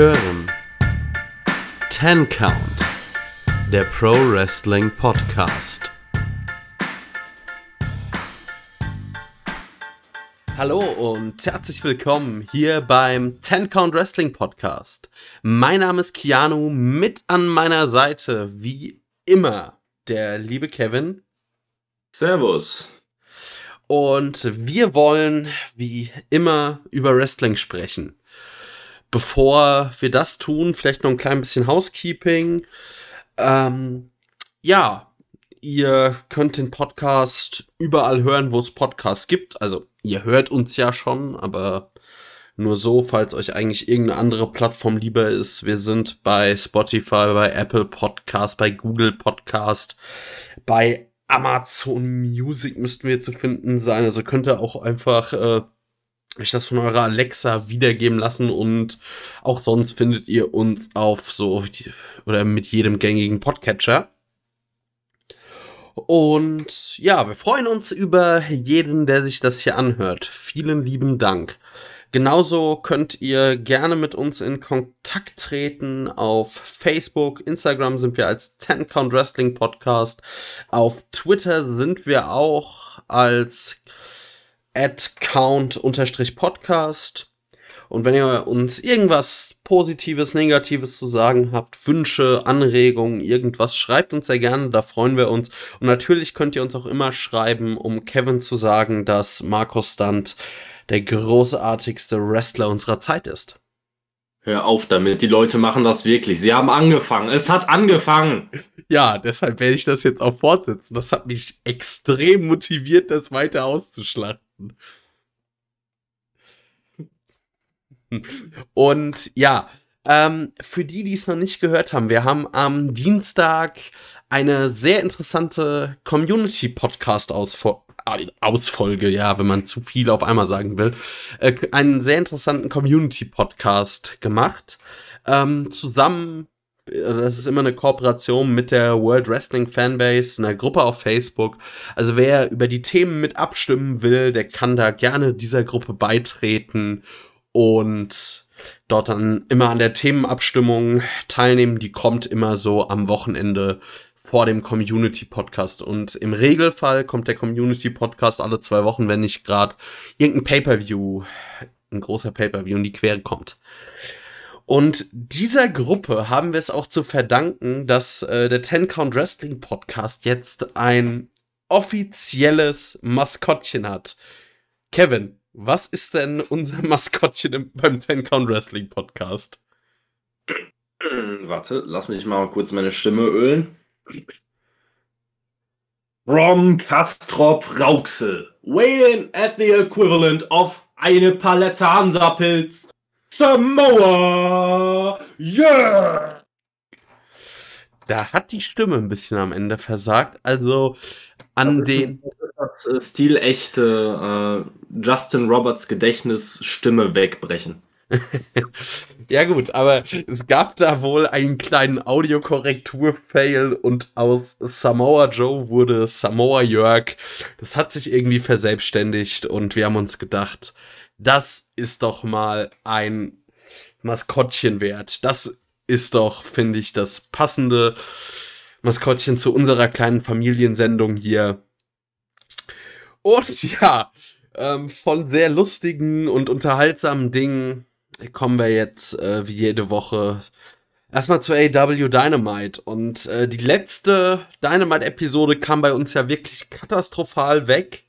hören Ten Count, der Pro Wrestling Podcast. Hallo und herzlich willkommen hier beim Ten Count Wrestling Podcast. Mein Name ist Keanu, mit an meiner Seite wie immer der liebe Kevin. Servus. Und wir wollen wie immer über Wrestling sprechen. Bevor wir das tun, vielleicht noch ein klein bisschen Housekeeping. Ähm, ja, ihr könnt den Podcast überall hören, wo es Podcasts gibt. Also ihr hört uns ja schon, aber nur so, falls euch eigentlich irgendeine andere Plattform lieber ist. Wir sind bei Spotify, bei Apple Podcast, bei Google Podcast, bei Amazon Music müssten wir zu finden sein. Also könnt ihr auch einfach äh, euch das von eurer Alexa wiedergeben lassen und auch sonst findet ihr uns auf so oder mit jedem gängigen Podcatcher. Und ja, wir freuen uns über jeden, der sich das hier anhört. Vielen lieben Dank. Genauso könnt ihr gerne mit uns in Kontakt treten. Auf Facebook, Instagram sind wir als Ten Count Wrestling Podcast. Auf Twitter sind wir auch als at count-podcast. Und wenn ihr uns irgendwas Positives, Negatives zu sagen habt, Wünsche, Anregungen, irgendwas, schreibt uns sehr gerne, da freuen wir uns. Und natürlich könnt ihr uns auch immer schreiben, um Kevin zu sagen, dass Markus Stunt der großartigste Wrestler unserer Zeit ist. Hör auf damit, die Leute machen das wirklich. Sie haben angefangen. Es hat angefangen. Ja, deshalb werde ich das jetzt auch fortsetzen. Das hat mich extrem motiviert, das weiter auszuschlachten. Und ja, ähm, für die, die es noch nicht gehört haben, wir haben am Dienstag eine sehr interessante Community-Podcast-Ausfolge, ja, wenn man zu viel auf einmal sagen will, äh, einen sehr interessanten Community-Podcast gemacht. Ähm, zusammen äh, das ist immer eine Kooperation mit der World Wrestling Fanbase, einer Gruppe auf Facebook. Also wer über die Themen mit abstimmen will, der kann da gerne dieser Gruppe beitreten und dort dann immer an der Themenabstimmung teilnehmen. Die kommt immer so am Wochenende vor dem Community Podcast. Und im Regelfall kommt der Community Podcast alle zwei Wochen, wenn nicht gerade irgendein Pay-Per-View, ein großer Pay-Per-View in die Quere kommt. Und dieser Gruppe haben wir es auch zu verdanken, dass äh, der Ten Count Wrestling Podcast jetzt ein offizielles Maskottchen hat. Kevin, was ist denn unser Maskottchen beim Ten Count Wrestling Podcast? Warte, lass mich mal kurz meine Stimme ölen. Rom Kastrop Rauxel, weighing at the equivalent of eine Palette Hansapilz, Samoa, yeah! Da hat die Stimme ein bisschen am Ende versagt. Also an den. Äh, stilechte äh, Justin Roberts Gedächtnis Stimme wegbrechen. ja gut, aber es gab da wohl einen kleinen Audiokorrektur-Fail und aus Samoa Joe wurde Samoa Jörg. Das hat sich irgendwie verselbstständigt und wir haben uns gedacht, das ist doch mal ein Maskottchen wert. Das ist doch, finde ich, das passende Maskottchen zu unserer kleinen Familiensendung hier. Und ja, ähm, von sehr lustigen und unterhaltsamen Dingen kommen wir jetzt äh, wie jede Woche erstmal zu AW Dynamite. Und äh, die letzte Dynamite-Episode kam bei uns ja wirklich katastrophal weg.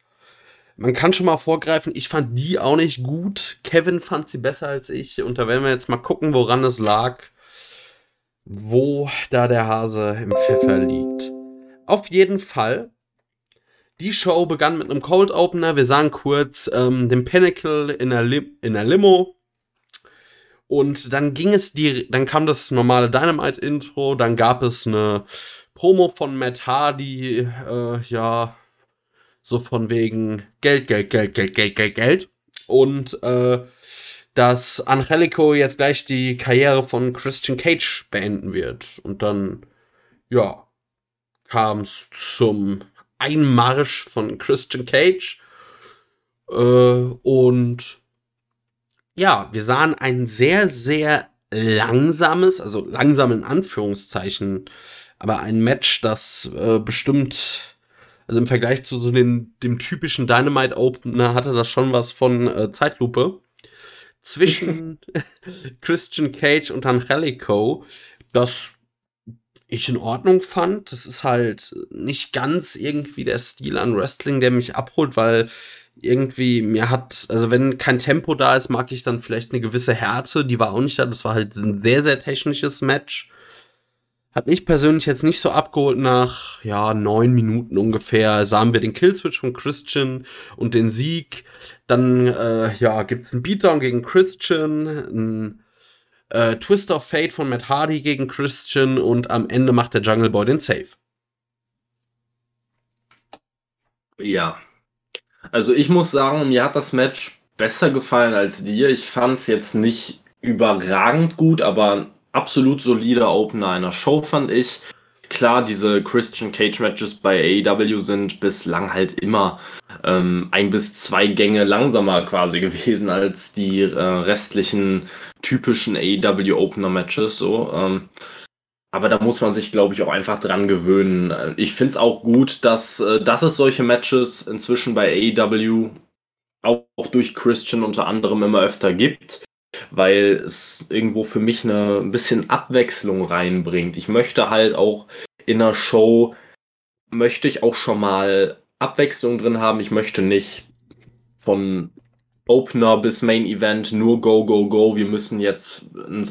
Man kann schon mal vorgreifen, ich fand die auch nicht gut. Kevin fand sie besser als ich. Und da werden wir jetzt mal gucken, woran es lag. Wo da der Hase im Pfeffer liegt. Auf jeden Fall die Show begann mit einem Cold Opener. Wir sahen kurz ähm, den Pinnacle in der, in der Limo. Und dann ging es die, dann kam das normale Dynamite-Intro, dann gab es eine Promo von Matt Hardy, äh, ja, so von wegen Geld, Geld, Geld, Geld, Geld, Geld, Geld. Und äh, dass Angelico jetzt gleich die Karriere von Christian Cage beenden wird. Und dann, ja, kam es zum Einmarsch von Christian Cage. Äh, und ja, wir sahen ein sehr, sehr langsames, also langsam in Anführungszeichen, aber ein Match, das äh, bestimmt, also im Vergleich zu so den, dem typischen Dynamite Opener hatte das schon was von äh, Zeitlupe. Zwischen Christian Cage und Angelico, das ich in Ordnung fand. Das ist halt nicht ganz irgendwie der Stil an Wrestling, der mich abholt, weil irgendwie mir hat, also wenn kein Tempo da ist, mag ich dann vielleicht eine gewisse Härte, die war auch nicht da. Das war halt ein sehr, sehr technisches Match. Hat mich persönlich jetzt nicht so abgeholt nach, ja, neun Minuten ungefähr. Sahen wir den Killswitch von Christian und den Sieg. Dann, äh, ja, gibt's einen Beatdown gegen Christian, ein äh, Twist of Fate von Matt Hardy gegen Christian und am Ende macht der Jungle Boy den Save. Ja. Also ich muss sagen, mir hat das Match besser gefallen als dir. Ich fand es jetzt nicht überragend gut, aber absolut solider Opener einer Show fand ich. Klar, diese Christian Cage Matches bei AEW sind bislang halt immer ähm, ein bis zwei Gänge langsamer quasi gewesen als die äh, restlichen typischen AEW Opener Matches. So, ähm, aber da muss man sich, glaube ich, auch einfach dran gewöhnen. Ich finde es auch gut, dass, äh, dass es solche Matches inzwischen bei AEW auch, auch durch Christian unter anderem immer öfter gibt weil es irgendwo für mich eine, ein bisschen Abwechslung reinbringt. Ich möchte halt auch in einer Show, möchte ich auch schon mal Abwechslung drin haben. Ich möchte nicht von Opener bis Main Event nur Go, Go, Go. Wir müssen jetzt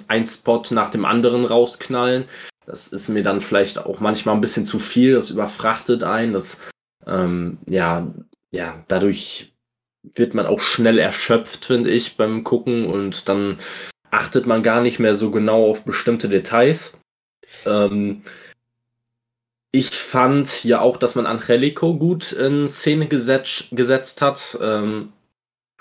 einen Spot nach dem anderen rausknallen. Das ist mir dann vielleicht auch manchmal ein bisschen zu viel. Das überfrachtet ein. Das, ähm, ja, ja, dadurch wird man auch schnell erschöpft, finde ich, beim Gucken und dann achtet man gar nicht mehr so genau auf bestimmte Details. Ähm, ich fand ja auch, dass man Angelico gut in Szene gesetz gesetzt hat. Ähm,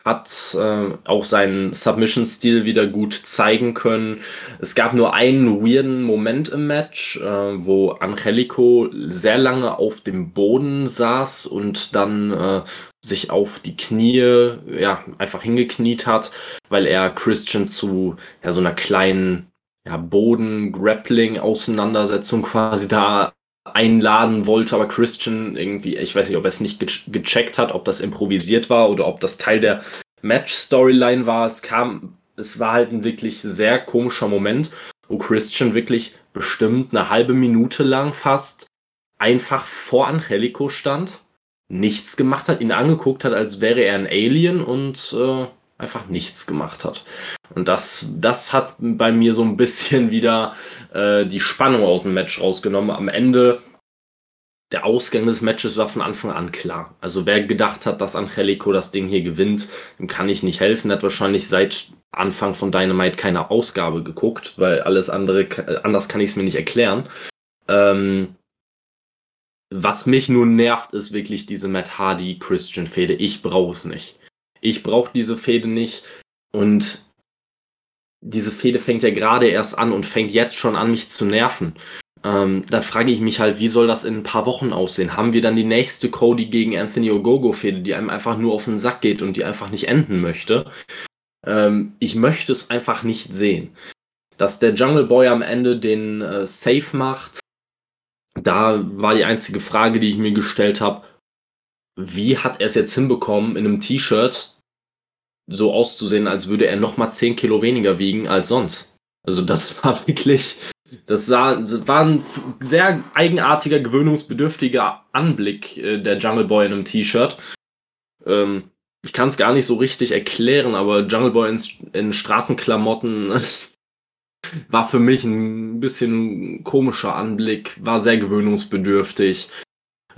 hat äh, auch seinen Submission-Stil wieder gut zeigen können. Es gab nur einen weirden Moment im Match, äh, wo Angelico sehr lange auf dem Boden saß und dann äh, sich auf die Knie, ja, einfach hingekniet hat, weil er Christian zu ja, so einer kleinen ja, Boden-Grappling-Auseinandersetzung quasi da einladen wollte, aber Christian irgendwie, ich weiß nicht, ob er es nicht ge gecheckt hat, ob das improvisiert war oder ob das Teil der Match-Storyline war. Es kam, es war halt ein wirklich sehr komischer Moment, wo Christian wirklich bestimmt eine halbe Minute lang fast einfach vor Angelico stand, nichts gemacht hat, ihn angeguckt hat, als wäre er ein Alien und äh, einfach nichts gemacht hat. Und das, das hat bei mir so ein bisschen wieder äh, die Spannung aus dem Match rausgenommen. Am Ende, der Ausgang des Matches war von Anfang an klar. Also wer gedacht hat, dass Angelico das Ding hier gewinnt, dem kann ich nicht helfen. Er hat wahrscheinlich seit Anfang von Dynamite keine Ausgabe geguckt, weil alles andere, anders kann ich es mir nicht erklären. Ähm, was mich nun nervt, ist wirklich diese Matt Hardy Christian Fehde. Ich brauche es nicht. Ich brauche diese Fehde nicht. Und diese Fehde fängt ja gerade erst an und fängt jetzt schon an, mich zu nerven. Ähm, da frage ich mich halt, wie soll das in ein paar Wochen aussehen? Haben wir dann die nächste Cody gegen Anthony Ogogo-Fehde, die einem einfach nur auf den Sack geht und die einfach nicht enden möchte? Ähm, ich möchte es einfach nicht sehen. Dass der Jungle Boy am Ende den äh, Safe macht, da war die einzige Frage, die ich mir gestellt habe, wie hat er es jetzt hinbekommen, in einem T-Shirt so auszusehen, als würde er noch mal 10 Kilo weniger wiegen als sonst. Also das war wirklich, das war ein sehr eigenartiger, gewöhnungsbedürftiger Anblick äh, der Jungle Boy in einem T-Shirt. Ähm, ich kann es gar nicht so richtig erklären, aber Jungle Boy in, in Straßenklamotten war für mich ein bisschen komischer Anblick, war sehr gewöhnungsbedürftig.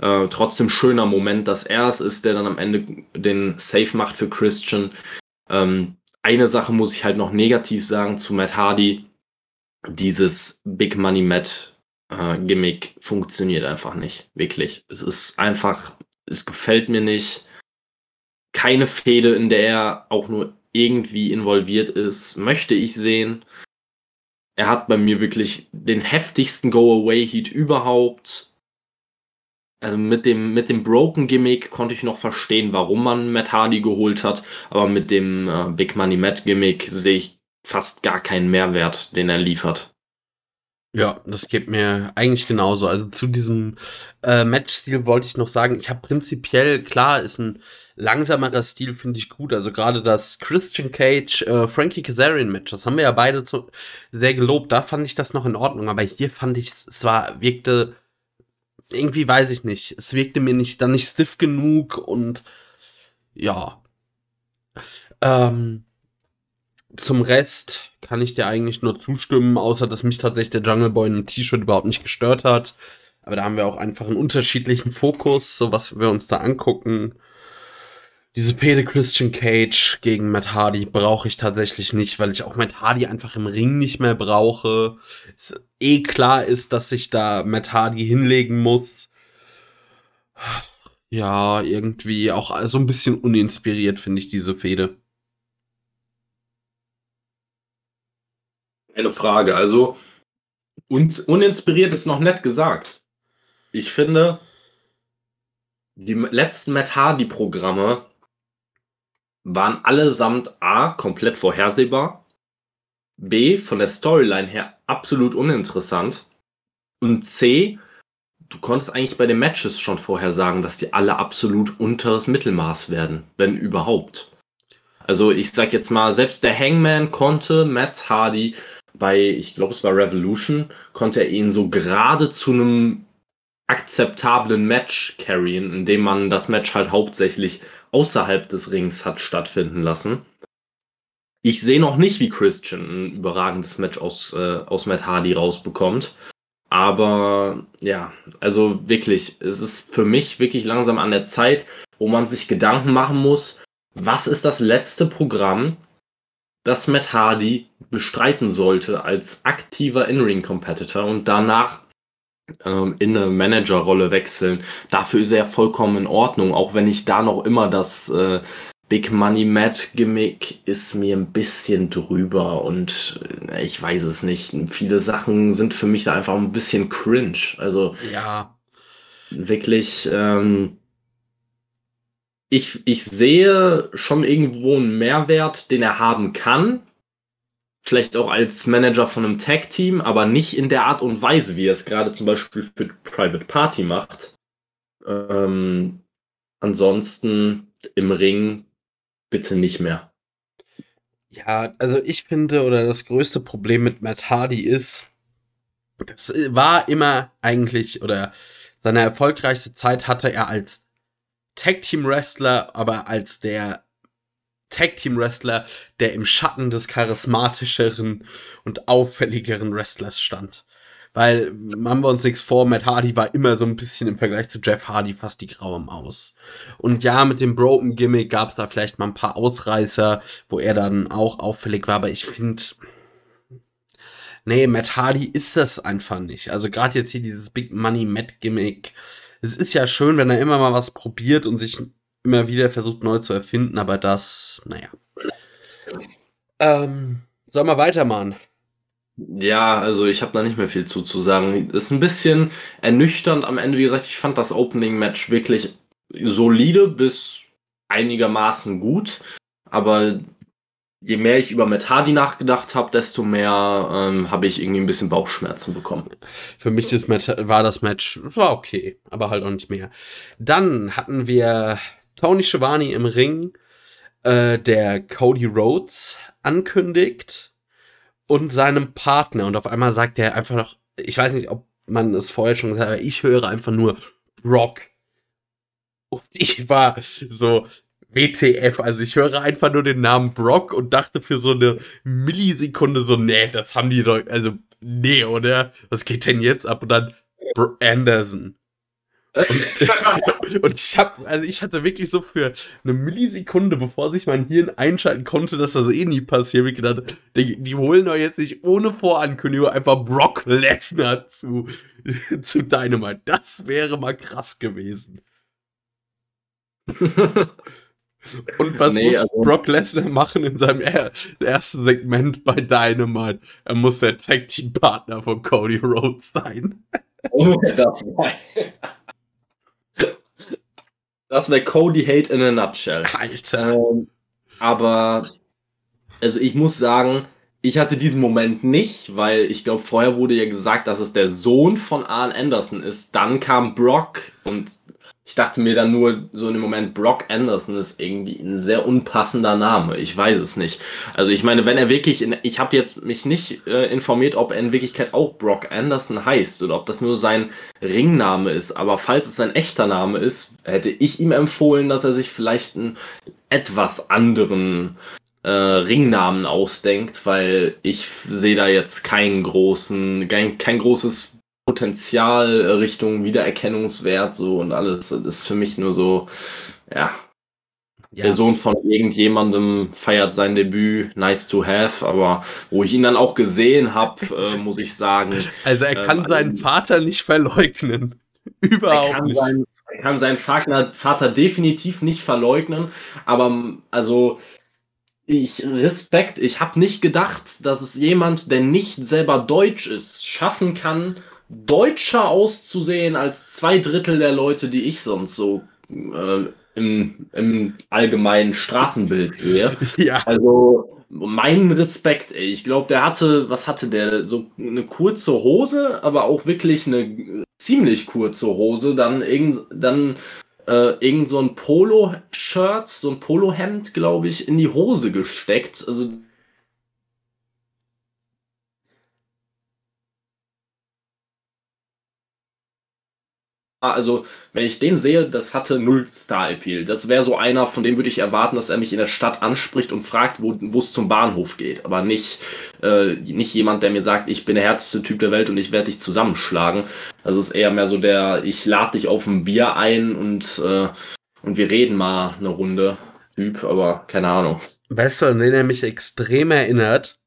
Äh, trotzdem schöner Moment, dass er es ist, der dann am Ende den Save macht für Christian. Ähm, eine Sache muss ich halt noch negativ sagen zu Matt Hardy. Dieses Big Money Matt äh, Gimmick funktioniert einfach nicht. Wirklich. Es ist einfach, es gefällt mir nicht. Keine Fehde, in der er auch nur irgendwie involviert ist, möchte ich sehen. Er hat bei mir wirklich den heftigsten Go-Away-Heat überhaupt also mit dem, mit dem Broken Gimmick konnte ich noch verstehen, warum man Matt Hardy geholt hat, aber mit dem äh, Big Money Matt Gimmick sehe ich fast gar keinen Mehrwert, den er liefert. Ja, das geht mir eigentlich genauso. Also zu diesem äh, Matchstil wollte ich noch sagen, ich habe prinzipiell, klar, ist ein langsamerer Stil, finde ich gut. Also gerade das Christian Cage, äh, Frankie Kazarian Match, das haben wir ja beide zu, sehr gelobt. Da fand ich das noch in Ordnung, aber hier fand ich, es war, wirkte, irgendwie weiß ich nicht, es wirkte mir nicht, dann nicht stiff genug und ja. Ähm, zum Rest kann ich dir eigentlich nur zustimmen, außer dass mich tatsächlich der Jungle Boy in einem T-Shirt überhaupt nicht gestört hat. Aber da haben wir auch einfach einen unterschiedlichen Fokus, so was wir uns da angucken. Diese Pede Christian Cage gegen Matt Hardy brauche ich tatsächlich nicht, weil ich auch Matt Hardy einfach im Ring nicht mehr brauche. Es eh klar ist, dass sich da Matt Hardy hinlegen muss. Ja, irgendwie auch so ein bisschen uninspiriert finde ich diese Fehde. Eine Frage. Also, uns uninspiriert ist noch nett gesagt. Ich finde, die letzten Matt Hardy-Programme waren allesamt A, komplett vorhersehbar, B, von der Storyline her absolut uninteressant und C, du konntest eigentlich bei den Matches schon vorher sagen, dass die alle absolut unteres Mittelmaß werden, wenn überhaupt. Also ich sag jetzt mal, selbst der Hangman konnte Matt Hardy bei, ich glaube, es war Revolution, konnte er ihn so gerade zu einem akzeptablen Match carryen, indem man das Match halt hauptsächlich außerhalb des Rings hat stattfinden lassen. Ich sehe noch nicht, wie Christian ein überragendes Match aus, äh, aus Matt Hardy rausbekommt. Aber ja, also wirklich, es ist für mich wirklich langsam an der Zeit, wo man sich Gedanken machen muss, was ist das letzte Programm, das Matt Hardy bestreiten sollte als aktiver In-Ring-Competitor und danach ähm, in eine Managerrolle wechseln. Dafür ist er vollkommen in Ordnung, auch wenn ich da noch immer das äh, Big Money Matt Gimmick ist mir ein bisschen drüber und äh, ich weiß es nicht. Viele Sachen sind für mich da einfach ein bisschen cringe. Also ja, wirklich. Ähm, ich, ich sehe schon irgendwo einen Mehrwert, den er haben kann. Vielleicht auch als Manager von einem Tag-Team, aber nicht in der Art und Weise, wie er es gerade zum Beispiel für Private Party macht. Ähm, ansonsten im Ring bitte nicht mehr. Ja, also ich finde, oder das größte Problem mit Matt Hardy ist, das war immer eigentlich, oder seine erfolgreichste Zeit hatte er als Tag Team Wrestler, aber als der Tag Team Wrestler, der im Schatten des charismatischeren und auffälligeren Wrestlers stand. Weil, machen wir uns nichts vor, Matt Hardy war immer so ein bisschen im Vergleich zu Jeff Hardy fast die graue Maus. Und ja, mit dem Broken Gimmick gab es da vielleicht mal ein paar Ausreißer, wo er dann auch auffällig war, aber ich finde, nee, Matt Hardy ist das einfach nicht. Also gerade jetzt hier dieses Big Money Matt Gimmick, es ist ja schön, wenn er immer mal was probiert und sich immer wieder versucht neu zu erfinden, aber das, naja. Ähm, soll mal weitermachen? Ja, also ich habe da nicht mehr viel zu, zu sagen. Ist ein bisschen ernüchternd am Ende. Wie gesagt, ich fand das Opening-Match wirklich solide bis einigermaßen gut. Aber je mehr ich über Matt Hardy nachgedacht habe, desto mehr ähm, habe ich irgendwie ein bisschen Bauchschmerzen bekommen. Für mich das Match, war das Match, war okay, aber halt auch nicht mehr. Dann hatten wir Tony Schiavone im Ring, äh, der Cody Rhodes ankündigt und seinem Partner und auf einmal sagt er einfach noch, ich weiß nicht, ob man es vorher schon gesagt hat, aber ich höre einfach nur Brock. Und ich war so, WTF. Also ich höre einfach nur den Namen Brock und dachte für so eine Millisekunde so, nee, das haben die doch, also nee, oder? Was geht denn jetzt ab? Und dann Bro Anderson. Und, und, ich hab, also ich hatte wirklich so für eine Millisekunde, bevor sich mein Hirn einschalten konnte, dass das eh nie passiert, ich gedacht, die, die holen doch jetzt nicht ohne Vorankündigung einfach Brock Lesnar zu, zu Dynamite. Das wäre mal krass gewesen. Und was nee, muss also Brock Lesnar machen in seinem er ersten Segment bei Dynamite? Er muss der Tag Team Partner von Cody Rhodes sein. Oh, das war. Das wäre Cody Hate in a nutshell. Alter. Ähm, aber, also ich muss sagen, ich hatte diesen Moment nicht, weil ich glaube, vorher wurde ja gesagt, dass es der Sohn von Arn Anderson ist. Dann kam Brock und ich dachte mir dann nur so in dem Moment, Brock Anderson ist irgendwie ein sehr unpassender Name. Ich weiß es nicht. Also ich meine, wenn er wirklich, in, ich habe jetzt mich nicht äh, informiert, ob er in Wirklichkeit auch Brock Anderson heißt oder ob das nur sein Ringname ist. Aber falls es sein echter Name ist, hätte ich ihm empfohlen, dass er sich vielleicht einen etwas anderen äh, Ringnamen ausdenkt, weil ich sehe da jetzt keinen großen, kein, kein großes Potenzial Richtung Wiedererkennungswert so und alles. Das ist für mich nur so, ja, ja. Der Sohn von irgendjemandem feiert sein Debüt, nice to have, aber wo ich ihn dann auch gesehen habe, äh, muss ich sagen. Also er kann ähm, seinen Vater nicht verleugnen. Überhaupt er nicht. Sein, er kann seinen Vater, Vater definitiv nicht verleugnen, aber also ich Respekt, ich habe nicht gedacht, dass es jemand, der nicht selber deutsch ist, schaffen kann, deutscher auszusehen als zwei Drittel der Leute, die ich sonst so äh, im, im allgemeinen Straßenbild sehe. Ja. Also mein Respekt, ey. Ich glaube, der hatte, was hatte der? So eine kurze Hose, aber auch wirklich eine ziemlich kurze Hose. Dann irgend, dann äh, irgend so ein Polo-Shirt, so ein Polo-Hemd, glaube ich, in die Hose gesteckt. Also Also, wenn ich den sehe, das hatte null Star-Appeal. Das wäre so einer, von dem würde ich erwarten, dass er mich in der Stadt anspricht und fragt, wo es zum Bahnhof geht. Aber nicht, äh, nicht jemand, der mir sagt, ich bin der härteste Typ der Welt und ich werde dich zusammenschlagen. Also es ist eher mehr so der, ich lade dich auf ein Bier ein und, äh, und wir reden mal eine Runde Typ, aber keine Ahnung. Weißt du, an den er mich extrem erinnert?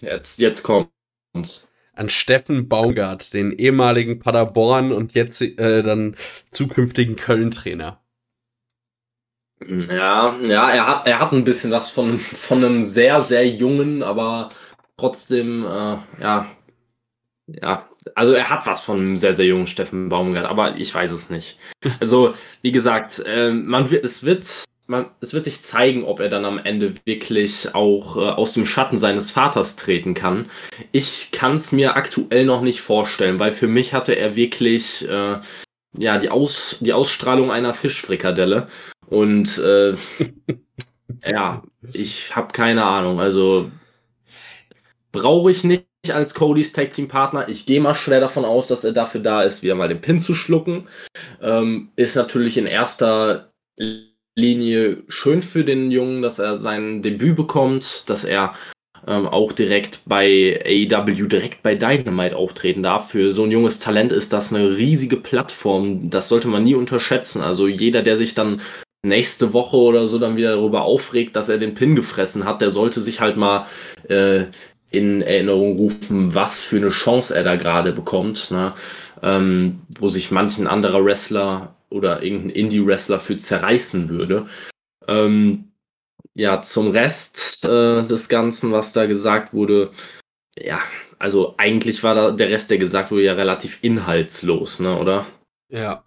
Jetzt, jetzt kommt's an Steffen Baumgart, den ehemaligen Paderborn und jetzt äh, dann zukünftigen Köln-Trainer. Ja, ja, er hat, er hat ein bisschen was von, von einem sehr, sehr jungen, aber trotzdem, äh, ja, ja, also er hat was von einem sehr, sehr jungen Steffen Baumgart, aber ich weiß es nicht. Also, wie gesagt, äh, man wird, es wird man, es wird sich zeigen, ob er dann am Ende wirklich auch äh, aus dem Schatten seines Vaters treten kann. Ich kann es mir aktuell noch nicht vorstellen, weil für mich hatte er wirklich äh, ja die, Aus, die Ausstrahlung einer Fischfrikadelle. Und äh, ja, ich habe keine Ahnung. Also brauche ich nicht als Codys Tag Team Partner. Ich gehe mal schwer davon aus, dass er dafür da ist, wieder mal den Pin zu schlucken. Ähm, ist natürlich in erster Linie schön für den Jungen, dass er sein Debüt bekommt, dass er ähm, auch direkt bei AEW, direkt bei Dynamite auftreten darf. Für so ein junges Talent ist das eine riesige Plattform. Das sollte man nie unterschätzen. Also jeder, der sich dann nächste Woche oder so dann wieder darüber aufregt, dass er den Pin gefressen hat, der sollte sich halt mal äh, in Erinnerung rufen, was für eine Chance er da gerade bekommt. Ne? Ähm, wo sich manchen anderer Wrestler oder irgendein Indie-Wrestler für zerreißen würde. Ähm, ja, zum Rest äh, des Ganzen, was da gesagt wurde, ja, also eigentlich war da der Rest, der gesagt wurde, ja relativ inhaltslos, ne, oder? Ja.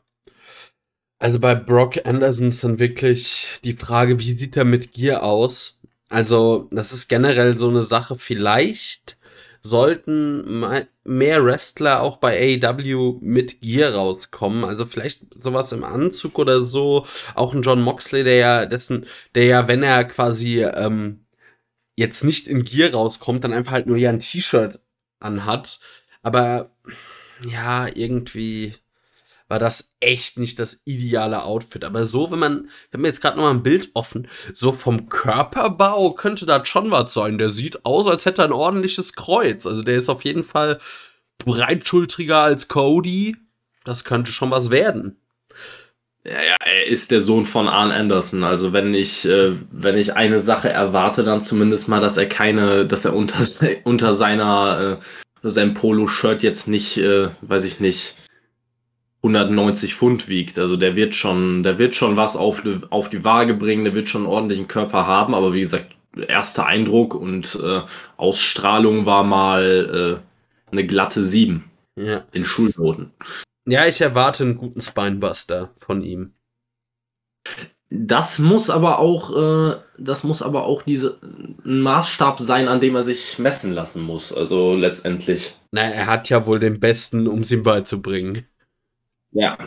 Also bei Brock Anderson ist dann wirklich die Frage, wie sieht er mit Gear aus? Also, das ist generell so eine Sache, vielleicht sollten mehr Wrestler auch bei AEW mit Gear rauskommen. Also vielleicht sowas im Anzug oder so. Auch ein John Moxley, der ja dessen, der ja, wenn er quasi ähm, jetzt nicht in Gear rauskommt, dann einfach halt nur ja ein T-Shirt anhat. Aber ja, irgendwie war das echt nicht das ideale Outfit. Aber so, wenn man, ich habe mir jetzt gerade noch mal ein Bild offen, so vom Körperbau könnte das schon was sein. Der sieht aus, als hätte er ein ordentliches Kreuz. Also der ist auf jeden Fall breitschultriger als Cody. Das könnte schon was werden. Ja, ja, er ist der Sohn von Arn Anderson. Also wenn ich, äh, wenn ich eine Sache erwarte, dann zumindest mal, dass er keine, dass er unter, unter seiner, äh, seinem Polo-Shirt jetzt nicht, äh, weiß ich nicht, 190 Pfund wiegt. Also der wird schon, der wird schon was auf, auf die Waage bringen, der wird schon einen ordentlichen Körper haben, aber wie gesagt, erster Eindruck und äh, Ausstrahlung war mal äh, eine glatte 7 ja. in Schulnoten. Ja, ich erwarte einen guten Spinebuster von ihm. Das muss aber auch, äh, das muss aber auch diese ein Maßstab sein, an dem er sich messen lassen muss. Also letztendlich. Na, er hat ja wohl den Besten, um ihm beizubringen. Ja.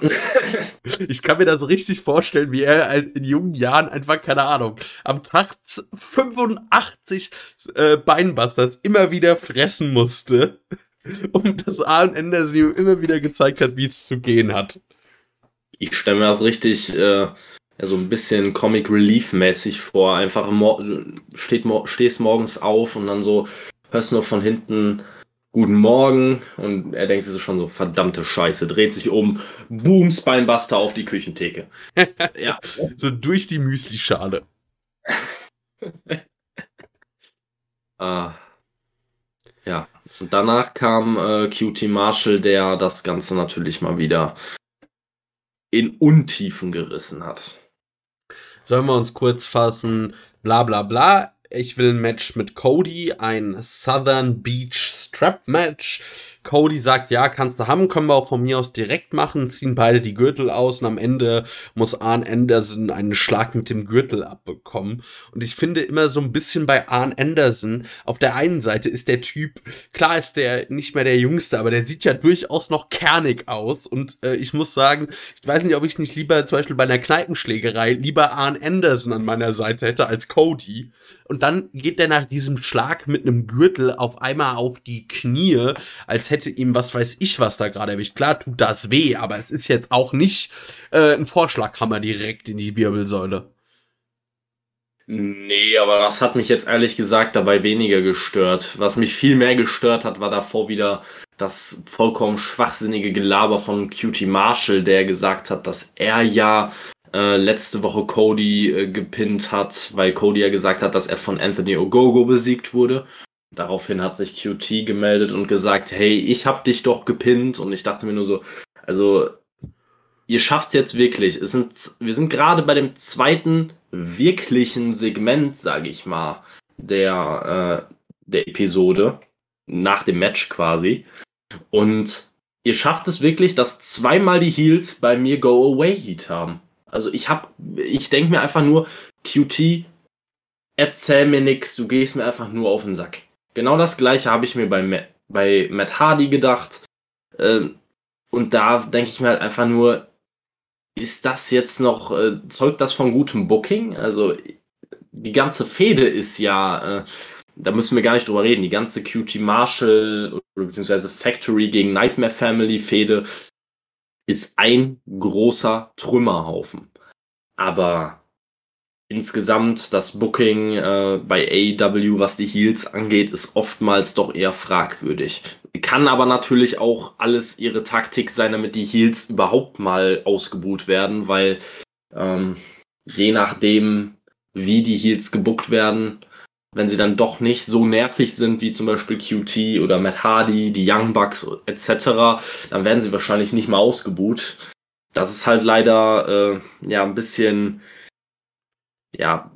ich kann mir das richtig vorstellen, wie er in jungen Jahren einfach, keine Ahnung, am Tag 85 äh, Beinbusters immer wieder fressen musste, um das Arn Anderson ihm immer wieder gezeigt hat, wie es zu gehen hat. Ich stelle mir das richtig äh, so ein bisschen Comic Relief mäßig vor. Einfach steht, stehst morgens auf und dann so hörst du noch von hinten Guten Morgen. Und er denkt sich schon so, verdammte Scheiße, dreht sich um, boom, Spinebuster auf die Küchentheke. ja. So durch die Müslischale. ah. Ja. Und danach kam äh, QT Marshall, der das Ganze natürlich mal wieder in Untiefen gerissen hat. Sollen wir uns kurz fassen? Bla bla bla ich will ein Match mit Cody, ein Southern Beach Strap Match. Cody sagt, ja, kannst du haben, können wir auch von mir aus direkt machen, ziehen beide die Gürtel aus und am Ende muss Arn Anderson einen Schlag mit dem Gürtel abbekommen. Und ich finde immer so ein bisschen bei Arn Anderson, auf der einen Seite ist der Typ, klar ist der nicht mehr der Jüngste, aber der sieht ja durchaus noch kernig aus. Und äh, ich muss sagen, ich weiß nicht, ob ich nicht lieber zum Beispiel bei einer Kneipenschlägerei lieber Arn Anderson an meiner Seite hätte als Cody. Und dann geht der nach diesem Schlag mit einem Gürtel auf einmal auf die Knie, als hätte ihm was weiß ich was da gerade erwischt. Klar tut das weh, aber es ist jetzt auch nicht äh, ein Vorschlaghammer direkt in die Wirbelsäule. Nee, aber das hat mich jetzt ehrlich gesagt dabei weniger gestört. Was mich viel mehr gestört hat, war davor wieder das vollkommen schwachsinnige Gelaber von Cutie Marshall, der gesagt hat, dass er ja äh, letzte Woche Cody äh, gepinnt hat, weil Cody ja gesagt hat, dass er von Anthony Ogogo besiegt wurde. Daraufhin hat sich QT gemeldet und gesagt, hey, ich hab dich doch gepinnt. Und ich dachte mir nur so, also ihr schafft's jetzt wirklich. Es sind, wir sind gerade bei dem zweiten wirklichen Segment, sage ich mal, der, äh, der Episode. Nach dem Match quasi. Und ihr schafft es wirklich, dass zweimal die Heels bei mir Go Away Heat haben. Also ich hab, ich denke mir einfach nur, QT, erzähl mir nix, du gehst mir einfach nur auf den Sack. Genau das gleiche habe ich mir bei, Matt, bei Matt Hardy gedacht. Ähm, und da denke ich mir halt einfach nur, ist das jetzt noch, äh, zeugt das von gutem Booking? Also die ganze Fehde ist ja, äh, da müssen wir gar nicht drüber reden, die ganze QT Marshall beziehungsweise Factory gegen Nightmare Family Fehde ist ein großer Trümmerhaufen. Aber insgesamt das Booking äh, bei AEW, was die Heels angeht, ist oftmals doch eher fragwürdig. Kann aber natürlich auch alles ihre Taktik sein, damit die Heels überhaupt mal ausgebuht werden, weil ähm, je nachdem, wie die Heels gebuckt werden, wenn sie dann doch nicht so nervig sind wie zum Beispiel QT oder Matt Hardy, die Young Bucks etc., dann werden sie wahrscheinlich nicht mal ausgebuht. Das ist halt leider äh, ja ein bisschen ja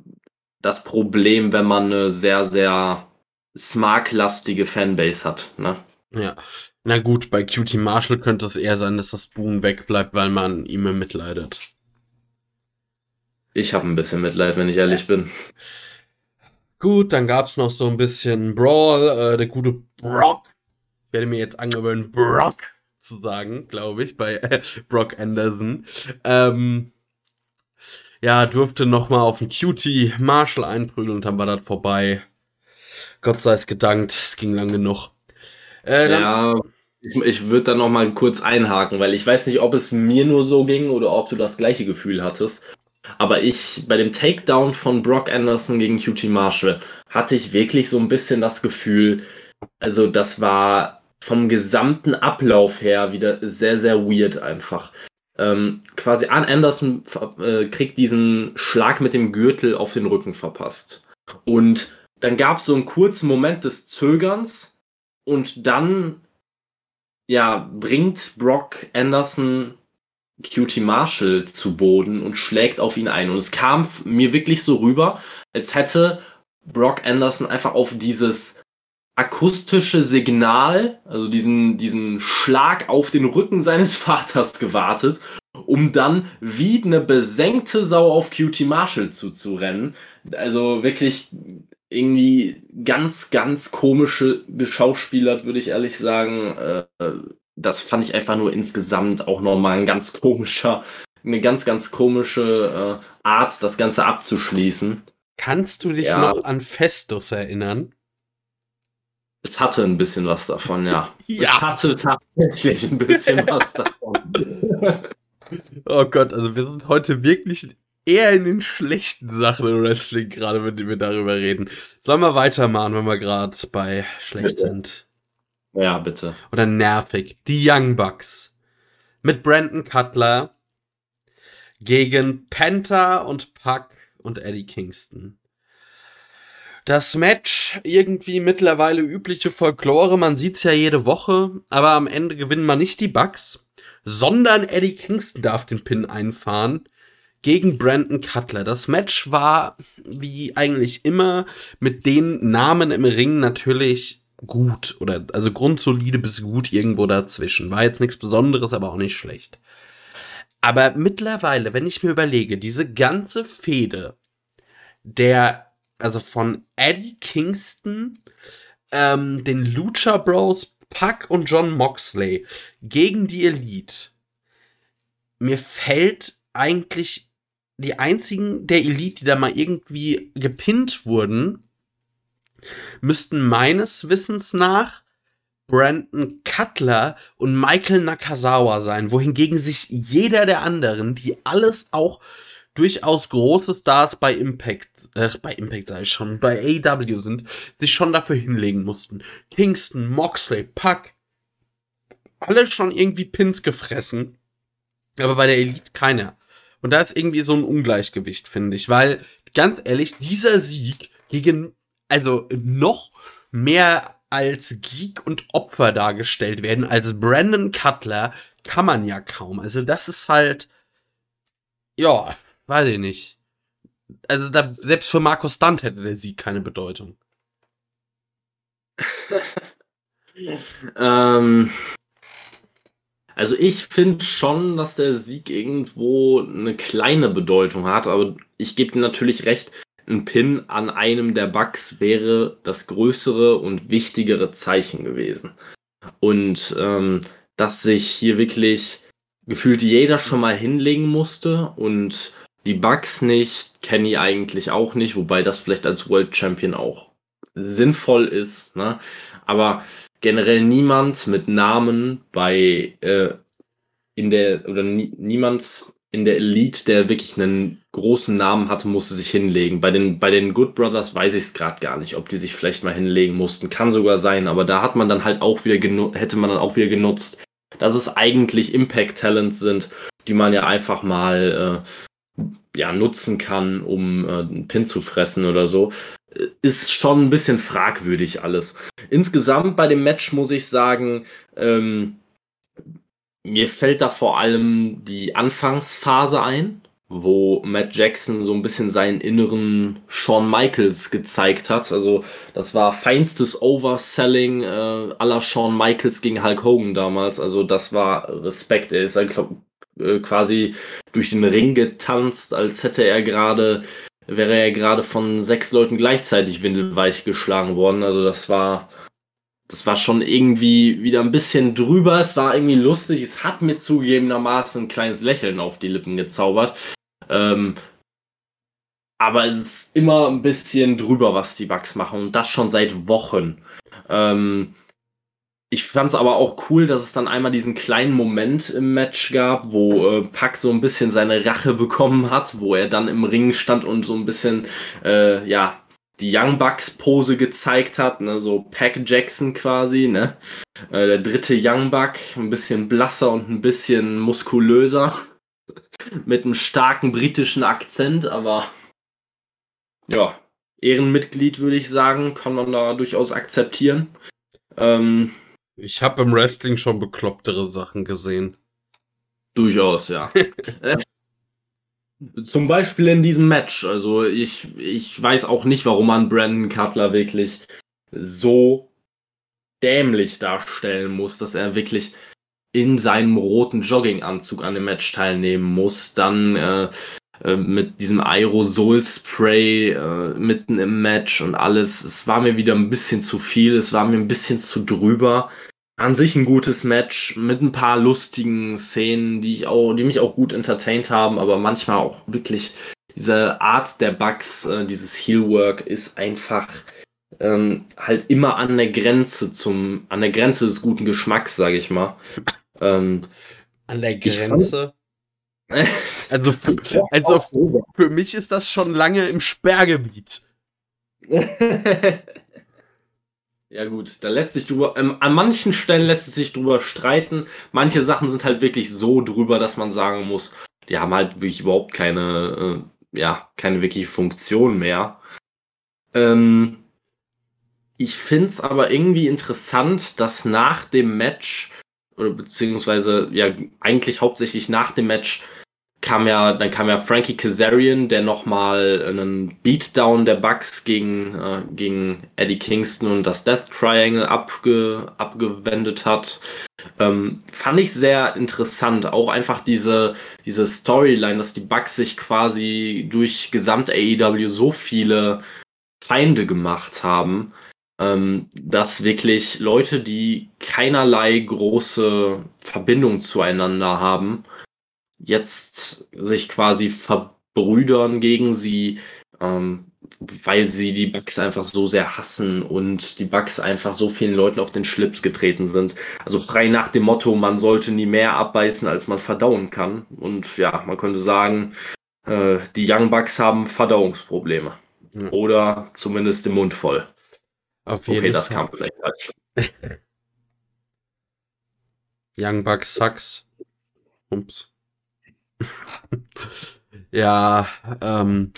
das Problem, wenn man eine sehr, sehr smart-lastige Fanbase hat. Ne? Ja. Na gut, bei QT Marshall könnte es eher sein, dass das Boom wegbleibt, weil man ihm mitleidet. Ich habe ein bisschen Mitleid, wenn ich ehrlich ja. bin. Gut, dann gab's noch so ein bisschen Brawl. Äh, der gute Brock. Ich werde mir jetzt angewöhnen, Brock zu sagen, glaube ich, bei äh, Brock Anderson. Ähm, ja, durfte noch mal auf den Cutie Marshall einprügeln und dann war das vorbei. Gott sei es gedankt, es ging lang genug. Äh, ja, ich, ich würde da noch mal kurz einhaken, weil ich weiß nicht, ob es mir nur so ging oder ob du das gleiche Gefühl hattest. Aber ich, bei dem Takedown von Brock Anderson gegen QT Marshall, hatte ich wirklich so ein bisschen das Gefühl, also das war vom gesamten Ablauf her wieder sehr, sehr weird einfach. Ähm, quasi Arn Anderson äh, kriegt diesen Schlag mit dem Gürtel auf den Rücken verpasst. Und dann gab es so einen kurzen Moment des Zögerns und dann ja, bringt Brock Anderson Cutie Marshall zu Boden und schlägt auf ihn ein. Und es kam mir wirklich so rüber, als hätte Brock Anderson einfach auf dieses akustische Signal, also diesen, diesen Schlag auf den Rücken seines Vaters gewartet, um dann wie eine besenkte Sau auf Cutie Marshall zuzurennen. Also wirklich irgendwie ganz, ganz komische geschauspielert, würde ich ehrlich sagen. Äh, das fand ich einfach nur insgesamt auch nochmal ein ganz komischer, eine ganz, ganz komische äh, Art, das Ganze abzuschließen. Kannst du dich ja. noch an Festus erinnern? Es hatte ein bisschen was davon, ja. ja. Es hatte tatsächlich ein bisschen was davon. oh Gott, also wir sind heute wirklich eher in den schlechten Sachen im Wrestling, gerade wenn wir darüber reden. Sollen wir weitermachen, wenn wir gerade bei schlecht bitte. sind? Ja, bitte. Oder nervig. Die Young Bucks. Mit Brandon Cutler gegen Penta und Puck und Eddie Kingston. Das Match irgendwie mittlerweile übliche Folklore, man sieht's ja jede Woche, aber am Ende gewinnen man nicht die Bucks, sondern Eddie Kingston darf den Pin einfahren gegen Brandon Cutler. Das Match war wie eigentlich immer mit den Namen im Ring natürlich gut oder also grundsolide bis gut irgendwo dazwischen. War jetzt nichts Besonderes, aber auch nicht schlecht. Aber mittlerweile, wenn ich mir überlege, diese ganze Fehde der, also von Eddie Kingston, ähm, den Lucha Bros, Puck und John Moxley gegen die Elite, mir fällt eigentlich die einzigen der Elite, die da mal irgendwie gepinnt wurden, müssten meines Wissens nach Brandon Cutler und Michael Nakazawa sein, wohingegen sich jeder der anderen, die alles auch durchaus große Stars bei Impact, äh, bei Impact sei schon, bei AW sind, sich schon dafür hinlegen mussten. Kingston, Moxley, Puck, alle schon irgendwie Pins gefressen, aber bei der Elite keiner. Und da ist irgendwie so ein Ungleichgewicht, finde ich, weil ganz ehrlich, dieser Sieg gegen also noch mehr als Geek und Opfer dargestellt werden als Brandon Cutler, kann man ja kaum. Also das ist halt, ja, weiß ich nicht. Also da, selbst für Markus Stunt hätte der Sieg keine Bedeutung. ähm, also ich finde schon, dass der Sieg irgendwo eine kleine Bedeutung hat, aber ich gebe dir natürlich recht, ein Pin an einem der Bugs wäre das größere und wichtigere Zeichen gewesen. Und ähm, dass sich hier wirklich gefühlt jeder schon mal hinlegen musste und die Bugs nicht, Kenny eigentlich auch nicht, wobei das vielleicht als World Champion auch sinnvoll ist. Ne? Aber generell niemand mit Namen bei äh, in der oder nie, niemand in der Elite, der wirklich einen großen Namen hatte, musste sich hinlegen. Bei den, bei den Good Brothers weiß ich es gerade gar nicht, ob die sich vielleicht mal hinlegen mussten. Kann sogar sein, aber da hat man dann halt auch wieder hätte man dann auch wieder genutzt, dass es eigentlich Impact Talents sind, die man ja einfach mal äh, ja, nutzen kann, um äh, einen Pin zu fressen oder so. Ist schon ein bisschen fragwürdig alles. Insgesamt bei dem Match muss ich sagen, ähm, mir fällt da vor allem die Anfangsphase ein, wo Matt Jackson so ein bisschen seinen inneren Shawn Michaels gezeigt hat. Also das war feinstes Overselling äh, aller Shawn Michaels gegen Hulk Hogan damals. Also das war Respekt. Er ist halt glaub, äh, quasi durch den Ring getanzt, als hätte er gerade, wäre er gerade von sechs Leuten gleichzeitig windelweich geschlagen worden. Also das war das war schon irgendwie wieder ein bisschen drüber. Es war irgendwie lustig. Es hat mir zugegebenermaßen ein kleines Lächeln auf die Lippen gezaubert. Ähm, aber es ist immer ein bisschen drüber, was die Bugs machen. Und das schon seit Wochen. Ähm, ich fand es aber auch cool, dass es dann einmal diesen kleinen Moment im Match gab, wo äh, Pack so ein bisschen seine Rache bekommen hat, wo er dann im Ring stand und so ein bisschen, äh, ja, die Young Bucks Pose gezeigt hat, ne, so Pack Jackson quasi, ne? Äh, der dritte Young Buck, ein bisschen blasser und ein bisschen muskulöser. Mit einem starken britischen Akzent, aber ja, Ehrenmitglied würde ich sagen, kann man da durchaus akzeptieren. Ähm, ich habe im Wrestling schon beklopptere Sachen gesehen. Durchaus, ja. Zum Beispiel in diesem Match. Also ich, ich weiß auch nicht, warum man Brandon Cutler wirklich so dämlich darstellen muss, dass er wirklich in seinem roten Jogginganzug an dem Match teilnehmen muss, dann äh, äh, mit diesem Aerosol-Spray äh, mitten im Match und alles. Es war mir wieder ein bisschen zu viel, es war mir ein bisschen zu drüber. An sich ein gutes Match mit ein paar lustigen Szenen, die ich auch, die mich auch gut entertained haben, aber manchmal auch wirklich diese Art der Bugs, äh, dieses Heelwork ist einfach ähm, halt immer an der Grenze zum, an der Grenze des guten Geschmacks, sage ich mal. Ähm, an der Grenze? Also, für, also für mich ist das schon lange im Sperrgebiet. ja gut, da lässt sich drüber, ähm, an manchen Stellen lässt es sich drüber streiten. Manche Sachen sind halt wirklich so drüber, dass man sagen muss, die haben halt wirklich überhaupt keine, äh, ja, keine wirkliche Funktion mehr. Ähm, ich finde es aber irgendwie interessant, dass nach dem Match, oder beziehungsweise ja eigentlich hauptsächlich nach dem Match, kam ja, dann kam ja Frankie Kazarian, der nochmal einen Beatdown der Bucks gegen, äh, gegen Eddie Kingston und das Death Triangle abge, abgewendet hat. Ähm, fand ich sehr interessant. Auch einfach diese, diese Storyline, dass die Bucks sich quasi durch gesamt AEW so viele Feinde gemacht haben, ähm, dass wirklich Leute, die keinerlei große Verbindung zueinander haben, jetzt sich quasi verbrüdern gegen sie, ähm, weil sie die Bugs einfach so sehr hassen und die Bugs einfach so vielen Leuten auf den Schlips getreten sind. Also frei nach dem Motto, man sollte nie mehr abbeißen, als man verdauen kann. Und ja, man könnte sagen, äh, die Young Bucks haben Verdauungsprobleme. Oder zumindest den Mund voll. Auf jeden okay, das Fall. kam vielleicht falsch. Young Bucks sucks. Ups. ja, ähm,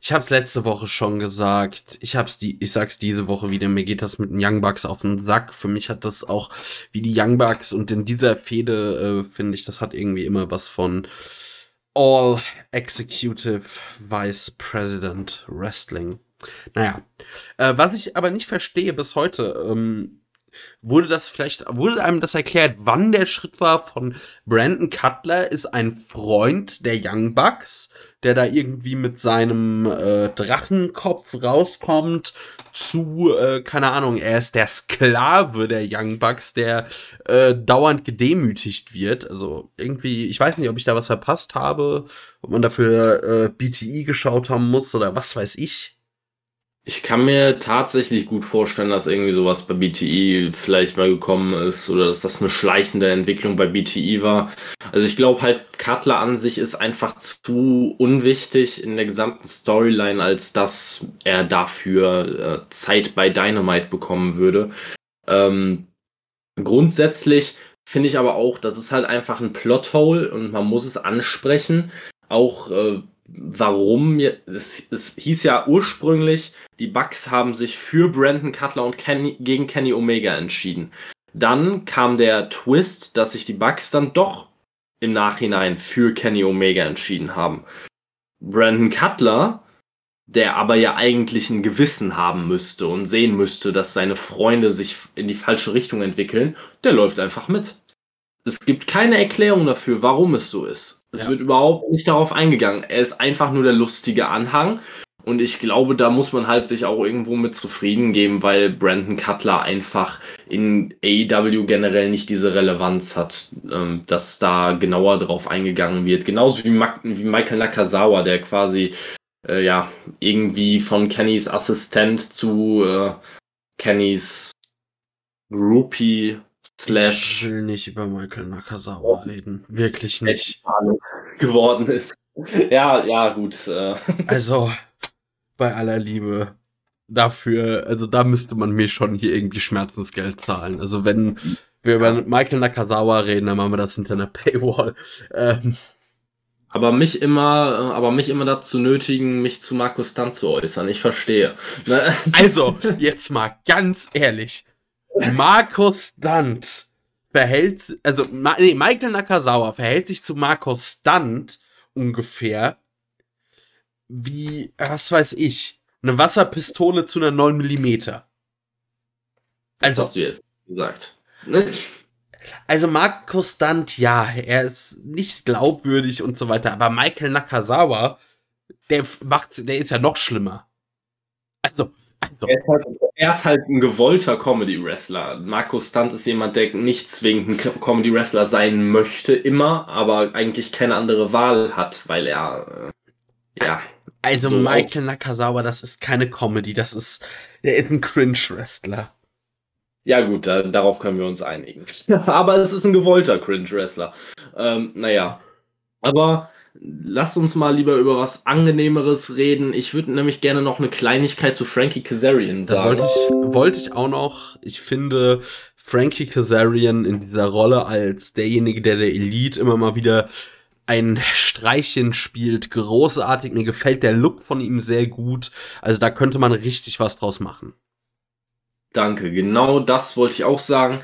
ich hab's letzte Woche schon gesagt. Ich hab's die, ich sag's diese Woche wieder. Mir geht das mit den Young Bucks auf den Sack. Für mich hat das auch wie die Young Bucks und in dieser Fehde äh, finde ich, das hat irgendwie immer was von All Executive Vice President Wrestling. Naja, äh, was ich aber nicht verstehe bis heute, ähm, Wurde das vielleicht, wurde einem das erklärt, wann der Schritt war von Brandon Cutler ist ein Freund der Young Bucks, der da irgendwie mit seinem äh, Drachenkopf rauskommt, zu, äh, keine Ahnung, er ist der Sklave der Young Bucks, der äh, dauernd gedemütigt wird. Also irgendwie, ich weiß nicht, ob ich da was verpasst habe, ob man dafür äh, BTI geschaut haben muss oder was weiß ich. Ich kann mir tatsächlich gut vorstellen, dass irgendwie sowas bei BTI vielleicht mal gekommen ist oder dass das eine schleichende Entwicklung bei BTI war. Also ich glaube halt, Cutler an sich ist einfach zu unwichtig in der gesamten Storyline, als dass er dafür äh, Zeit bei Dynamite bekommen würde. Ähm, grundsätzlich finde ich aber auch, das ist halt einfach ein Plothole und man muss es ansprechen. Auch äh, warum es, es hieß ja ursprünglich, die Bucks haben sich für Brandon Cutler und Kenny, gegen Kenny Omega entschieden. Dann kam der Twist, dass sich die Bucks dann doch im Nachhinein für Kenny Omega entschieden haben. Brandon Cutler, der aber ja eigentlich ein Gewissen haben müsste und sehen müsste, dass seine Freunde sich in die falsche Richtung entwickeln, der läuft einfach mit. Es gibt keine Erklärung dafür, warum es so ist. Es ja. wird überhaupt nicht darauf eingegangen. Er ist einfach nur der lustige Anhang. Und ich glaube, da muss man halt sich auch irgendwo mit zufrieden geben, weil Brandon Cutler einfach in AEW generell nicht diese Relevanz hat, ähm, dass da genauer drauf eingegangen wird. Genauso wie, Michael Nakazawa, der quasi äh, ja irgendwie von Kennys Assistent zu äh, Kennys Groupie Slash. Ich will nicht über Michael Nakazawa reden. Wirklich nicht. Geworden ist. Ja, ja, gut. Äh. Also, bei aller Liebe. Dafür, also da müsste man mir schon hier irgendwie Schmerzensgeld zahlen. Also wenn wir über Michael Nakazawa reden, dann machen wir das hinter einer Paywall. Ähm. Aber mich immer, aber mich immer dazu nötigen, mich zu Markus Stunt zu äußern. Ich verstehe. Ne? Also, jetzt mal ganz ehrlich. Markus Stunt verhält, also nee, Michael Nakazawa verhält sich zu Markus Stunt ungefähr wie, was weiß ich, eine Wasserpistole zu einer 9 mm. Also, hast du jetzt gesagt. Also Markus Stunt, ja, er ist nicht glaubwürdig und so weiter, aber Michael Nakazawa, der macht, der ist ja noch schlimmer. Also, also. Er, ist halt, er ist halt ein gewollter Comedy-Wrestler. Markus Stunt ist jemand, der nicht zwingend ein Comedy-Wrestler sein möchte, immer, aber eigentlich keine andere Wahl hat, weil er, äh, ja. Also so Michael Nakazawa, das ist keine Comedy, das ist, der ist ein Cringe-Wrestler. Ja, gut, da, darauf können wir uns einigen. aber es ist ein gewollter Cringe-Wrestler. Ähm, naja. Aber lass uns mal lieber über was Angenehmeres reden. Ich würde nämlich gerne noch eine Kleinigkeit zu Frankie Kazarian sagen. wollte ich, wollte ich auch noch. Ich finde Frankie Kazarian in dieser Rolle als derjenige, der der Elite immer mal wieder ein Streichchen spielt, großartig. Mir gefällt der Look von ihm sehr gut. Also da könnte man richtig was draus machen. Danke, genau das wollte ich auch sagen.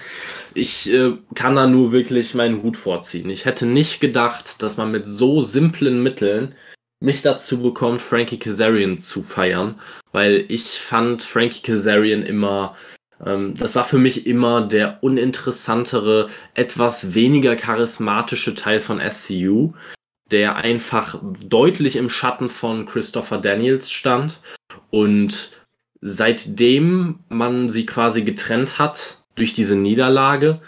Ich äh, kann da nur wirklich meinen Hut vorziehen. Ich hätte nicht gedacht, dass man mit so simplen Mitteln mich dazu bekommt, Frankie Kazarian zu feiern, weil ich fand Frankie Kazarian immer, ähm, das war für mich immer der uninteressantere, etwas weniger charismatische Teil von SCU, der einfach deutlich im Schatten von Christopher Daniels stand und seitdem man sie quasi getrennt hat durch diese Niederlage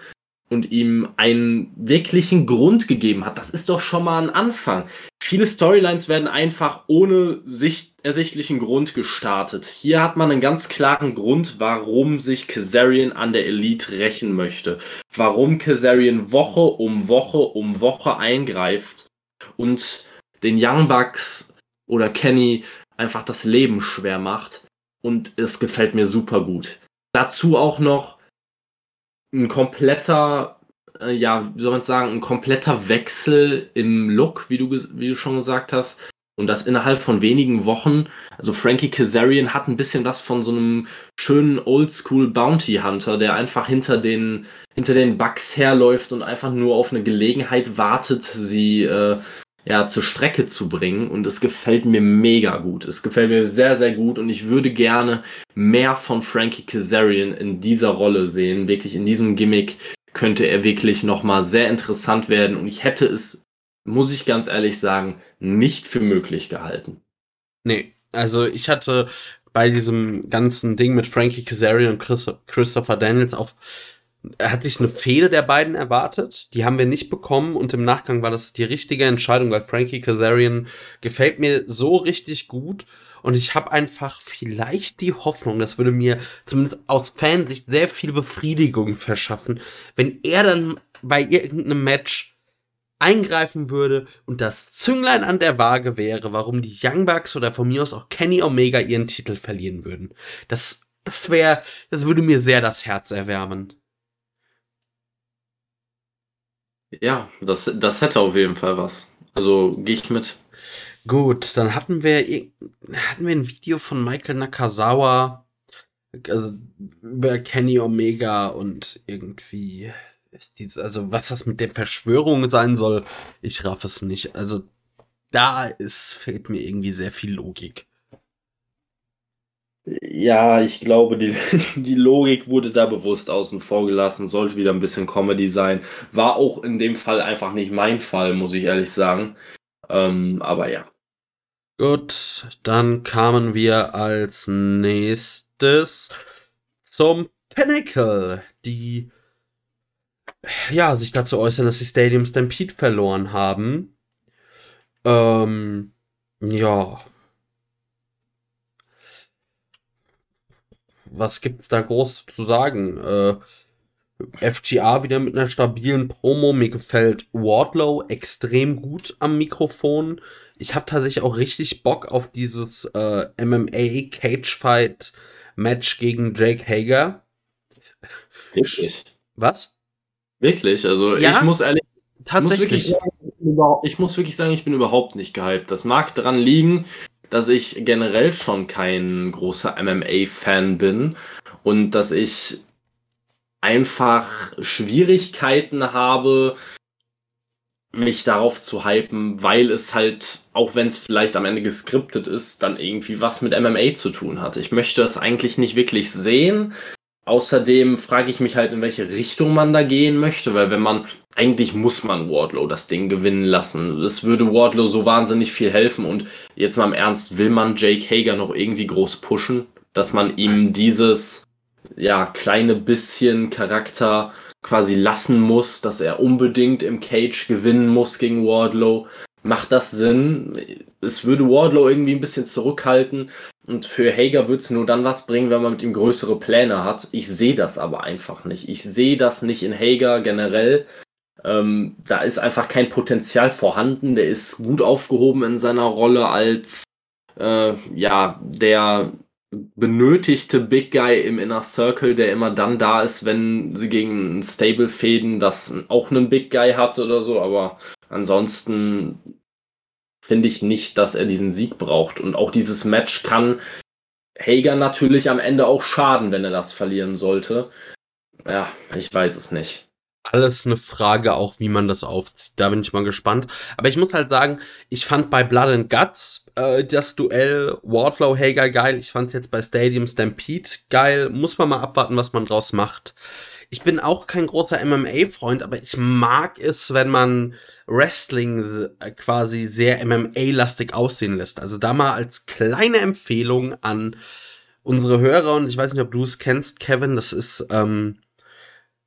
und ihm einen wirklichen Grund gegeben hat, das ist doch schon mal ein Anfang. Viele Storylines werden einfach ohne sicht ersichtlichen Grund gestartet. Hier hat man einen ganz klaren Grund, warum sich Kazarian an der Elite rächen möchte. Warum Kazarian Woche um Woche um Woche eingreift und den Young Bucks oder Kenny einfach das Leben schwer macht und es gefällt mir super gut. Dazu auch noch ein kompletter, äh, ja, wie soll man sagen, ein kompletter Wechsel im Look, wie du, wie du schon gesagt hast. Und das innerhalb von wenigen Wochen. Also Frankie Kazarian hat ein bisschen was von so einem schönen Oldschool Bounty Hunter, der einfach hinter den, hinter den Bugs herläuft und einfach nur auf eine Gelegenheit wartet, sie äh, ja, zur Strecke zu bringen. Und es gefällt mir mega gut. Es gefällt mir sehr, sehr gut. Und ich würde gerne mehr von Frankie Kazarian in dieser Rolle sehen. Wirklich in diesem Gimmick könnte er wirklich nochmal sehr interessant werden. Und ich hätte es, muss ich ganz ehrlich sagen, nicht für möglich gehalten. Nee, also ich hatte bei diesem ganzen Ding mit Frankie Kazarian und Chris Christopher Daniels auch hatte ich eine Fehde der beiden erwartet. Die haben wir nicht bekommen und im Nachgang war das die richtige Entscheidung, weil Frankie Kazarian gefällt mir so richtig gut und ich habe einfach vielleicht die Hoffnung, das würde mir zumindest aus Fansicht sehr viel Befriedigung verschaffen, wenn er dann bei irgendeinem Match eingreifen würde und das Zünglein an der Waage wäre, warum die Young Bucks oder von mir aus auch Kenny Omega ihren Titel verlieren würden. Das, das wäre, das würde mir sehr das Herz erwärmen. Ja, das, das hätte auf jeden Fall was. Also gehe ich mit. Gut, dann hatten wir, hatten wir ein Video von Michael Nakazawa also über Kenny Omega und irgendwie ist dies, also was das mit der Verschwörung sein soll, ich raff es nicht. Also da ist, fehlt mir irgendwie sehr viel Logik. Ja, ich glaube, die, die Logik wurde da bewusst außen vor gelassen, sollte wieder ein bisschen Comedy sein. War auch in dem Fall einfach nicht mein Fall, muss ich ehrlich sagen. Ähm, aber ja. Gut, dann kamen wir als nächstes zum Pinnacle, die ja sich dazu äußern, dass sie Stadium Stampede verloren haben. Ähm, ja, was gibt's da groß zu sagen? Äh, FTA wieder mit einer stabilen Promo. Mir gefällt Wardlow extrem gut am Mikrofon. Ich habe tatsächlich auch richtig Bock auf dieses äh, MMA Cage Fight Match gegen Jake Hager. Wirklich? Was? Wirklich? Also ja, ich muss ehrlich tatsächlich. Muss sagen, ich muss wirklich sagen, ich bin überhaupt nicht gehypt. Das mag daran liegen, dass ich generell schon kein großer MMA-Fan bin und dass ich einfach Schwierigkeiten habe, mich darauf zu hypen, weil es halt, auch wenn es vielleicht am Ende geskriptet ist, dann irgendwie was mit MMA zu tun hat. Ich möchte es eigentlich nicht wirklich sehen, außerdem frage ich mich halt, in welche Richtung man da gehen möchte, weil wenn man, eigentlich muss man Wardlow das Ding gewinnen lassen. Das würde Wardlow so wahnsinnig viel helfen und jetzt mal im Ernst, will man Jake Hager noch irgendwie groß pushen, dass man ihm dieses, ja, kleine bisschen Charakter quasi lassen muss, dass er unbedingt im Cage gewinnen muss gegen Wardlow. Macht das Sinn? Es würde Wardlow irgendwie ein bisschen zurückhalten und für Hager würde es nur dann was bringen, wenn man mit ihm größere Pläne hat. Ich sehe das aber einfach nicht. Ich sehe das nicht in Hager generell. Ähm, da ist einfach kein Potenzial vorhanden. Der ist gut aufgehoben in seiner Rolle als äh, ja der benötigte Big Guy im Inner Circle, der immer dann da ist, wenn sie gegen ein Stable fäden, das auch einen Big Guy hat oder so, aber ansonsten finde ich nicht, dass er diesen Sieg braucht. Und auch dieses Match kann Hager natürlich am Ende auch schaden, wenn er das verlieren sollte. Ja, ich weiß es nicht alles eine Frage auch, wie man das aufzieht. Da bin ich mal gespannt. Aber ich muss halt sagen, ich fand bei Blood and Guts äh, das Duell Wardlow Hager geil. Ich fand es jetzt bei Stadium Stampede geil. Muss man mal abwarten, was man draus macht. Ich bin auch kein großer MMA-Freund, aber ich mag es, wenn man Wrestling äh, quasi sehr MMA-lastig aussehen lässt. Also da mal als kleine Empfehlung an unsere Hörer und ich weiß nicht, ob du es kennst, Kevin. Das ist ähm,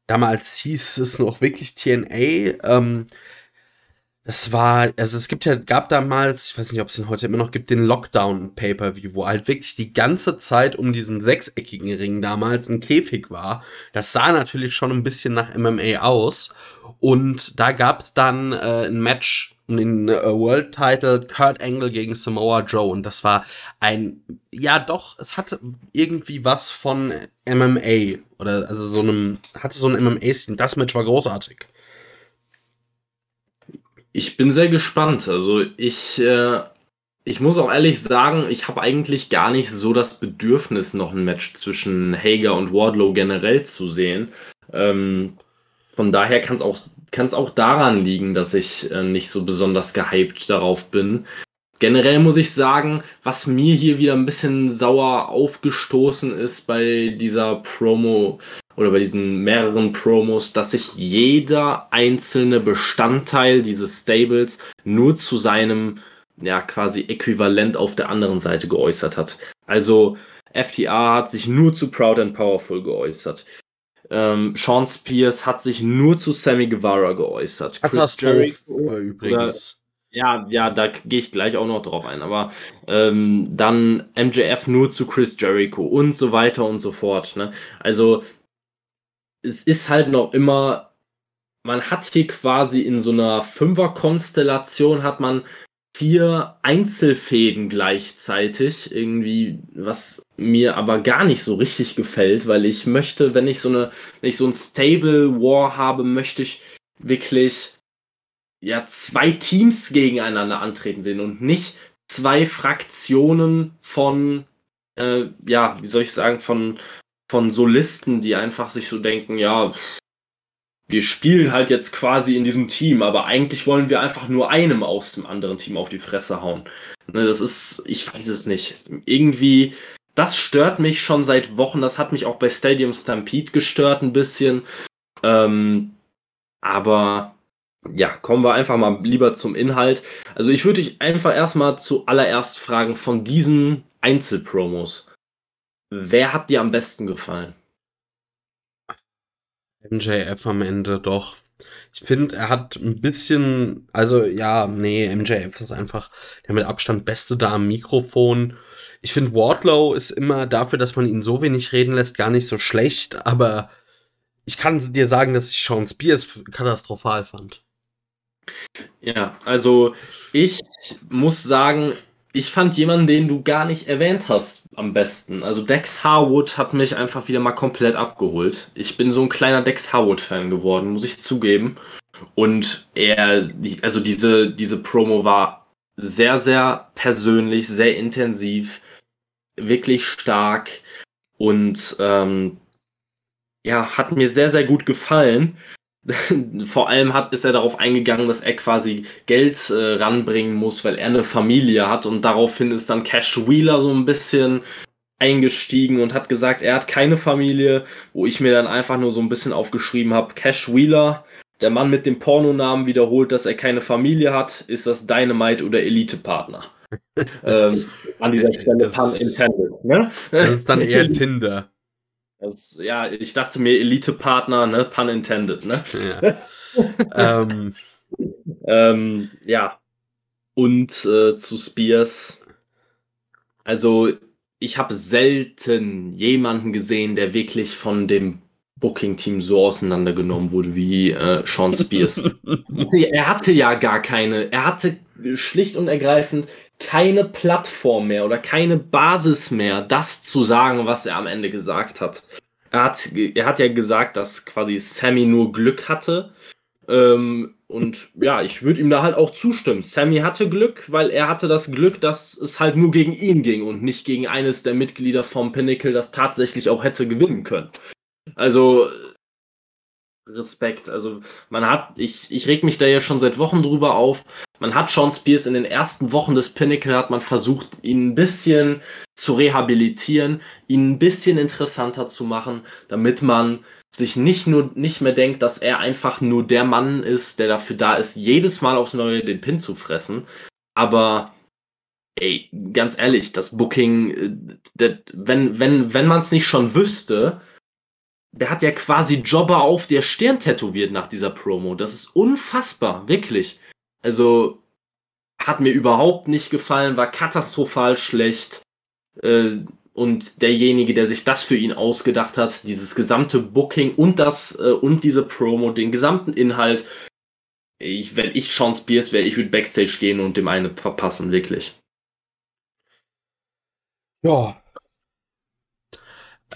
damals hieß es noch wirklich TNA. Ähm, das war, also es gibt ja, gab damals, ich weiß nicht, ob es ihn heute immer noch gibt, den Lockdown Pay-Per-View, wo halt wirklich die ganze Zeit um diesen sechseckigen Ring damals ein Käfig war. Das sah natürlich schon ein bisschen nach MMA aus. Und da gab es dann äh, ein Match um äh, World Title Kurt Angle gegen Samoa Joe. Und das war ein, ja doch, es hatte irgendwie was von MMA. Oder also so einem, hatte so ein MMA-Stil. Das Match war großartig. Ich bin sehr gespannt. Also ich, äh, ich muss auch ehrlich sagen, ich habe eigentlich gar nicht so das Bedürfnis, noch ein Match zwischen Hager und Wardlow generell zu sehen. Ähm, von daher kann es auch, kann's auch daran liegen, dass ich äh, nicht so besonders gehypt darauf bin. Generell muss ich sagen, was mir hier wieder ein bisschen sauer aufgestoßen ist bei dieser Promo, oder bei diesen mehreren Promos, dass sich jeder einzelne Bestandteil dieses Stables nur zu seinem ja quasi Äquivalent auf der anderen Seite geäußert hat. Also FTA hat sich nur zu Proud and Powerful geäußert. Ähm, Sean Spears hat sich nur zu Sammy Guevara geäußert. Chris Jericho übrigens. ja, ja, da gehe ich gleich auch noch drauf ein. Aber ähm, dann MJF nur zu Chris Jericho und so weiter und so fort. Ne? Also es ist halt noch immer, man hat hier quasi in so einer Fünfer-Konstellation hat man vier Einzelfäden gleichzeitig, irgendwie, was mir aber gar nicht so richtig gefällt, weil ich möchte, wenn ich so eine, wenn ich so ein Stable War habe, möchte ich wirklich ja zwei Teams gegeneinander antreten sehen und nicht zwei Fraktionen von äh, ja, wie soll ich sagen, von von Solisten, die einfach sich so denken, ja, wir spielen halt jetzt quasi in diesem Team, aber eigentlich wollen wir einfach nur einem aus dem anderen Team auf die Fresse hauen. Ne, das ist, ich weiß es nicht. Irgendwie, das stört mich schon seit Wochen. Das hat mich auch bei Stadium Stampede gestört ein bisschen. Ähm, aber ja, kommen wir einfach mal lieber zum Inhalt. Also ich würde dich einfach erstmal zuallererst fragen von diesen Einzelpromos. Wer hat dir am besten gefallen? MJF am Ende doch. Ich finde, er hat ein bisschen, also ja, nee, MJF ist einfach der mit Abstand beste da am Mikrofon. Ich finde, Wardlow ist immer dafür, dass man ihn so wenig reden lässt, gar nicht so schlecht, aber ich kann dir sagen, dass ich Sean Spears katastrophal fand. Ja, also ich muss sagen, ich fand jemanden, den du gar nicht erwähnt hast, am besten. Also Dex Harwood hat mich einfach wieder mal komplett abgeholt. Ich bin so ein kleiner Dex Harwood-Fan geworden, muss ich zugeben. Und er, also diese, diese Promo war sehr, sehr persönlich, sehr intensiv, wirklich stark und ähm, ja, hat mir sehr, sehr gut gefallen. Vor allem hat, ist er darauf eingegangen, dass er quasi Geld äh, ranbringen muss, weil er eine Familie hat und daraufhin ist dann Cash Wheeler so ein bisschen eingestiegen und hat gesagt, er hat keine Familie, wo ich mir dann einfach nur so ein bisschen aufgeschrieben habe, Cash Wheeler, der Mann mit dem Pornonamen wiederholt, dass er keine Familie hat, ist das Dynamite oder Elite-Partner? ähm, an dieser Stelle Das- pun intended. Ne? Das ist dann eher Tinder. Das, ja, ich dachte mir Elite-Partner, ne? Pun intended, ne? Ja. ähm, Ähm, ja. Und äh, zu Spears. Also, ich habe selten jemanden gesehen, der wirklich von dem Booking-Team so auseinandergenommen wurde wie äh, Sean Spears. er hatte ja gar keine, er hatte schlicht und ergreifend keine Plattform mehr oder keine Basis mehr, das zu sagen, was er am Ende gesagt hat. Er hat, er hat ja gesagt, dass quasi Sammy nur Glück hatte. Ähm, und ja, ich würde ihm da halt auch zustimmen. Sammy hatte Glück, weil er hatte das Glück, dass es halt nur gegen ihn ging und nicht gegen eines der Mitglieder vom Pinnacle, das tatsächlich auch hätte gewinnen können. Also Respekt. Also man hat, ich, ich reg mich da ja schon seit Wochen drüber auf. Man hat Sean Spears in den ersten Wochen des Pinnacle hat man versucht, ihn ein bisschen zu rehabilitieren, ihn ein bisschen interessanter zu machen, damit man sich nicht nur nicht mehr denkt, dass er einfach nur der Mann ist, der dafür da ist, jedes Mal aufs Neue den Pin zu fressen. Aber ey, ganz ehrlich, das Booking, äh, das, wenn, wenn, wenn man es nicht schon wüsste, der hat ja quasi Jobber auf der Stirn tätowiert nach dieser Promo. Das ist unfassbar, wirklich. Also hat mir überhaupt nicht gefallen, war katastrophal schlecht. Äh, und derjenige, der sich das für ihn ausgedacht hat, dieses gesamte Booking und das äh, und diese Promo, den gesamten Inhalt, ich, wenn ich Sean Spears wäre, ich würde Backstage gehen und dem eine verpassen, wirklich. ja.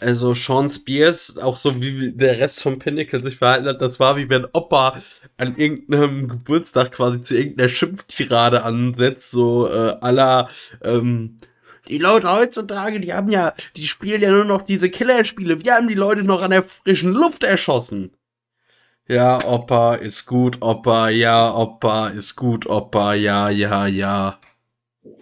Also Sean Spears, auch so wie der Rest vom Pinnacle sich verhalten hat, das war wie wenn Opa an irgendeinem Geburtstag quasi zu irgendeiner Schimpftirade ansetzt, so äh, aller ähm, die Leute heutzutage, die haben ja, die spielen ja nur noch diese Killerspiele. Wir haben die Leute noch an der frischen Luft erschossen. Ja, Opa ist gut, Opa, ja, Opa ist gut, Opa, ja, ja, ja.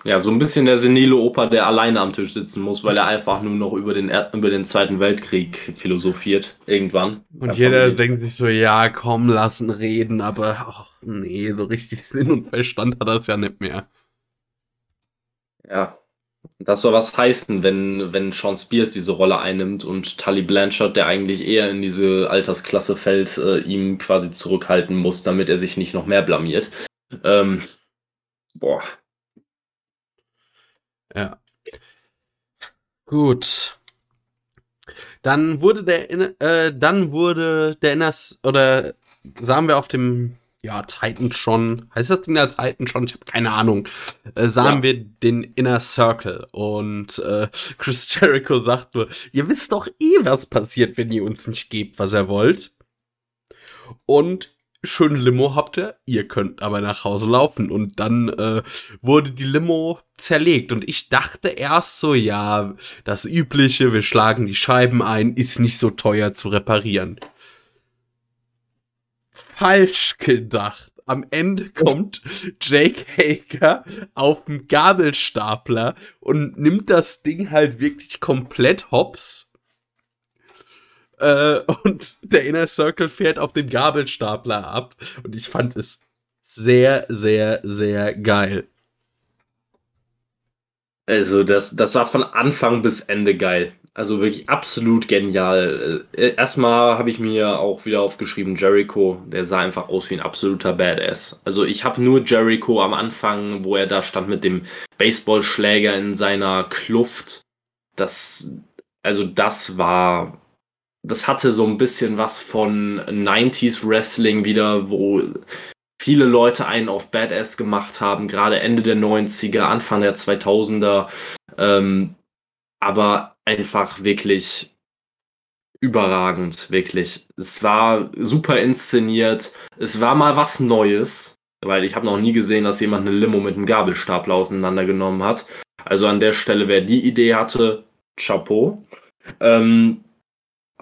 Ja, so ein bisschen der senile Opa, der alleine am Tisch sitzen muss, weil er einfach nur noch über den, er über den Zweiten Weltkrieg philosophiert. Irgendwann. Und Ja, jeder Familie. denkt sich so, ja, komm, lassen reden, aber ach nee, so richtig Sinn und Verstand hat das ja nicht mehr. Ja. Das soll was heißen, wenn, wenn Sean Spears diese Rolle einnimmt und Tully Blanchard, der eigentlich eher in diese Altersklasse fällt, äh, ihm quasi zurückhalten muss, damit er sich nicht noch mehr blamiert. Ähm, boah. Ja. Gut. Dann wurde der, äh, dann wurde der Inners, oder sahen wir auf dem, ja, Titan schon, heißt das Ding der Titan schon? Ich habe keine Ahnung. Äh, sahen Ja. wir den Inner Circle und äh, Chris Jericho sagt nur, ihr wisst doch eh, was passiert, wenn ihr uns nicht gebt, was ihr wollt. Und schön Limo habt ihr, ihr könnt aber nach Hause laufen. Und dann äh, wurde die Limo zerlegt. Und ich dachte erst so, ja, das Übliche, wir schlagen die Scheiben ein, ist nicht so teuer zu reparieren. Falsch gedacht. Am Ende kommt Jake Hager auf den Gabelstapler und nimmt das Ding halt wirklich komplett hops. Äh, und der Inner Circle fährt auf dem Gabelstapler ab. Und ich fand es sehr, sehr, sehr geil. Also, das, das war von Anfang bis Ende geil. Also wirklich absolut genial. Äh, Erstmal habe ich mir auch wieder aufgeschrieben, Jericho, der sah einfach aus wie ein absoluter Badass. Also ich habe nur Jericho am Anfang, wo er da stand mit dem Baseballschläger in seiner Kluft. Das, also das war, das hatte so ein bisschen was von 90s Wrestling wieder, wo viele Leute einen auf Badass gemacht haben, gerade Ende der 90er, Anfang der 2000er. Ähm, aber einfach wirklich überragend, wirklich. Es war super inszeniert. Es war mal was Neues, weil ich habe noch nie gesehen, dass jemand eine Limo mit einem Gabelstapler auseinandergenommen hat. Also an der Stelle, wer die Idee hatte, Chapeau. Ähm,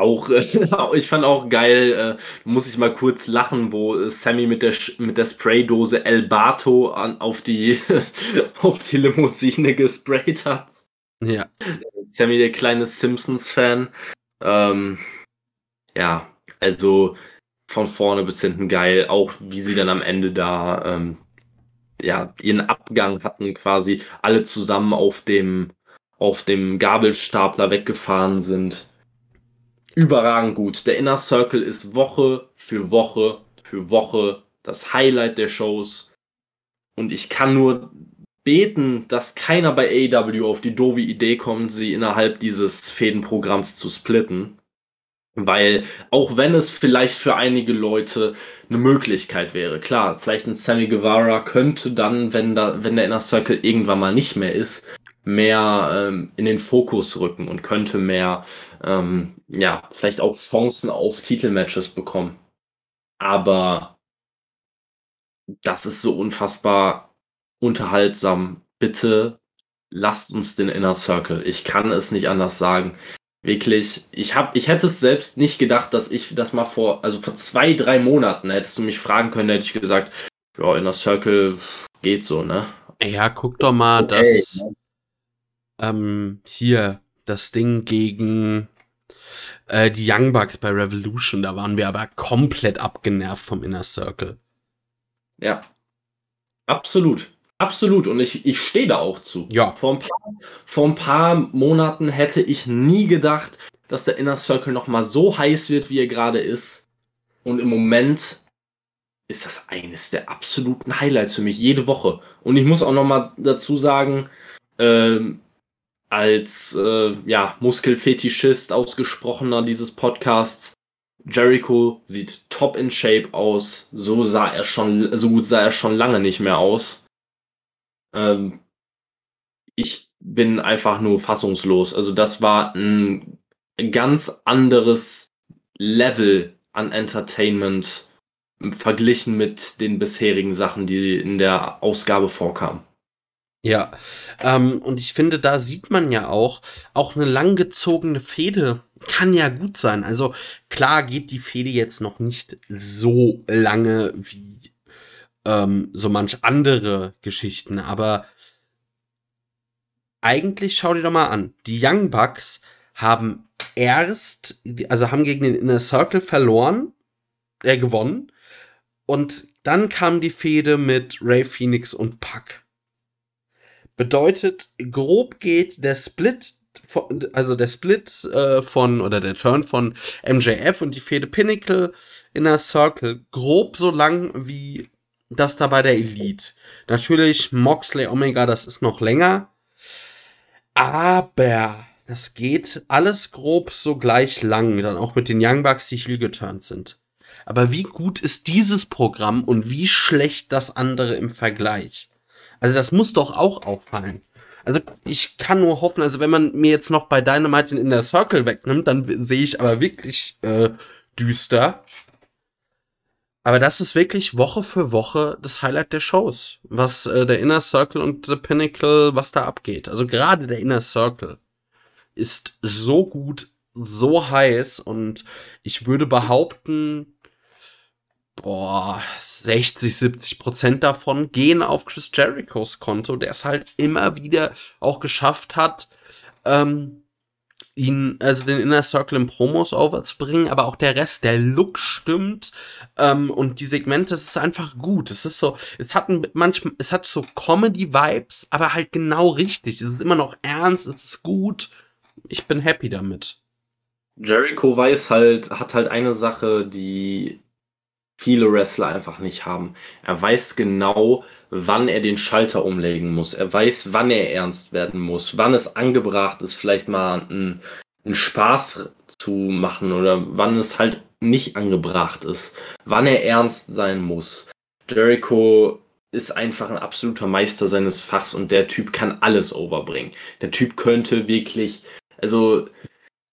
auch, ich fand auch geil, äh, muss ich mal kurz lachen, wo äh, Sammy mit der, mit der Spraydose El Bato an, auf, die, auf die Limousine gesprayt hat. Ja. Sammy der kleine Simpsons-Fan. Ähm, ja, also von vorne bis hinten geil. Auch wie sie dann am Ende da ähm, ja, ihren Abgang hatten, quasi alle zusammen auf dem, auf dem Gabelstapler weggefahren sind. Überragend gut. Der Inner Circle ist Woche für Woche für Woche das Highlight der Shows. Und ich kann nur beten, dass keiner bei AW auf die doofe Idee kommt, sie innerhalb dieses Fädenprogramms zu splitten. Weil auch wenn es vielleicht für einige Leute eine Möglichkeit wäre, klar, vielleicht ein Sammy Guevara könnte dann, wenn, da, wenn der Inner Circle irgendwann mal nicht mehr ist, mehr ähm, in den Fokus rücken und könnte mehr, ähm, ja, vielleicht auch Chancen auf Titelmatches bekommen. Aber das ist so unfassbar unterhaltsam. Bitte lasst uns den Inner Circle. Ich kann es nicht anders sagen. Wirklich, ich hab, ich hätte es selbst nicht gedacht, dass ich das mal vor, also vor zwei, drei Monaten hättest du mich fragen können, hätte ich gesagt, ja, Inner Circle geht so, ne? Ja, guck doch mal, okay, dass ne? ähm, hier das Ding gegen äh, die Young Bucks bei Revolution, da waren wir aber komplett abgenervt vom Inner Circle. Ja, absolut. Absolut, und ich, ich stehe da auch zu. Ja. Vor ein, paar, vor ein paar Monaten hätte ich nie gedacht, dass der Inner Circle nochmal so heiß wird, wie er gerade ist. Und im Moment ist das eines der absoluten Highlights für mich, jede Woche. Und ich muss auch nochmal dazu sagen, ähm, als äh, ja, Muskelfetischist, ausgesprochener dieses Podcasts, Jericho sieht top in Shape aus. So sah er schon, so gut sah er schon lange nicht mehr aus. Ähm, ich bin einfach nur fassungslos. Also das war ein ganz anderes Level an Entertainment verglichen mit den bisherigen Sachen, die in der Ausgabe vorkamen. Ja, ähm, und ich finde, da sieht man ja auch, auch eine langgezogene Fehde kann ja gut sein. Also klar geht die Fehde jetzt noch nicht so lange wie ähm, so manch andere Geschichten, aber eigentlich schau dir doch mal an. Die Young Bucks haben erst, also haben gegen den Inner Circle verloren, äh, gewonnen. Und dann kam die Fehde mit Ray Phoenix und Puck. Bedeutet, grob geht der Split, also der Split äh, von, oder der Turn von MJF und die Fehde Pinnacle Inner Circle grob so lang wie das da bei der Elite. Natürlich Moxley Omega, das ist noch länger. Aber das geht alles grob so gleich lang, dann auch mit den Young Bucks, die heel geturnt sind. Aber wie gut ist dieses Programm und wie schlecht das andere im Vergleich? Also das muss doch auch auffallen. Also ich kann nur hoffen, also wenn man mir jetzt noch bei Dynamite in der Circle wegnimmt, dann sehe ich aber wirklich äh, düster. Aber das ist wirklich Woche für Woche das Highlight der Shows, was äh, der Inner Circle und The Pinnacle, was da abgeht. Also gerade der Inner Circle ist so gut, so heiß und ich würde behaupten, boah, 60, 70 Prozent davon gehen auf Chris Jerichos Konto, der es halt immer wieder auch geschafft hat, ähm, ihn, also den Inner Circle in Promos overzubringen, aber auch der Rest, der Look stimmt ähm, und die Segmente, es ist einfach gut. Es ist so, es hat ein, manchmal, es hat so Comedy-Vibes, aber halt genau richtig. Es ist immer noch ernst, es ist gut. Ich bin happy damit. Jericho weiß halt, hat halt eine Sache, die viele Wrestler einfach nicht haben. Er weiß genau, wann er den Schalter umlegen muss. Er weiß, wann er ernst werden muss, wann es angebracht ist, vielleicht mal einen, einen Spaß zu machen oder wann es halt nicht angebracht ist, wann er ernst sein muss. Jericho ist einfach ein absoluter Meister seines Fachs und der Typ kann alles overbringen. Der Typ könnte wirklich, also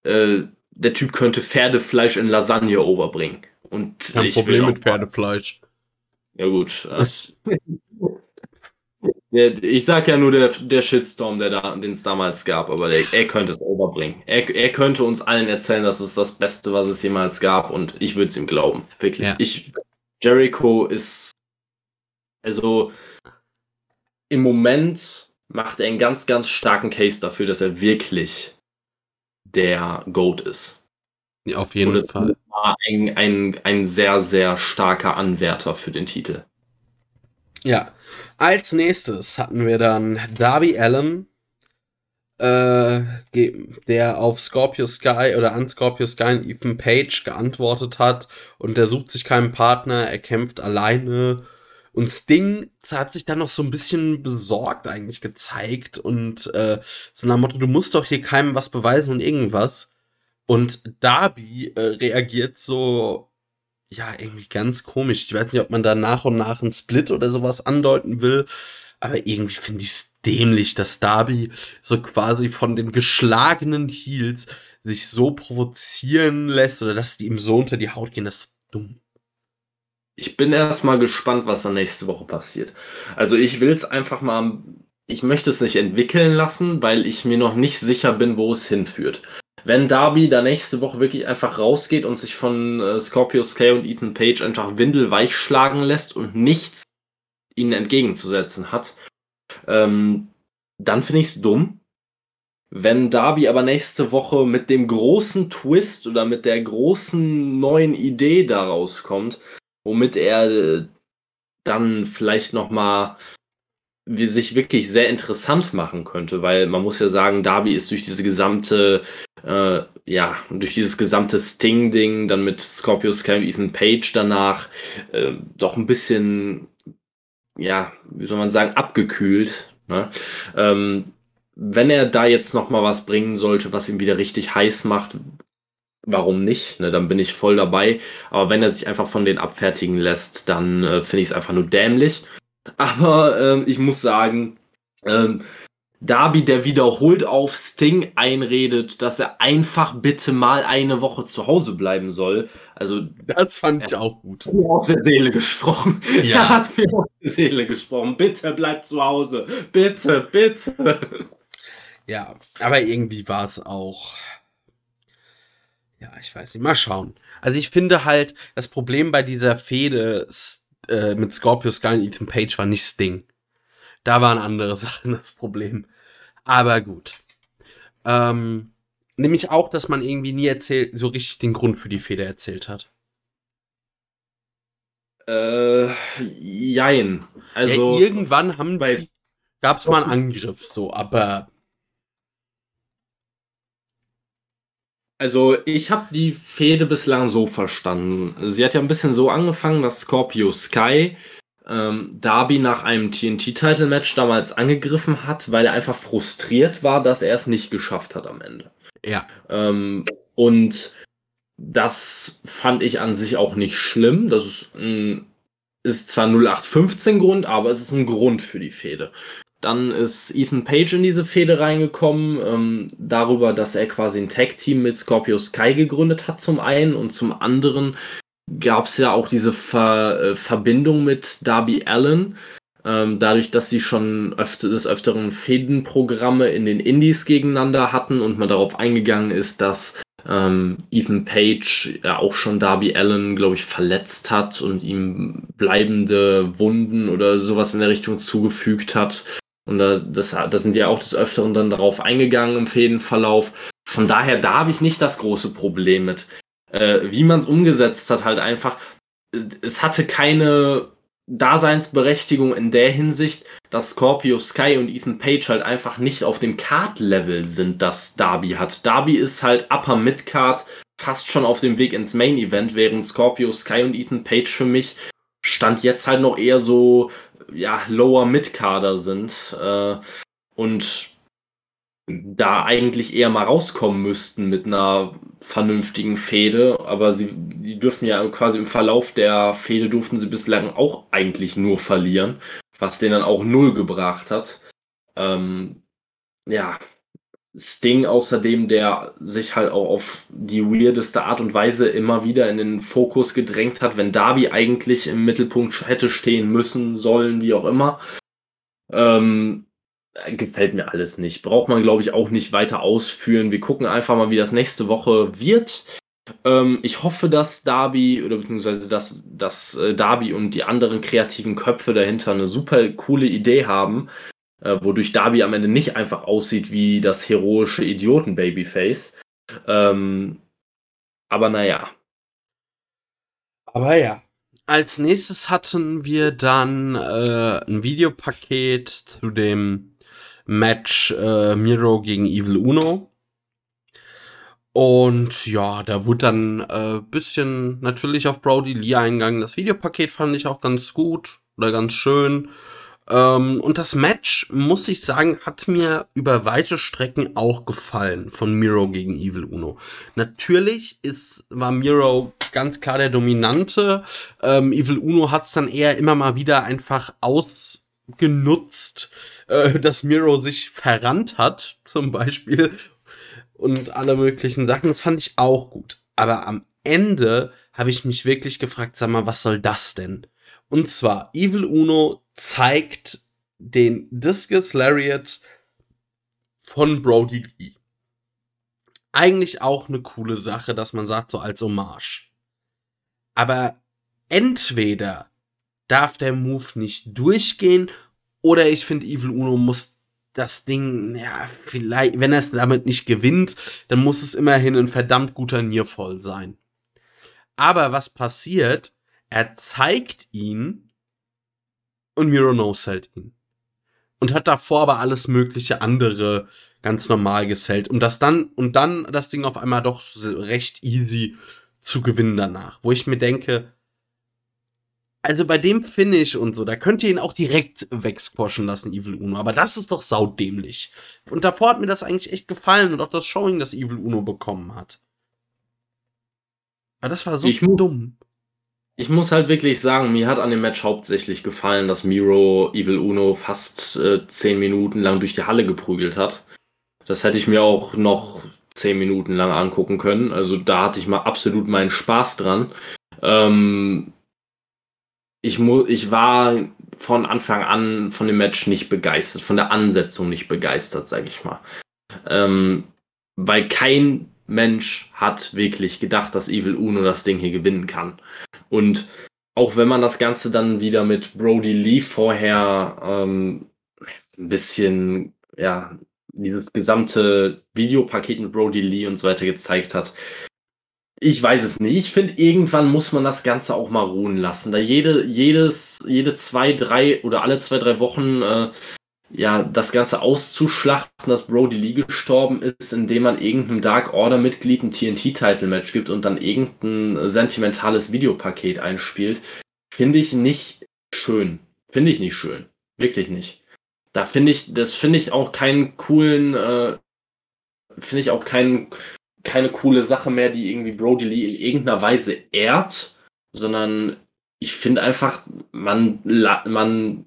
äh, der Typ könnte Pferdefleisch in Lasagne overbringen. Und Kein ich Problem mit Pferdefleisch. Ja gut. ich sag ja nur der, der Shitstorm, der da, den es damals gab, aber der, er könnte es overbringen. Er, er könnte uns allen erzählen, dass es das Beste, was es jemals gab, und ich würde es ihm glauben. Wirklich. Ja. Ich, Jericho ist also im Moment macht er einen ganz, ganz starken Case dafür, dass er wirklich der Goat ist. Auf jeden Oder Fall. War ein, ein, ein sehr, sehr starker Anwärter für den Titel. Ja. Als nächstes hatten wir dann Darby Allen, äh, der auf Scorpio Sky oder an Scorpio Sky und Ethan Page geantwortet hat und der sucht sich keinen Partner, er kämpft alleine. Und Sting hat sich dann noch so ein bisschen besorgt eigentlich gezeigt und äh, so nach dem Motto, du musst doch hier keinem was beweisen und irgendwas. Und Darby äh, reagiert so, ja, irgendwie ganz komisch. Ich weiß nicht, ob man da nach und nach einen Split oder sowas andeuten will, aber irgendwie finde ich es dämlich, dass Darby so quasi von den geschlagenen Heels sich so provozieren lässt oder dass die ihm so unter die Haut gehen. Das ist dumm. Ich bin erstmal gespannt, was da nächste Woche passiert. Also ich will es einfach mal, ich möchte es nicht entwickeln lassen, weil ich mir noch nicht sicher bin, wo es hinführt. Wenn Darby da nächste Woche wirklich einfach rausgeht und sich von äh, Scorpio Sky und Ethan Page einfach windelweich schlagen lässt und nichts ihnen entgegenzusetzen hat, ähm, dann finde ich es dumm. Wenn Darby aber nächste Woche mit dem großen Twist oder mit der großen neuen Idee daraus kommt, womit er äh, dann vielleicht noch mal wie sich wirklich sehr interessant machen könnte, weil man muss ja sagen, Darby ist durch diese gesamte, äh, ja, durch dieses gesamte Sting-Ding, dann mit Scorpio und Ethan Page danach, äh, doch ein bisschen ja, wie soll man sagen, abgekühlt. Ne? Ähm, wenn er da jetzt noch mal was bringen sollte, was ihn wieder richtig heiß macht, warum nicht? Ne? Dann bin ich voll dabei. Aber wenn er sich einfach von denen abfertigen lässt, dann äh, finde ich es einfach nur dämlich. Aber ähm, ich muss sagen, ähm, Darby, der wiederholt auf Sting einredet, dass er einfach bitte mal eine Woche zu Hause bleiben soll. Also, das fand ich auch gut. Er hat mir aus der Seele gesprochen. Ja. Er hat mir aus der Seele gesprochen. Bitte bleib zu Hause. Bitte, bitte. Ja, aber irgendwie war es auch. Ja, ich weiß nicht. Mal schauen. Also, ich finde halt, das Problem bei dieser Fehde äh, mit Scorpio Sky und Ethan Page war nicht Sting. Da waren andere Sachen das Problem. Aber gut. Ähm, nämlich auch, dass man irgendwie nie erzählt, so richtig den Grund für die Feder erzählt hat. Äh, jein. Also. Ja, irgendwann haben gab es mal einen Angriff, so, aber. Also, ich habe die Fehde bislang so verstanden. Sie hat ja ein bisschen so angefangen, dass Scorpio Sky ähm, Darby nach einem TNT-Title-Match damals angegriffen hat, weil er einfach frustriert war, dass er es nicht geschafft hat am Ende. Ja. Ähm, und das fand ich an sich auch nicht schlimm. Das ist, ein, ist zwar 0815 Grund, aber es ist ein Grund für die Fehde. Dann ist Ethan Page in diese Fehde reingekommen, ähm, darüber, dass er quasi ein Tag-Team mit Scorpio Sky gegründet hat, zum einen, und zum anderen gab es ja auch diese Ver äh, Verbindung mit Darby Allen. Ähm, dadurch, dass sie schon öfter, des Öfteren Fädenprogramme in den Indies gegeneinander hatten und man darauf eingegangen ist, dass ähm, Ethan Page ja auch schon Darby Allen, glaube ich, verletzt hat und ihm bleibende Wunden oder sowas in der Richtung zugefügt hat. Und da, das, da sind ja auch des Öfteren dann darauf eingegangen im Fädenverlauf. Von daher, da habe ich nicht das große Problem mit äh, wie man es umgesetzt hat, halt einfach, es hatte keine Daseinsberechtigung in der Hinsicht, dass Scorpio Sky und Ethan Page halt einfach nicht auf dem Card-Level sind, das Darby hat. Darby ist halt Upper Mid-Card, fast schon auf dem Weg ins Main-Event, während Scorpio Sky und Ethan Page für mich stand jetzt halt noch eher so, ja, Lower Mid-Carder sind. Äh, und da eigentlich eher mal rauskommen müssten mit einer vernünftigen Fehde, aber sie, sie dürfen ja quasi im Verlauf der Fehde durften sie bislang auch eigentlich nur verlieren, was denen dann auch null gebracht hat. Ähm, ja, Sting außerdem, der sich halt auch auf die weirdeste Art und Weise immer wieder in den Fokus gedrängt hat, wenn Darby eigentlich im Mittelpunkt hätte stehen müssen, sollen, wie auch immer. Ähm, gefällt mir alles nicht. Braucht man, glaube ich, auch nicht weiter ausführen. Wir gucken einfach mal, wie das nächste Woche wird. Ähm, ich hoffe, dass Darby oder beziehungsweise dass, dass äh, Darby und die anderen kreativen Köpfe dahinter eine super coole Idee haben, äh, wodurch Darby am Ende nicht einfach aussieht wie das heroische Idioten-Babyface. Ähm, aber naja. Aber ja. Als nächstes hatten wir dann äh, ein Videopaket zu dem Match äh, Miro gegen Evil Uno. Und ja, da wurde dann äh, bisschen natürlich auf Brody Lee eingegangen. Das Videopaket fand ich auch ganz gut oder ganz schön. Ähm, und das Match, muss ich sagen, hat mir über weite Strecken auch gefallen von Miro gegen Evil Uno. Natürlich ist, war Miro ganz klar der Dominante. Ähm, Evil Uno hat es dann eher immer mal wieder einfach ausgenutzt, äh, dass Miro sich verrannt hat, zum Beispiel. Und alle möglichen Sachen. Das fand ich auch gut. Aber am Ende habe ich mich wirklich gefragt, sag mal, was soll das denn? Und zwar, Evil Uno zeigt den Discus Lariat von Brody Lee. Eigentlich auch eine coole Sache, dass man sagt, so als Hommage. Aber entweder darf der Move nicht durchgehen oder ich finde, Evil Uno muss das Ding, ja, vielleicht, wenn er es damit nicht gewinnt, dann muss es immerhin ein verdammt guter Niervoll sein. Aber was passiert, er zeigt ihn und Miro no-sellt ihn. Und hat davor aber alles mögliche andere ganz normal gesellt. Und das dann, und dann das Ding auf einmal doch recht easy zu gewinnen danach. Wo ich mir denke, also bei dem Finish und so, da könnt ihr ihn auch direkt wegsquashen lassen, Evil Uno. Aber das ist doch saudämlich. Und davor hat mir das eigentlich echt gefallen und auch das Showing, das Evil Uno bekommen hat. Aber das war so ich dumm. Ich muss halt wirklich sagen, mir hat an dem Match hauptsächlich gefallen, dass Miro Evil Uno fast äh, zehn Minuten lang durch die Halle geprügelt hat. Das hätte ich mir auch noch zehn Minuten lang angucken können. Also da hatte ich mal absolut meinen Spaß dran. Ähm, ich, ich war von Anfang an von dem Match nicht begeistert, von der Ansetzung nicht begeistert, sage ich mal. Ähm, weil kein Mensch hat wirklich gedacht, dass Evil Uno das Ding hier gewinnen kann. Und auch wenn man das Ganze dann wieder mit Brody Lee vorher ähm, ein bisschen, ja, dieses gesamte Videopaket mit Brody Lee und so weiter gezeigt hat. Ich weiß es nicht. Ich finde, irgendwann muss man das Ganze auch mal ruhen lassen. Da jede, jedes, jede zwei, drei oder alle zwei, drei Wochen äh, ja, das Ganze auszuschlachten, dass Brody Lee gestorben ist, indem man irgendeinem Dark Order-Mitglied ein TNT-Title-Match gibt und dann irgendein sentimentales Videopaket einspielt, finde ich nicht schön. Finde ich nicht schön. Wirklich nicht. Da finde ich, das finde ich auch keinen coolen, äh, finde ich auch keinen, keine coole Sache mehr, die irgendwie Brody Lee in irgendeiner Weise ehrt, sondern ich finde einfach, man, man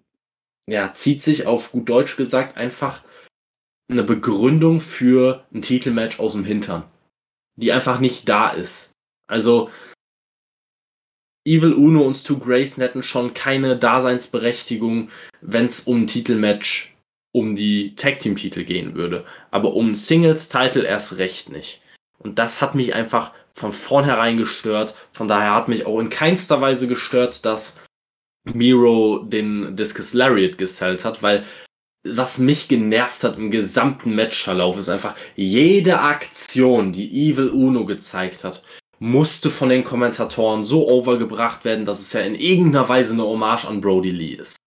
ja, zieht sich auf gut Deutsch gesagt einfach eine Begründung für ein Titelmatch aus dem Hintern, die einfach nicht da ist. Also Evil Uno und Stu Grayson hätten schon keine Daseinsberechtigung, wenn es um ein Titelmatch um die Tag Team Titel gehen würde, aber um Singles Titel erst recht nicht. Und das hat mich einfach von vornherein gestört. Von daher hat mich auch in keinster Weise gestört, dass Miro den Discus Lariat gesellt hat, weil was mich genervt hat im gesamten Matchverlauf ist einfach, jede Aktion, die Evil Uno gezeigt hat, musste von den Kommentatoren so overgebracht werden, dass es ja in irgendeiner Weise eine Hommage an Brody Lee ist.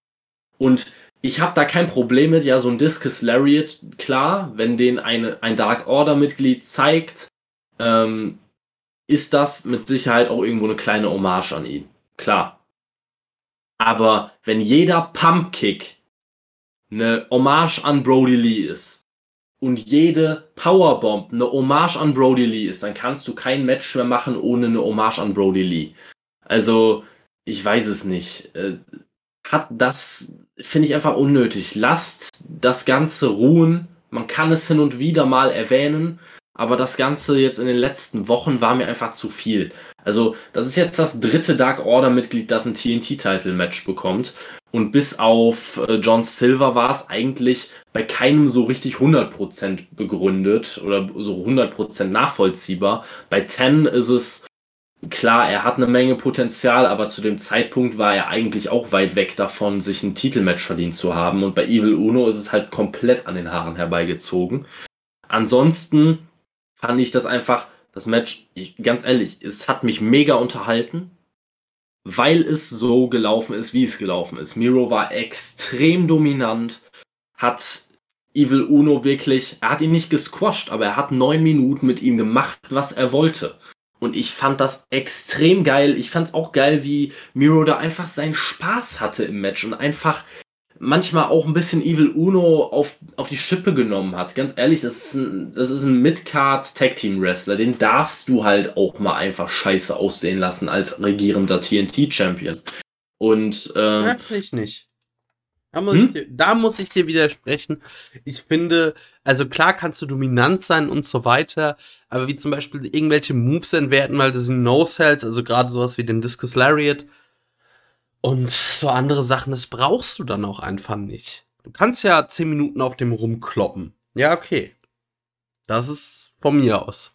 Und ich habe da kein Problem mit, ja, so ein Discus Lariat, klar, wenn den eine, ein Dark Order-Mitglied zeigt, ähm, ist das mit Sicherheit auch irgendwo eine kleine Hommage an ihn. Klar. Aber wenn jeder Pumpkick eine Hommage an Brody Lee ist und jede Powerbomb eine Hommage an Brody Lee ist, dann kannst du kein Match mehr machen ohne eine Hommage an Brody Lee. Also, ich weiß es nicht. Äh, hat das, finde ich einfach unnötig. Lasst das Ganze ruhen. Man kann es hin und wieder mal erwähnen, aber das Ganze jetzt in den letzten Wochen war mir einfach zu viel. Also, das ist jetzt das dritte Dark Order-Mitglied, das ein TNT-Title-Match bekommt. Und bis auf äh, John Silver war es eigentlich bei keinem so richtig 100% begründet oder so 100% nachvollziehbar. Bei Ten ist es klar, er hat eine Menge Potenzial, aber zu dem Zeitpunkt war er eigentlich auch weit weg davon, sich ein Titelmatch verdient zu haben. Und bei Evil Uno ist es halt komplett an den Haaren herbeigezogen. Ansonsten fand ich das einfach, das Match, ich, ganz ehrlich, es hat mich mega unterhalten, weil es so gelaufen ist, wie es gelaufen ist. Miro war extrem dominant, hat Evil Uno wirklich, er hat ihn nicht gesquasht, aber er hat neun Minuten mit ihm gemacht, was er wollte. Und ich fand das extrem geil. Ich fand es auch geil, wie Miro da einfach seinen Spaß hatte im Match und einfach manchmal auch ein bisschen Evil Uno auf, auf die Schippe genommen hat. Ganz ehrlich, das ist ein, das ist ein Midcard Tag Team Wrestler. Den darfst du halt auch mal einfach scheiße aussehen lassen als regierender TNT Champion. Und äh, Natürlich nicht. Da muss, hm? dir, da muss, ich dir widersprechen. Ich finde, also klar kannst du dominant sein und so weiter, aber wie zum Beispiel irgendwelche Moves entwerten, weil das sind No-Cells, also gerade sowas wie den Discus Lariat, und so andere Sachen, das brauchst du dann auch einfach nicht. Du kannst ja zehn Minuten auf dem rumkloppen. Ja, okay. Das ist von mir aus.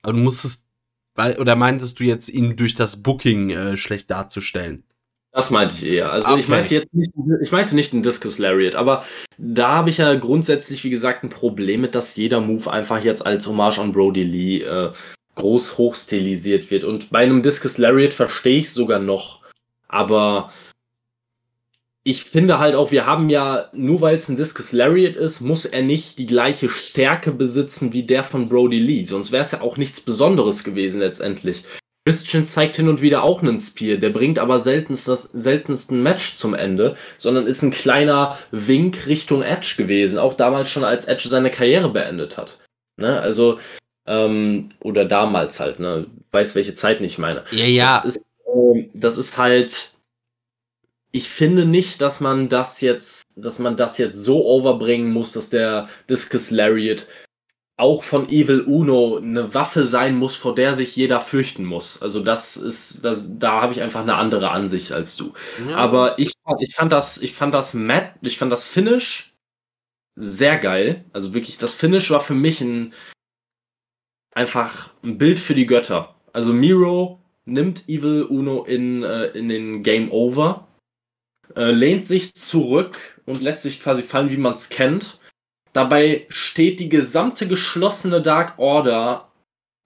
Aber du musstest, weil, oder meintest du jetzt, ihn durch das Booking äh, schlecht darzustellen? Das meinte ich eher. Also okay. ich meinte jetzt nicht, ich meinte nicht einen Discus Lariat, aber da habe ich ja grundsätzlich, wie gesagt, ein Problem mit, dass jeder Move einfach jetzt als Hommage an Brody Lee äh, groß hochstilisiert wird. Und bei einem Discus Lariat verstehe ich sogar noch, aber ich finde halt auch, wir haben ja, nur weil es ein Discus Lariat ist, muss er nicht die gleiche Stärke besitzen wie der von Brody Lee. Sonst wäre es ja auch nichts Besonderes gewesen letztendlich. Christian zeigt hin und wieder auch einen Spear, der bringt aber seltenst das seltensten Match zum Ende, sondern ist ein kleiner Wink Richtung Edge gewesen, auch damals schon als Edge seine Karriere beendet hat. Ne? Also, ähm, oder damals halt, ne? Weiß welche Zeit ich meine. Ja, ja. Das ist, das ist halt. Ich finde nicht, dass man das jetzt, dass man das jetzt so overbringen muss, dass der Discus Lariat auch von Evil Uno eine Waffe sein muss, vor der sich jeder fürchten muss. Also das ist, das, da habe ich einfach eine andere Ansicht als du. Ja. Aber ich, ich fand das, ich fand das Matt, ich fand das Finish sehr geil. Also wirklich, das Finish war für mich ein einfach ein Bild für die Götter. Also Miro nimmt Evil Uno in, äh, in den Game Over, äh, lehnt sich zurück und lässt sich quasi fallen, wie man es kennt. Dabei steht die gesamte geschlossene Dark Order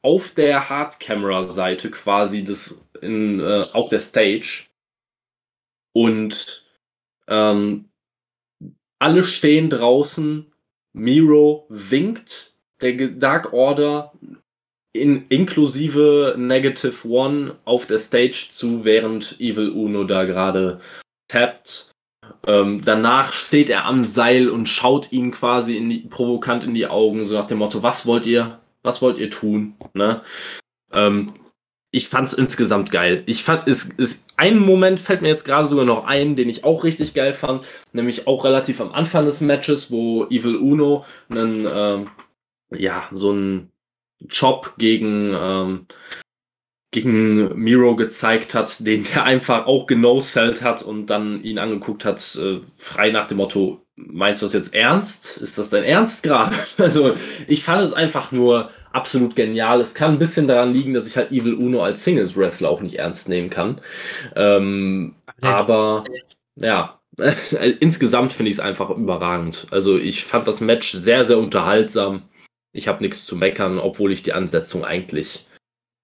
auf der Hard-Camera-Seite quasi des, in, äh, auf der Stage. Und ähm, alle stehen draußen. Miro winkt der Dark Order in, inklusive Negative One auf der Stage zu, während Evil Uno da gerade tappt. Ähm, danach steht er am Seil und schaut ihn quasi in die, provokant in die Augen, so nach dem Motto, was wollt ihr, was wollt ihr tun? Ne? Ähm, ich fand's insgesamt geil. Ich fand, es ist ein Moment fällt mir jetzt gerade sogar noch ein, den ich auch richtig geil fand, nämlich auch relativ am Anfang des Matches, wo Evil Uno einen, ähm, ja, so ein Job gegen, ähm, gegen Miro gezeigt hat, den der einfach auch genosellt hat und dann ihn angeguckt hat, äh, frei nach dem Motto, meinst du das jetzt ernst? Ist das dein Ernst gerade? Also ich fand es einfach nur absolut genial. Es kann ein bisschen daran liegen, dass ich halt Evil Uno als Singles Wrestler auch nicht ernst nehmen kann. Ähm, aber ja, insgesamt finde ich es einfach überragend. Also ich fand das Match sehr, sehr unterhaltsam. Ich habe nichts zu meckern, obwohl ich die Ansetzung eigentlich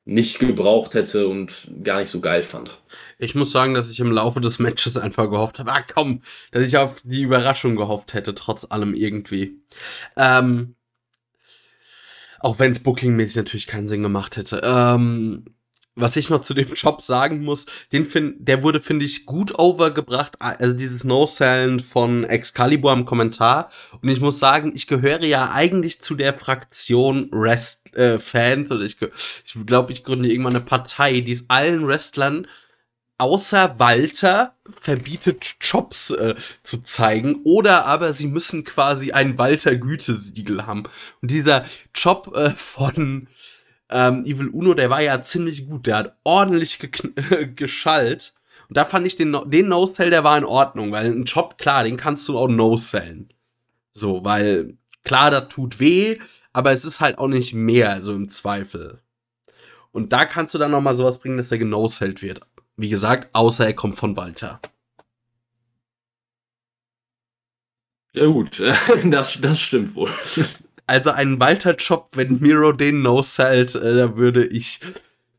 nicht gebraucht hätte und gar nicht so geil fand. Ich muss sagen, dass ich im Laufe des Matches einfach gehofft habe, ah komm, dass ich auf die Überraschung gehofft hätte, trotz allem irgendwie. Ähm, auch wenn es bookingmäßig natürlich keinen Sinn gemacht hätte. Ähm, was ich noch zu dem Job sagen muss, den find, der wurde, finde ich, gut overgebracht, also dieses No-Sellen von Excalibur am Kommentar. Und ich muss sagen, ich gehöre ja eigentlich zu der Fraktion Rest-Fans, äh, oder ich, ich glaube, ich gründe irgendwann eine Partei, die es allen Wrestlern außer Walter verbietet, Jobs äh, zu zeigen, oder aber sie müssen quasi ein Walter-Gütesiegel haben. Und dieser Job äh, von ähm, Evil Uno, der war ja ziemlich gut. Der hat ordentlich geschallt. Und da fand ich den, den No-Sell, der war in Ordnung, weil ein Job, klar, den kannst du auch No-Sellen. So, weil, klar, das tut weh, aber es ist halt auch nicht mehr, so im Zweifel. Und da kannst du dann noch mal sowas bringen, dass er genosellt wird. Wie gesagt, außer er kommt von Walter. Ja gut, das, das stimmt wohl. Also ein Walter-Job, wenn Miro den no-sellt, äh, da würde ich,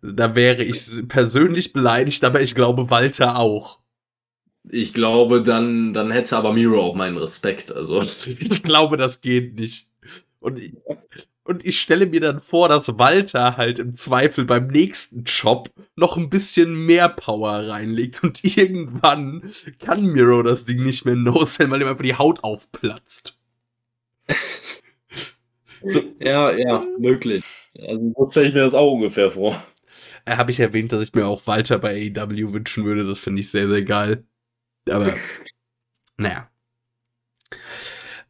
da wäre ich persönlich beleidigt, aber ich glaube Walter auch. Ich glaube, dann, dann hätte aber Miro auch meinen Respekt. Also. Ich glaube, das geht nicht. Und ich, und ich stelle mir dann vor, dass Walter halt im Zweifel beim nächsten Job noch ein bisschen mehr Power reinlegt und irgendwann kann Miro das Ding nicht mehr no-sell, weil ihm einfach die Haut aufplatzt. so. Ja, ja, möglich. Also so stelle ich mir das auch ungefähr vor. Äh, Habe ich erwähnt, dass ich mir auch Walter bei AEW wünschen würde. Das finde ich sehr, sehr geil. Aber, naja.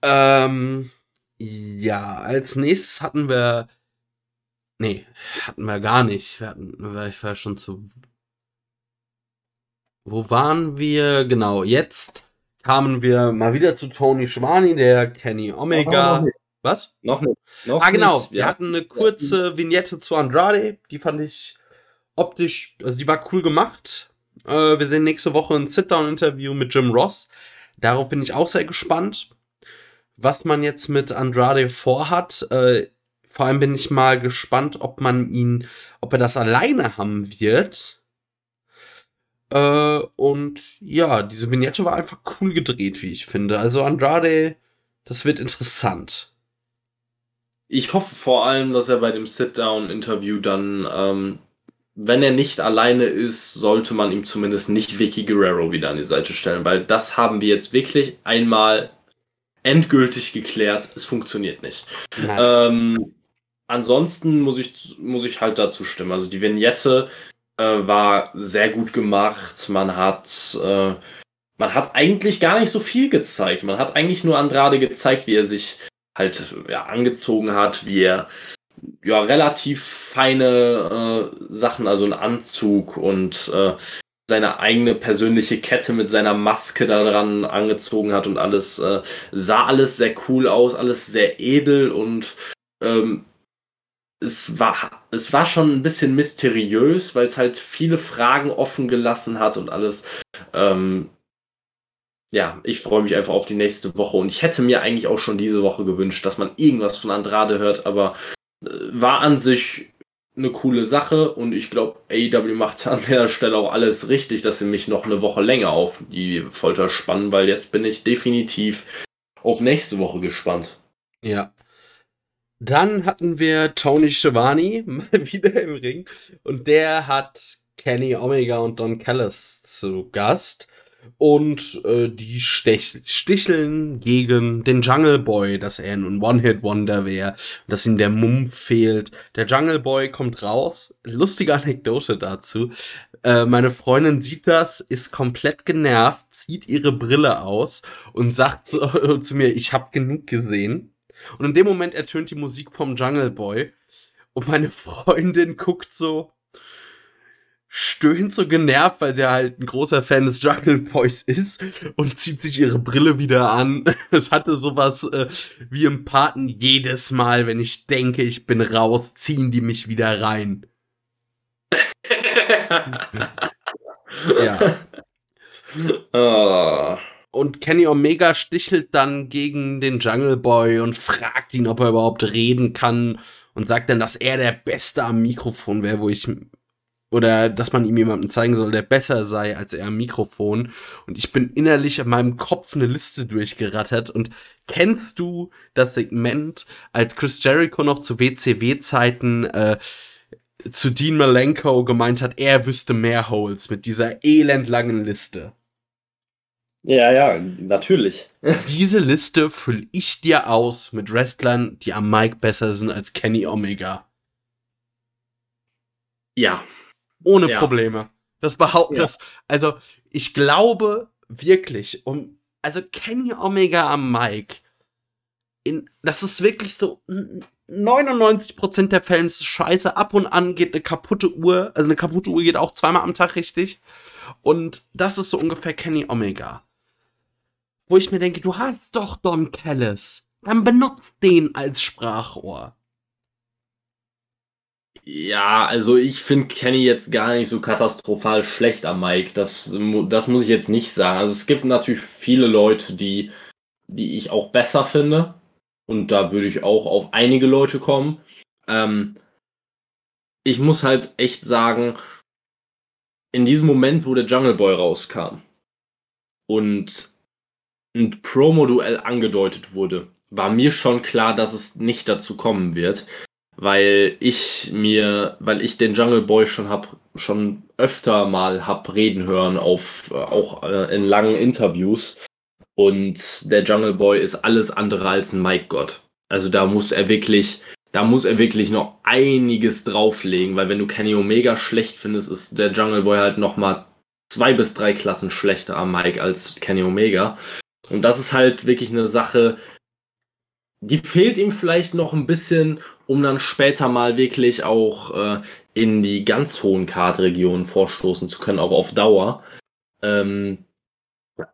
Ähm, ja, als nächstes hatten wir. Nee, hatten wir gar nicht. Wir hatten, ich war schon zu. Wo waren wir? Genau, jetzt kamen wir mal wieder zu Tony Schwani, der Kenny Omega. Oh, Was? Noch nicht. Noch ah, genau. Nicht. Wir Ja. hatten eine kurze Vignette zu Andrade. Die fand ich optisch, also die war cool gemacht. Äh, wir sehen nächste Woche ein Sit-Down-Interview mit Jim Ross. Darauf bin ich auch sehr gespannt, was man jetzt mit Andrade vorhat. Äh, vor allem bin ich mal gespannt, ob man ihn, ob er das alleine haben wird. Äh, und ja, diese Vignette war einfach cool gedreht, wie ich finde. Also Andrade, das wird interessant. Ich hoffe vor allem, dass er bei dem Sit-Down-Interview dann, ähm, wenn er nicht alleine ist, sollte man ihm zumindest nicht Vicky Guerrero wieder an die Seite stellen, weil das haben wir jetzt wirklich einmal endgültig geklärt. Es funktioniert nicht. Ähm, ansonsten muss ich, muss ich halt dazu stimmen. Also die Vignette äh, war sehr gut gemacht. Man hat, äh, man hat eigentlich gar nicht so viel gezeigt. Man hat eigentlich nur Andrade gezeigt, wie er sich halt ja, angezogen hat, wie er ja relativ feine äh, Sachen, also einen Anzug und äh, seine eigene persönliche Kette mit seiner Maske da dran angezogen hat und alles äh, sah alles sehr cool aus, alles sehr edel und ähm, es war, es war schon ein bisschen mysteriös, weil es halt viele Fragen offen gelassen hat und alles. Ähm, ja, ich freue mich einfach auf die nächste Woche und ich hätte mir eigentlich auch schon diese Woche gewünscht, dass man irgendwas von Andrade hört, aber äh, war an sich eine coole Sache und ich glaube, AEW macht an der Stelle auch alles richtig, dass sie mich noch eine Woche länger auf die Folter spannen, weil jetzt bin ich definitiv auf nächste Woche gespannt. Ja. Dann hatten wir Tony Schiavone mal wieder im Ring und der hat Kenny Omega und Don Callis zu Gast und äh, die stech sticheln gegen den Jungle Boy, dass er ein One-Hit-Wonder wäre, dass ihm der Mumm fehlt. Der Jungle Boy kommt raus. Lustige Anekdote dazu. Äh, meine Freundin sieht das, ist komplett genervt, zieht ihre Brille aus und sagt zu, zu mir, ich hab genug gesehen. Und in dem Moment ertönt die Musik vom Jungle Boy und meine Freundin guckt so, stöhnt so genervt, weil sie halt ein großer Fan des Jungle Boys ist und zieht sich ihre Brille wieder an. Es hatte sowas äh, wie im Paten jedes Mal, wenn ich denke, ich bin raus, ziehen die mich wieder rein. Ja. Ah. Und Kenny Omega stichelt dann gegen den Jungle Boy und fragt ihn, ob er überhaupt reden kann und sagt dann, dass er der Beste am Mikrofon wäre, wo ich oder dass man ihm jemandem zeigen soll, der besser sei als er am Mikrofon. Und ich bin innerlich in meinem Kopf eine Liste durchgerattert. Und kennst du das Segment, als Chris Jericho noch zu WCW-Zeiten äh, zu Dean Malenko gemeint hat, er wüsste mehr Holes mit dieser elendlangen Liste? Ja, ja, natürlich. Diese Liste fülle ich dir aus mit Wrestlern, die am Mic besser sind als Kenny Omega. Ja. Ohne Ja. Probleme. Das behauptet Ja. das. Also, ich glaube wirklich, um, also Kenny Omega am Mic, in, das ist wirklich so, n- 99% der Fälle ist es scheiße. Ab und an geht eine kaputte Uhr, also eine kaputte Uhr geht auch zweimal am Tag richtig. Und das ist so ungefähr Kenny Omega. Wo ich mir denke, du hast doch Don Callis. Dann benutzt den als Sprachrohr. Ja, also ich finde Kenny jetzt gar nicht so katastrophal schlecht am Mike. Das, das muss ich jetzt nicht sagen. Also es gibt natürlich viele Leute, die, die ich auch besser finde. Und da würde ich auch auf einige Leute kommen. Ähm, ich muss halt echt sagen, in diesem Moment, wo der Jungle Boy rauskam und ein Promo-Duell angedeutet wurde, war mir schon klar, dass es nicht dazu kommen wird, weil ich mir, weil ich den Jungle Boy schon hab, schon öfter mal hab reden hören auf äh, auch äh, in langen Interviews und der Jungle Boy ist alles andere als ein Mike Gott. Also da muss er wirklich da muss er wirklich noch einiges drauflegen, weil wenn du Kenny Omega schlecht findest, ist der Jungle Boy halt nochmal zwei bis drei Klassen schlechter am Mike als Kenny Omega. Und das ist halt wirklich eine Sache, die fehlt ihm vielleicht noch ein bisschen, um dann später mal wirklich auch äh, in die ganz hohen Kartregionen vorstoßen zu können, auch auf Dauer. Ähm,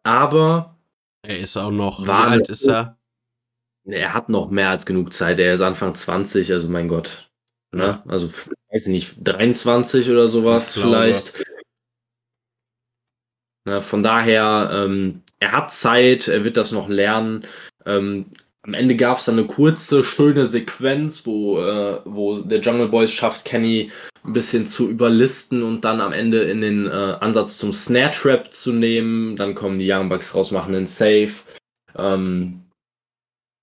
aber er ist auch noch, wie alt ist er? Er hat noch mehr als genug Zeit. Er ist Anfang 20, also mein Gott. Ne? Also, weiß ich nicht, 23 oder sowas vielleicht. Na, von daher, ähm, er hat Zeit, er wird das noch lernen. Ähm, am Ende gab es dann eine kurze, schöne Sequenz, wo, äh, wo der Jungle Boys schafft, Kenny ein bisschen zu überlisten und dann am Ende in den äh, Ansatz zum Snare Trap zu nehmen. Dann kommen die Young Bucks raus, machen den Safe. Ähm,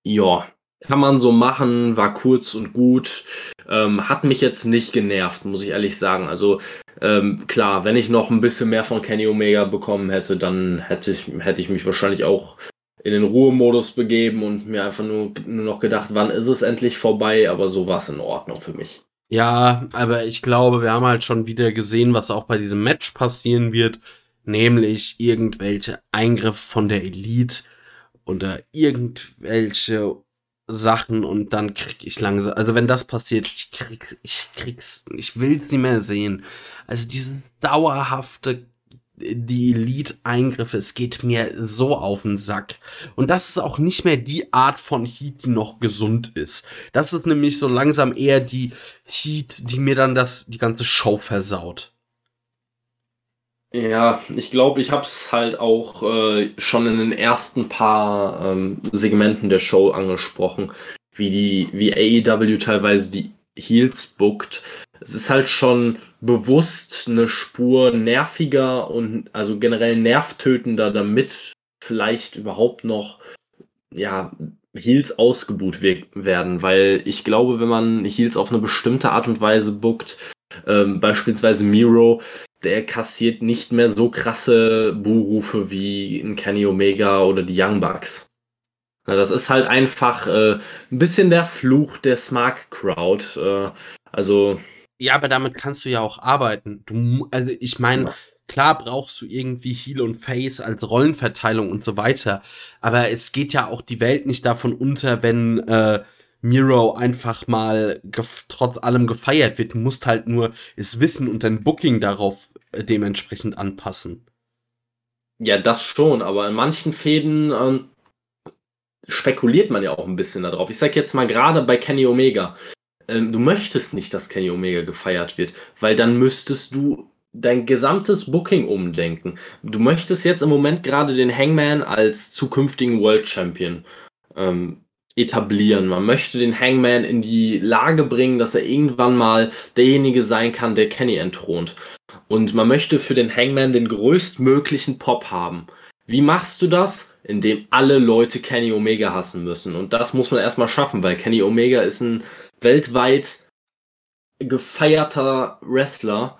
ja, kann man so machen, war kurz und gut. Ähm, hat mich jetzt nicht genervt, muss ich ehrlich sagen. Also ähm, klar, wenn ich noch ein bisschen mehr von Kenny Omega bekommen hätte, dann hätte ich, hätte ich mich wahrscheinlich auch in den Ruhemodus begeben und mir einfach nur, nur noch gedacht, wann ist es endlich vorbei, aber so war es in Ordnung für mich. Ja, aber ich glaube, wir haben halt schon wieder gesehen, was auch bei diesem Match passieren wird, nämlich irgendwelche Eingriffe von der Elite oder irgendwelche Sachen und dann krieg ich langsam, also wenn das passiert, ich krieg, ich krieg's, ich will's nicht mehr sehen. Also dieses dauerhafte, die Elite-Eingriffe, es geht mir so auf den Sack. Und das ist auch nicht mehr die Art von Heat, die noch gesund ist. Das ist nämlich so langsam eher die Heat, die mir dann das, die ganze Show versaut. Ja, ich glaube, ich habe es halt auch äh, schon in den ersten paar ähm, Segmenten der Show angesprochen, wie die, wie AEW teilweise die Heels bookt. Es ist halt schon bewusst eine Spur nerviger und also generell nervtötender, damit vielleicht überhaupt noch ja Heels ausgebuht werden, weil ich glaube, wenn man Heels auf eine bestimmte Art und Weise bookt, ähm, beispielsweise Miro, der kassiert nicht mehr so krasse Buhrufe wie ein Kenny Omega oder die Young Bucks. Na, das ist halt einfach äh, ein bisschen der Fluch der Smart Crowd. Äh, also. Ja, aber damit kannst du ja auch arbeiten. Du, also ich meine, klar brauchst du irgendwie Heal und Face als Rollenverteilung und so weiter. Aber es geht ja auch die Welt nicht davon unter, wenn äh, Miro einfach mal trotz allem gefeiert wird. Du musst halt nur es wissen und dein Booking darauf äh, dementsprechend anpassen. Ja, das schon, aber in manchen Fäden ähm, spekuliert man ja auch ein bisschen darauf. Ich sag jetzt mal gerade bei Kenny Omega. Ähm, du möchtest nicht, dass Kenny Omega gefeiert wird, weil dann müsstest du dein gesamtes Booking umdenken. Du möchtest jetzt im Moment gerade den Hangman als zukünftigen World Champion ähm, etablieren. Man möchte den Hangman in die Lage bringen, dass er irgendwann mal derjenige sein kann, der Kenny entthront. Und man möchte für den Hangman den größtmöglichen Pop haben. Wie machst du das? Indem alle Leute Kenny Omega hassen müssen. Und das muss man erstmal schaffen, weil Kenny Omega ist ein weltweit gefeierter Wrestler.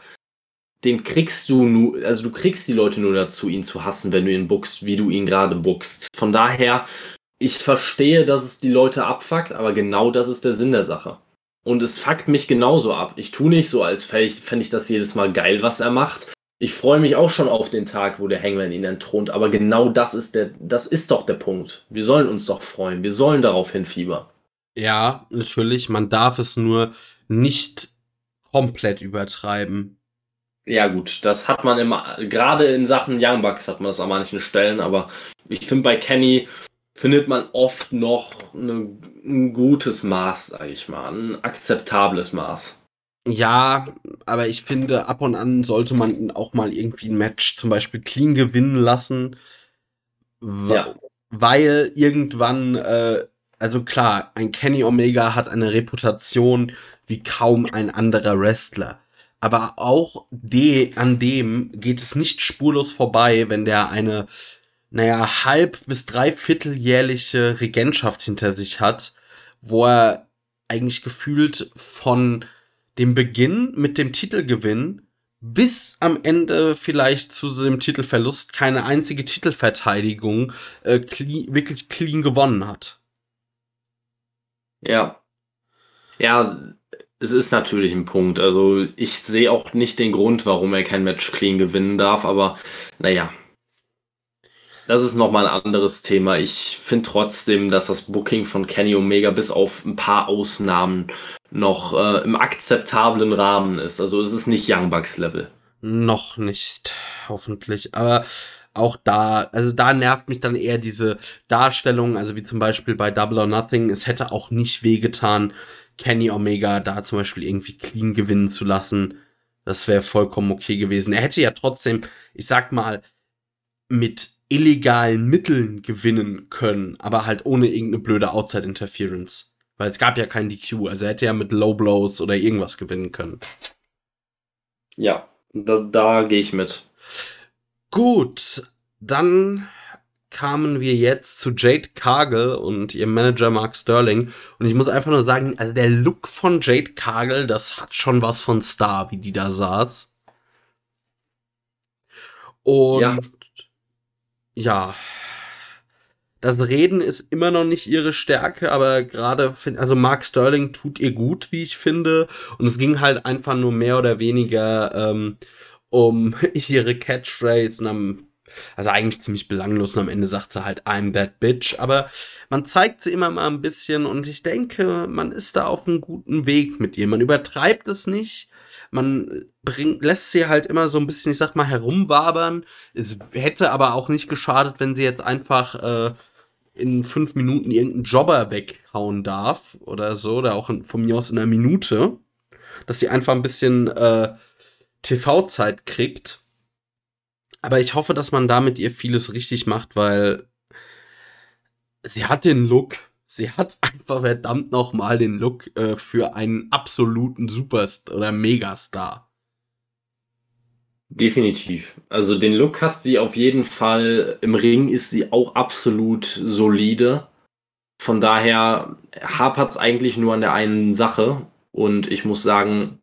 Den kriegst du nur, also du kriegst die Leute nur dazu, ihn zu hassen, wenn du ihn buckst, wie du ihn gerade buckst. Von daher ich verstehe, dass es die Leute abfuckt, aber genau das ist der Sinn der Sache. Und es fuckt mich genauso ab. Ich tue nicht so, als fände ich das jedes Mal geil, was er macht. Ich freue mich auch schon auf den Tag, wo der Hangman ihn entthront, aber genau das ist der, das ist doch der Punkt. Wir sollen uns doch freuen. Wir sollen darauf hinfiebern. Ja, natürlich. Man darf es nur nicht komplett übertreiben. Ja, gut, das hat man immer, gerade in Sachen Young Bucks hat man das an manchen Stellen, aber ich finde bei Kenny, findet man oft noch eine, ein gutes Maß, sage ich mal, ein akzeptables Maß. Ja, aber ich finde, ab und an sollte man auch mal irgendwie ein Match zum Beispiel clean gewinnen lassen. Ja. Weil irgendwann, äh, also klar, ein Kenny Omega hat eine Reputation wie kaum ein anderer Wrestler. Aber auch de, an dem geht es nicht spurlos vorbei, wenn der eine, naja, halb bis dreivierteljährliche Regentschaft hinter sich hat, wo er eigentlich gefühlt von dem Beginn mit dem Titelgewinn bis am Ende vielleicht zu dem Titelverlust keine einzige Titelverteidigung äh, clean, wirklich clean gewonnen hat. Ja. Ja, es ist natürlich ein Punkt. Also ich sehe auch nicht den Grund, warum er kein Match clean gewinnen darf, aber naja. Das ist nochmal ein anderes Thema. Ich finde trotzdem, dass das Booking von Kenny Omega bis auf ein paar Ausnahmen noch äh, im akzeptablen Rahmen ist. Also es ist nicht Young Bucks Level. Noch nicht, hoffentlich. Aber auch da, also da nervt mich dann eher diese Darstellung, also wie zum Beispiel bei Double or Nothing, es hätte auch nicht wehgetan, Kenny Omega da zum Beispiel irgendwie clean gewinnen zu lassen. Das wäre vollkommen okay gewesen. Er hätte ja trotzdem, ich sag mal, mit illegalen Mitteln gewinnen können, aber halt ohne irgendeine blöde Outside Interference. Weil es gab ja kein DQ, also er hätte ja mit Low Blows oder irgendwas gewinnen können. Ja, da, da gehe ich mit. Gut, dann kamen wir jetzt zu Jade Cargill und ihrem Manager Mark Sterling. Und ich muss einfach nur sagen, also der Look von Jade Cargill, das hat schon was von Star, wie die da saß. Und ja, ja das Reden ist immer noch nicht ihre Stärke, aber gerade, also Mark Sterling tut ihr gut, wie ich finde. Und es ging halt einfach nur mehr oder weniger ähm, um ihre Catchphrase und am also eigentlich ziemlich belanglos und am Ende sagt sie halt I'm that bitch, aber man zeigt sie immer mal ein bisschen und ich denke, man ist da auf einem guten Weg mit ihr. Man übertreibt es nicht, man bringt, lässt sie halt immer so ein bisschen, ich sag mal, herumwabern. Es hätte aber auch nicht geschadet, wenn sie jetzt einfach äh, in fünf Minuten irgendeinen Jobber weghauen darf oder so, oder auch in, von mir aus in einer Minute, dass sie einfach ein bisschen äh, TV-Zeit kriegt. Aber ich hoffe, dass man damit ihr vieles richtig macht, weil sie hat den Look. Sie hat einfach verdammt nochmal den Look äh, für einen absoluten Superstar oder Megastar. Definitiv. Also den Look hat sie auf jeden Fall. Im Ring ist sie auch absolut solide. Von daher hapert es eigentlich nur an der einen Sache. Und ich muss sagen,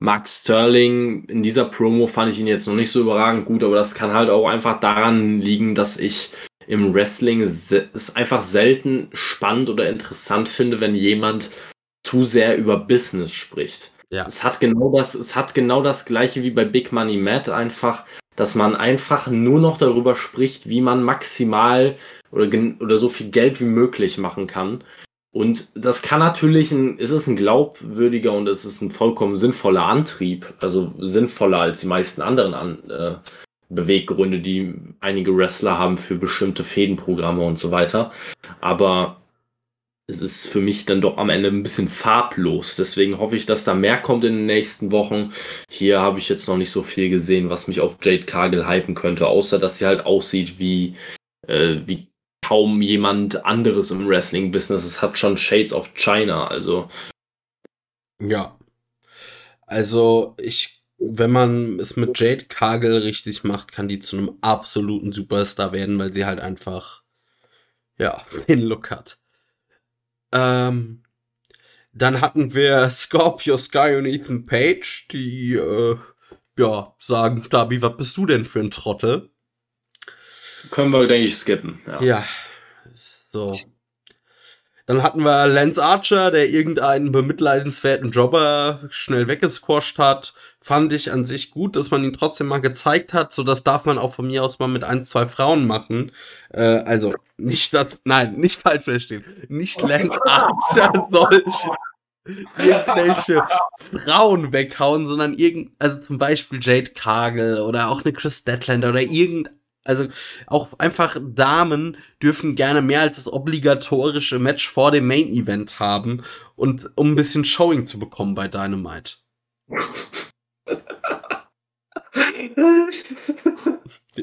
Mark Sterling, in dieser Promo fand ich ihn jetzt noch nicht so überragend gut, aber das kann halt auch einfach daran liegen, dass ich im Wrestling es einfach selten spannend oder interessant finde, wenn jemand zu sehr über Business spricht. Ja. Es hat genau das, es hat genau das gleiche wie bei Big Money Matt einfach, dass man einfach nur noch darüber spricht, wie man maximal oder, oder so viel Geld wie möglich machen kann. Und das kann natürlich ein, ist es ein glaubwürdiger und es ist ein vollkommen sinnvoller Antrieb, also sinnvoller als die meisten anderen An, äh, Beweggründe, die einige Wrestler haben für bestimmte Fädenprogramme und so weiter. Aber es ist für mich dann doch am Ende ein bisschen farblos. Deswegen hoffe ich, dass da mehr kommt in den nächsten Wochen. Hier habe ich jetzt noch nicht so viel gesehen, was mich auf Jade Cargill hypen könnte, außer dass sie halt aussieht wie, äh, wie kaum jemand anderes im Wrestling-Business. Es hat schon Shades of China, also. Ja. Also, ich, wenn man es mit Jade Cargill richtig macht, kann die zu einem absoluten Superstar werden, weil sie halt einfach, ja, den Look hat. Ähm, dann hatten wir Scorpio Sky und Ethan Page, die, äh, ja, sagen, Darby, was bist du denn für ein Trottel? Können wir, denke ich, skippen. Ja. ja. So. Dann hatten wir Lance Archer, der irgendeinen bemitleidenswerten Jobber schnell weggesquasht hat. Fand ich an sich gut, dass man ihn trotzdem mal gezeigt hat. So, das darf man auch von mir aus mal mit ein, zwei Frauen machen. Äh, also, nicht das, nein, nicht falsch verstehen. Nicht Lance Archer soll irgendwelche Frauen weghauen, sondern irgend, also zum Beispiel Jade Cargill oder auch eine Chris Deadlander oder irgendein also auch einfach Damen dürfen gerne mehr als das obligatorische Match vor dem Main Event haben und um ein bisschen Showing zu bekommen bei Dynamite.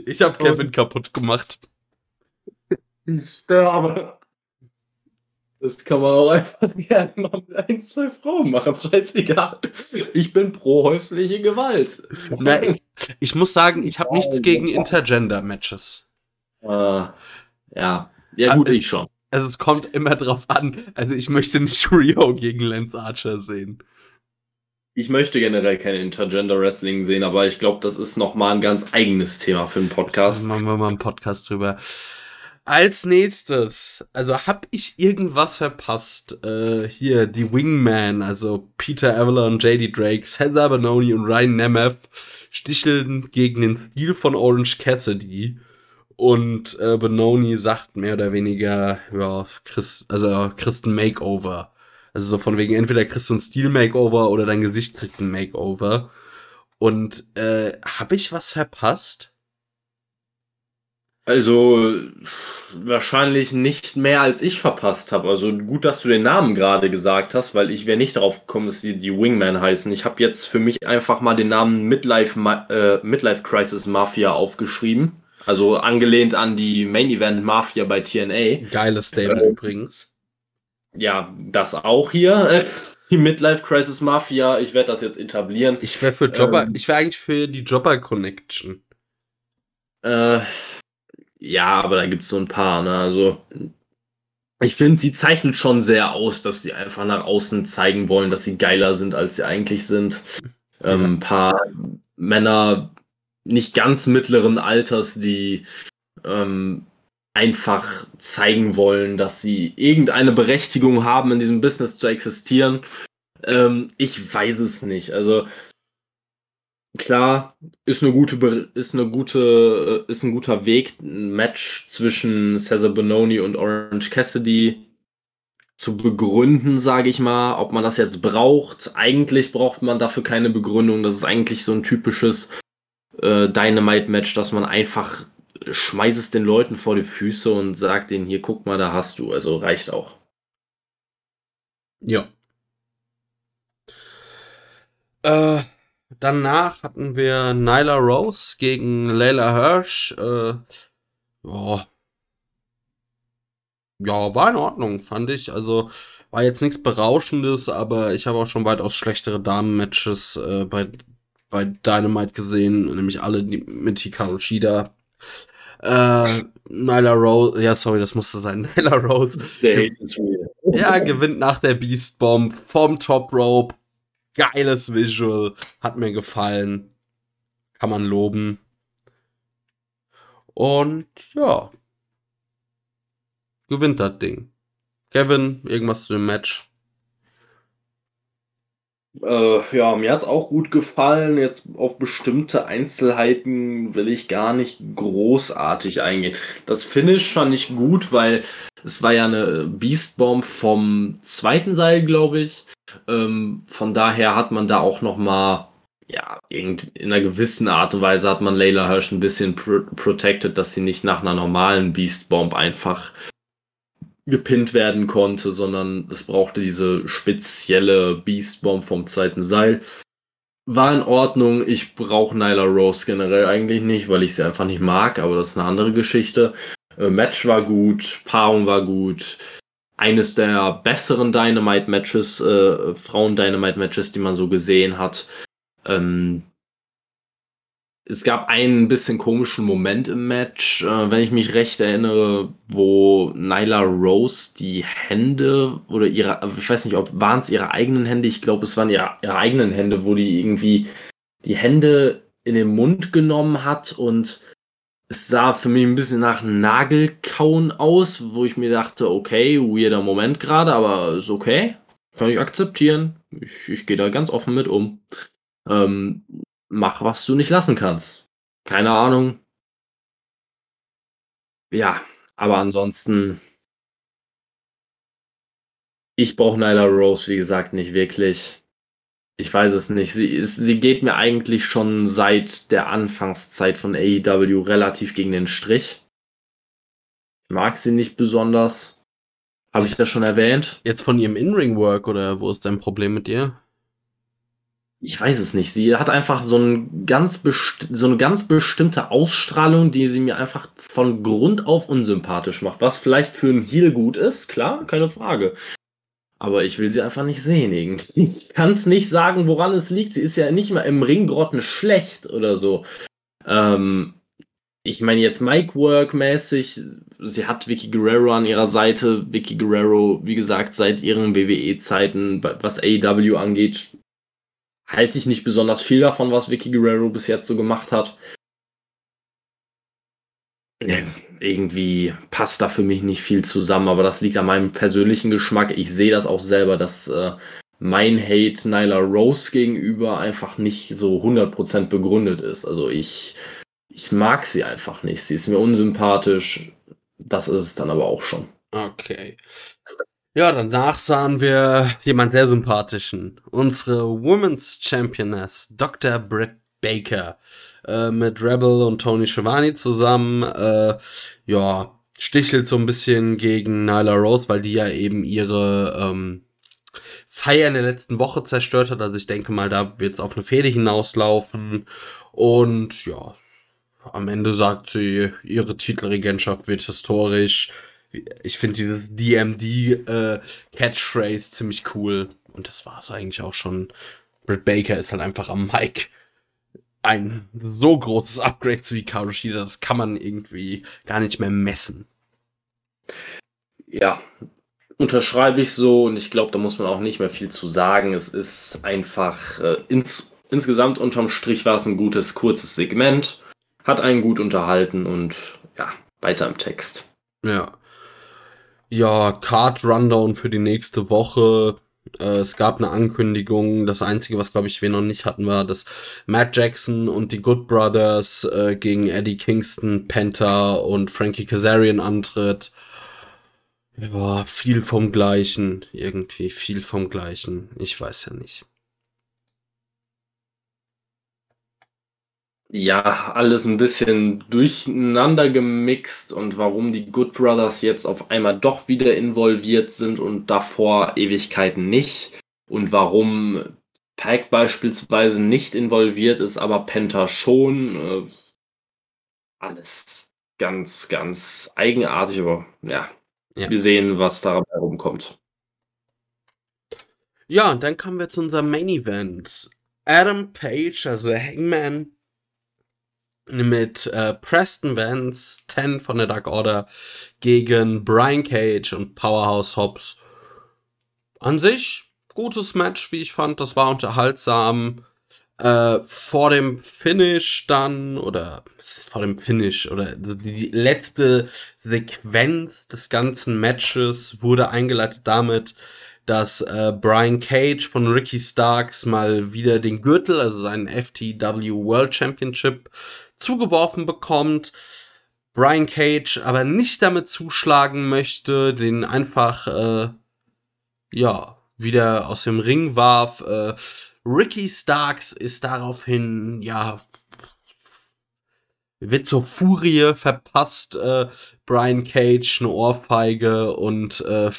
Ich habe Kevin kaputt gemacht. Ich sterbe. Das kann man auch einfach gerne mal mit ein, zwei Frauen machen. Scheißegal. Ich bin pro häusliche Gewalt. Na, ich, ich muss sagen, ich habe nichts gegen Intergender-Matches. Äh, ja. Ja, gut, Ah, ich schon. Also es kommt immer drauf an. Also ich möchte nicht Rio gegen Lance Archer sehen. Ich möchte generell kein Intergender Wrestling sehen, aber ich glaube, das ist nochmal ein ganz eigenes Thema für einen Da Podcast. machen wir mal einen Podcast drüber. Als nächstes, also hab ich irgendwas verpasst? Äh, hier, die Wingman, also Peter Avalon, JD Drake, Cesar Bononi und Ryan Nemeth sticheln gegen den Stil von Orange Cassidy. Und äh, Bononi sagt mehr oder weniger, ja, Chris, also kriegst ein Makeover. Also so von wegen, entweder kriegst du ein Stil-Makeover oder dein Gesicht kriegt ein Makeover. Und äh, hab ich was verpasst? Also wahrscheinlich nicht mehr als ich verpasst habe. Also gut, dass du den Namen gerade gesagt hast, weil ich wäre nicht darauf gekommen, dass die, die Wingman heißen. Ich habe jetzt für mich einfach mal den Namen Midlife, äh, Midlife Crisis Mafia aufgeschrieben. Also angelehnt an die Main Event Mafia bei TNA. Geiles Stable Äh, übrigens. Ja, das auch hier. Die Midlife Crisis Mafia. Ich werde das jetzt etablieren. Ich wäre für Jobber, ähm, ich wäre eigentlich für die Jobber Connection. Äh, ja, aber da gibt's so ein paar, ne? Also, ich finde, sie zeichnet schon sehr aus, dass sie einfach nach außen zeigen wollen, dass sie geiler sind, als sie eigentlich sind. Ähm, Ja. ein paar Männer nicht ganz mittleren Alters, die ähm, einfach zeigen wollen, dass sie irgendeine Berechtigung haben, in diesem Business zu existieren. Ähm, ich weiß es nicht. Also klar, ist eine gute, ist eine gute, äh, ist ein guter Weg, ein Match zwischen Cesar Bononi und Orange Cassidy zu begründen, sage ich mal, ob man das jetzt braucht. Eigentlich braucht man dafür keine Begründung. Das ist eigentlich so ein typisches äh, Dynamite-Match, dass man einfach schmeißt es den Leuten vor die Füße und sagt denen, hier, guck mal, da hast du. Also reicht auch. Ja. Äh, danach hatten wir Nyla Rose gegen Layla Hirsch. Äh, ja. Ja, war in Ordnung, fand ich. Also war jetzt nichts Berauschendes, aber ich habe auch schon weitaus schlechtere Damen-Matches äh, bei, bei Dynamite gesehen, nämlich alle mit Hikaru Shida. Äh, Nyla Rose, ja, sorry, das musste sein. Nyla Rose Der Hate is real. ja, gewinnt nach der Beast Bomb vom Top Rope. Geiles Visual. Hat mir gefallen. Kann man loben. Und ja. Gewinnt das Ding. Kevin, irgendwas zu dem Match? Äh, ja, mir hat's auch gut gefallen. Jetzt auf bestimmte Einzelheiten will ich gar nicht großartig eingehen. Das Finish fand ich gut, weil es war ja eine Beast Bomb vom zweiten Seil, glaube ich. Ähm, von daher hat man da auch noch mal ja, in einer gewissen Art und Weise hat man Layla Hirsch ein bisschen pro protected, dass sie nicht nach einer normalen Beast Bomb einfach gepinnt werden konnte, sondern es brauchte diese spezielle Beast Bomb vom zweiten Seil. War in Ordnung. Ich brauche Nyla Rose generell eigentlich nicht, weil ich sie einfach nicht mag, aber das ist eine andere Geschichte. Äh, Match war gut, Paarung war gut. Eines der besseren Dynamite-Matches, äh, Frauen-Dynamite-Matches, die man so gesehen hat. Ähm, es gab einen bisschen komischen Moment im Match, äh, wenn ich mich recht erinnere, wo Nyla Rose die Hände oder ihre, ich weiß nicht, ob waren es ihre eigenen Hände, ich glaube, es waren ihre, ihre eigenen Hände, wo die irgendwie die Hände in den Mund genommen hat und es sah für mich ein bisschen nach Nagelkauen aus, wo ich mir dachte, okay, weirder Moment gerade, aber ist okay, kann ich akzeptieren. Ich, ich gehe da ganz offen mit um. Ähm, mach, was du nicht lassen kannst. Keine Ahnung. Ja, aber ansonsten. Ich brauche Nyla Rose, wie gesagt, nicht wirklich. Ich weiß es nicht. Sie, ist, sie geht mir eigentlich schon seit der Anfangszeit von AEW relativ gegen den Strich. Ich mag sie nicht besonders. Habe ich das schon erwähnt? Jetzt von ihrem In-Ring-Work oder wo ist dein Problem mit ihr? ich weiß es nicht. Sie hat einfach so, ein ganz so eine ganz bestimmte Ausstrahlung, die sie mir einfach von Grund auf unsympathisch macht. Was vielleicht für einen Heal gut ist, klar, keine Frage. Aber ich will sie einfach nicht sehen irgendwie. Ich kann es nicht sagen, woran es liegt. Sie ist ja nicht mal im Ringgrotten schlecht oder so. Ähm, ich meine jetzt Mic-Work-mäßig, sie hat Vicky Guerrero an ihrer Seite. Vicky Guerrero, wie gesagt, seit ihren WWE-Zeiten, was AEW angeht, halte ich nicht besonders viel davon, was Vicky Guerrero bis jetzt so gemacht hat. Irgendwie passt da für mich nicht viel zusammen, aber das liegt an meinem persönlichen Geschmack. Ich sehe das auch selber, dass äh, mein Hate Nyla Rose gegenüber einfach nicht so 100% begründet ist. Also ich, ich mag sie einfach nicht. Sie ist mir unsympathisch. Das ist es dann aber auch schon. Okay. Ja, danach sahen wir jemand sehr sympathischen. Unsere Women's Championess, Dr. Britt Baker, äh, mit Rebel und Tony Schiavone zusammen. Äh, ja, stichelt so ein bisschen gegen Nyla Rose, weil die ja eben ihre ähm, Feier in der letzten Woche zerstört hat. Also ich denke mal, da wird es auf eine Fehde hinauslaufen. Und ja, am Ende sagt sie, ihre Titelregentschaft wird historisch ich finde dieses DMD-Catchphrase äh, ziemlich cool. Und das war es eigentlich auch schon. Britt Baker ist halt einfach am Mic ein so großes Upgrade zu Hikaru Shida, das kann man irgendwie gar nicht mehr messen. Ja, unterschreibe ich so und ich glaube, da muss man auch nicht mehr viel zu sagen. Es ist einfach äh, ins, insgesamt unterm Strich war es ein gutes, kurzes Segment, hat einen gut unterhalten und ja, weiter im Text. Ja. Ja, Card Rundown für die nächste Woche. Äh, es gab eine Ankündigung. Das Einzige, was glaube ich wir noch nicht hatten, war, dass Matt Jackson und die Good Brothers äh, gegen Eddie Kingston, Penta und Frankie Kazarian antritt. Ja, viel vom Gleichen. Irgendwie viel vom Gleichen. Ich weiß ja nicht. Ja, alles ein bisschen durcheinander gemixt und warum die Good Brothers jetzt auf einmal doch wieder involviert sind und davor Ewigkeiten nicht und warum Pack beispielsweise nicht involviert ist, aber Penta schon. Äh, alles ganz, ganz eigenartig, aber ja, ja. wir sehen, was da herumkommt. Ja, und dann kommen wir zu unserem Main Event. Adam Page, also Hangman, mit äh, Preston Vance, 10 von der Dark Order gegen Brian Cage und Powerhouse Hobbs. An sich gutes Match, wie ich fand. Das war unterhaltsam. Äh, vor dem Finish dann, oder vor dem Finish, oder die letzte Sequenz des ganzen Matches wurde eingeleitet damit, dass äh, Brian Cage von Ricky Starks mal wieder den Gürtel, also seinen FTW World Championship, zugeworfen bekommt. Brian Cage aber nicht damit zuschlagen möchte, den einfach, äh, ja, wieder aus dem Ring warf. Äh, Ricky Starks ist daraufhin, ja, wird zur Furie verpasst, äh, Brian Cage eine Ohrfeige und äh,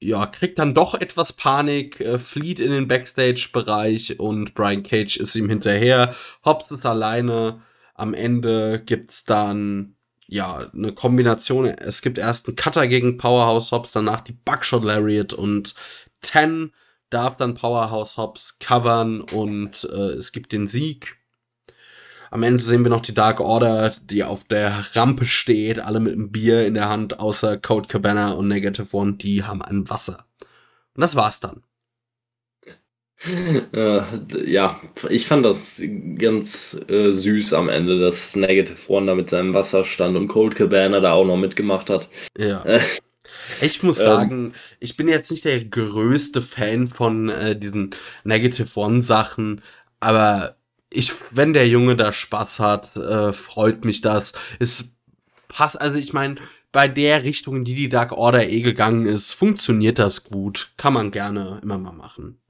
ja, kriegt dann doch etwas Panik, äh, flieht in den Backstage-Bereich und Brian Cage ist ihm hinterher. Hobbs ist alleine. Am Ende gibt's dann ja eine Kombination. Es gibt erst einen Cutter gegen Powerhouse Hobbs, danach die Buckshot Lariat und Ten darf dann Powerhouse Hobbs covern und äh, es gibt den Sieg. Am Ende sehen wir noch die Dark Order, die auf der Rampe steht, alle mit einem Bier in der Hand, außer Code Cabana und Negative One, die haben ein Wasser. Und das war's dann. Äh, ja, ich fand das ganz äh, süß am Ende, dass Negative One da mit seinem Wasser stand und Cold Cabana da auch noch mitgemacht hat. Ja. Äh, ich muss ähm. sagen, ich bin jetzt nicht der größte Fan von äh, diesen Negative One Sachen, aber ich, wenn der Junge da Spaß hat, äh, freut mich das. Es passt, also ich meine, bei der Richtung, in die die Dark Order eh gegangen ist, funktioniert das gut. Kann man gerne immer mal machen.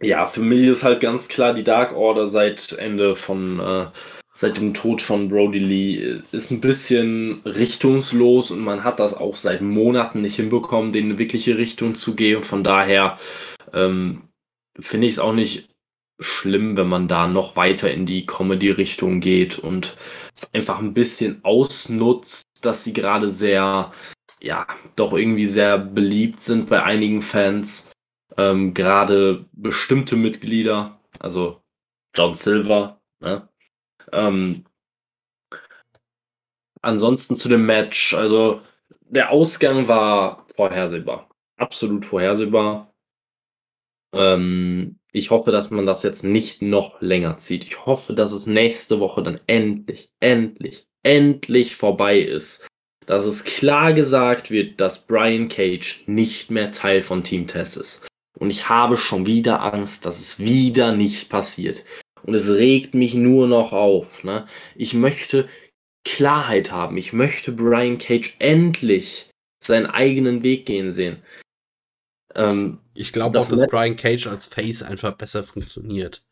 Ja, für mich ist halt ganz klar die Dark Order seit Ende von, äh, seit dem Tod von Brody Lee äh, ist ein bisschen richtungslos und man hat das auch seit Monaten nicht hinbekommen, denen eine wirkliche Richtung zu geben. Von daher ähm, finde ich es auch nicht schlimm, wenn man da noch weiter in die Comedy-Richtung geht und es einfach ein bisschen ausnutzt, dass sie gerade sehr, ja, doch irgendwie sehr beliebt sind bei einigen Fans. Ähm, gerade bestimmte Mitglieder, also John Silver, ne? Ähm, ansonsten zu dem Match, also der Ausgang war vorhersehbar. Absolut vorhersehbar. Ähm, ich hoffe, dass man das jetzt nicht noch länger zieht. Ich hoffe, dass es nächste Woche dann endlich, endlich, endlich vorbei ist. Dass es klar gesagt wird, dass Brian Cage nicht mehr Teil von Team Tess ist. Und ich habe schon wieder Angst, dass es wieder nicht passiert. Und es regt mich nur noch auf. Ne? Ich möchte Klarheit haben. Ich möchte Brian Cage endlich seinen eigenen Weg gehen sehen. Ähm, ich glaube auch, dass Brian Cage als Face einfach besser funktioniert.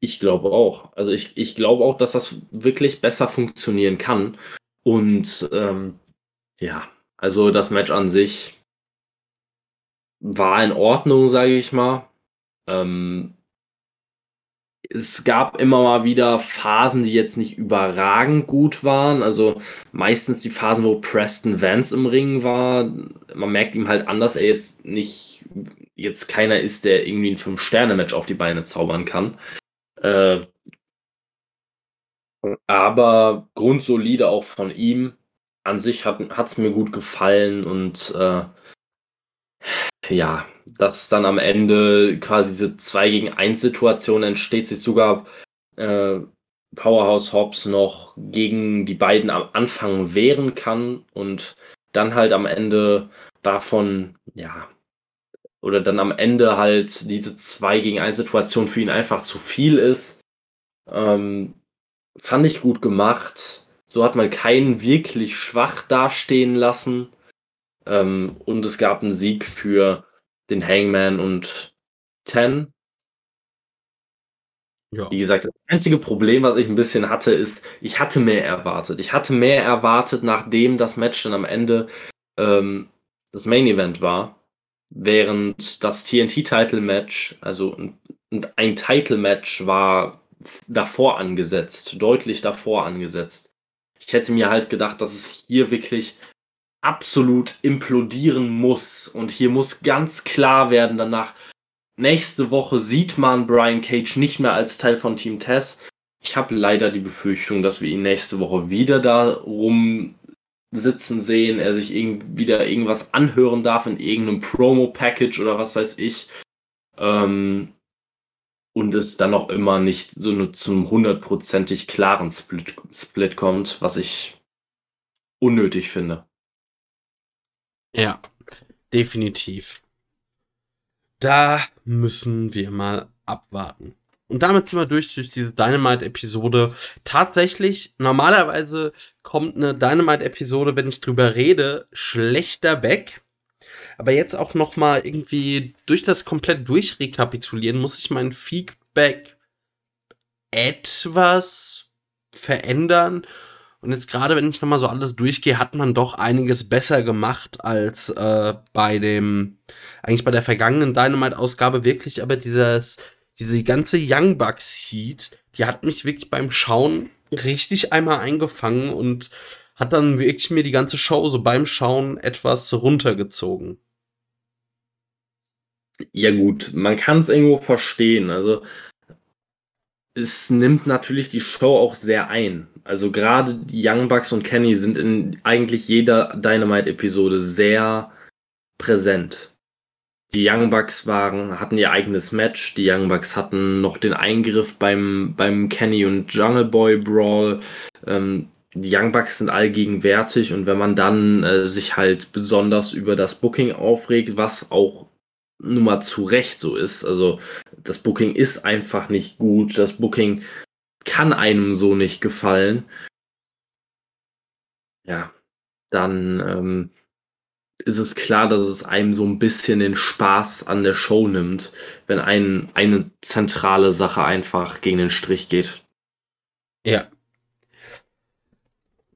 Ich glaube auch. Also ich, ich glaube auch, dass das wirklich besser funktionieren kann. Und ähm, ja, also das Match an sich war in Ordnung, sage ich mal. Ähm, es gab immer mal wieder Phasen, die jetzt nicht überragend gut waren. Also meistens die Phasen, wo Preston Vance im Ring war. Man merkt ihm halt an, dass er jetzt nicht, jetzt keiner ist, der irgendwie ein Fünf-Sterne-Match auf die Beine zaubern kann. Äh, aber grundsolide auch von ihm. An sich hat es mir gut gefallen und äh, ja, dass dann am Ende quasi diese 2 gegen 1 Situation entsteht, sich sogar äh, Powerhouse Hobbs noch gegen die beiden am Anfang wehren kann und dann halt am Ende davon, ja, oder dann am Ende halt diese 2 gegen 1 Situation für ihn einfach zu viel ist. Ähm, fand ich gut gemacht. So hat man keinen wirklich schwach dastehen lassen. Ähm, und es gab einen Sieg für den Hangman und Ten. Ja. Wie gesagt, das einzige Problem, was ich ein bisschen hatte, ist, ich hatte mehr erwartet. Ich hatte mehr erwartet, nachdem das Match dann am Ende ähm, das Main Event war, während das TNT-Title-Match, also ein, ein Title-Match war davor angesetzt, deutlich davor angesetzt. Ich hätte mir halt gedacht, dass es hier wirklich absolut implodieren muss. Und hier muss ganz klar werden danach, nächste Woche sieht man Brian Cage nicht mehr als Teil von Team Tess. Ich habe leider die Befürchtung, dass wir ihn nächste Woche wieder da rum sitzen sehen, er sich wieder irgendwas anhören darf in irgendeinem Promo-Package oder was weiß ich. Ähm, und es dann auch immer nicht so nur zum hundertprozentig klaren Split, Split kommt, was ich unnötig finde. Ja, definitiv. Da müssen wir mal abwarten. Und damit sind wir durch, durch diese Dynamite-Episode. Tatsächlich, normalerweise kommt eine Dynamite-Episode, wenn ich drüber rede, schlechter weg. Aber jetzt auch noch mal irgendwie durch das komplett durchrekapitulieren, muss ich mein Feedback etwas verändern und jetzt gerade, wenn ich nochmal so alles durchgehe, hat man doch einiges besser gemacht als äh, bei dem, eigentlich bei der vergangenen Dynamite-Ausgabe wirklich, aber dieses, diese ganze Young Bucks Heat, die hat mich wirklich beim Schauen richtig einmal eingefangen und hat dann wirklich mir die ganze Show so beim Schauen etwas runtergezogen. Ja gut, man kann es irgendwo verstehen. Also es nimmt natürlich die Show auch sehr ein. Also gerade Young Bucks und Kenny sind in eigentlich jeder Dynamite-Episode sehr präsent. Die Young Bucks waren, hatten ihr eigenes Match. Die Young Bucks hatten noch den Eingriff beim, beim Kenny und Jungle Boy Brawl. Ähm, die Young Bucks sind allgegenwärtig und wenn man dann äh, sich halt besonders über das Booking aufregt, was auch nun mal zu Recht so ist. Also das Booking ist einfach nicht gut. Das Booking kann einem so nicht gefallen. Ja, dann ähm, ist es klar, dass es einem so ein bisschen den Spaß an der Show nimmt, wenn ein, eine zentrale Sache einfach gegen den Strich geht. Ja.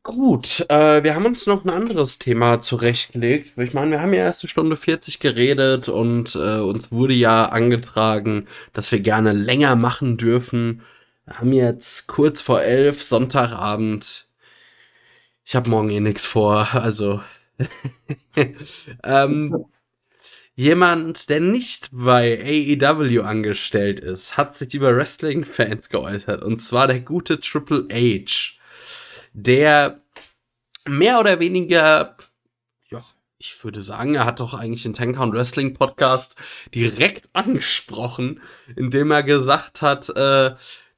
Gut, äh, wir haben uns noch ein anderes Thema zurechtgelegt. Ich meine, wir haben ja erst eine Stunde 40 geredet und äh, uns wurde ja angetragen, dass wir gerne länger machen dürfen. Wir haben jetzt kurz vor elf, Sonntagabend. Ich habe morgen eh nichts vor, also. ähm, jemand, der nicht bei AEW angestellt ist, hat sich über Wrestling-Fans geäußert. Und zwar der gute Triple H der mehr oder weniger, ja, ich würde sagen, er hat doch eigentlich den Tanker Wrestling Podcast direkt angesprochen, indem er gesagt hat, äh,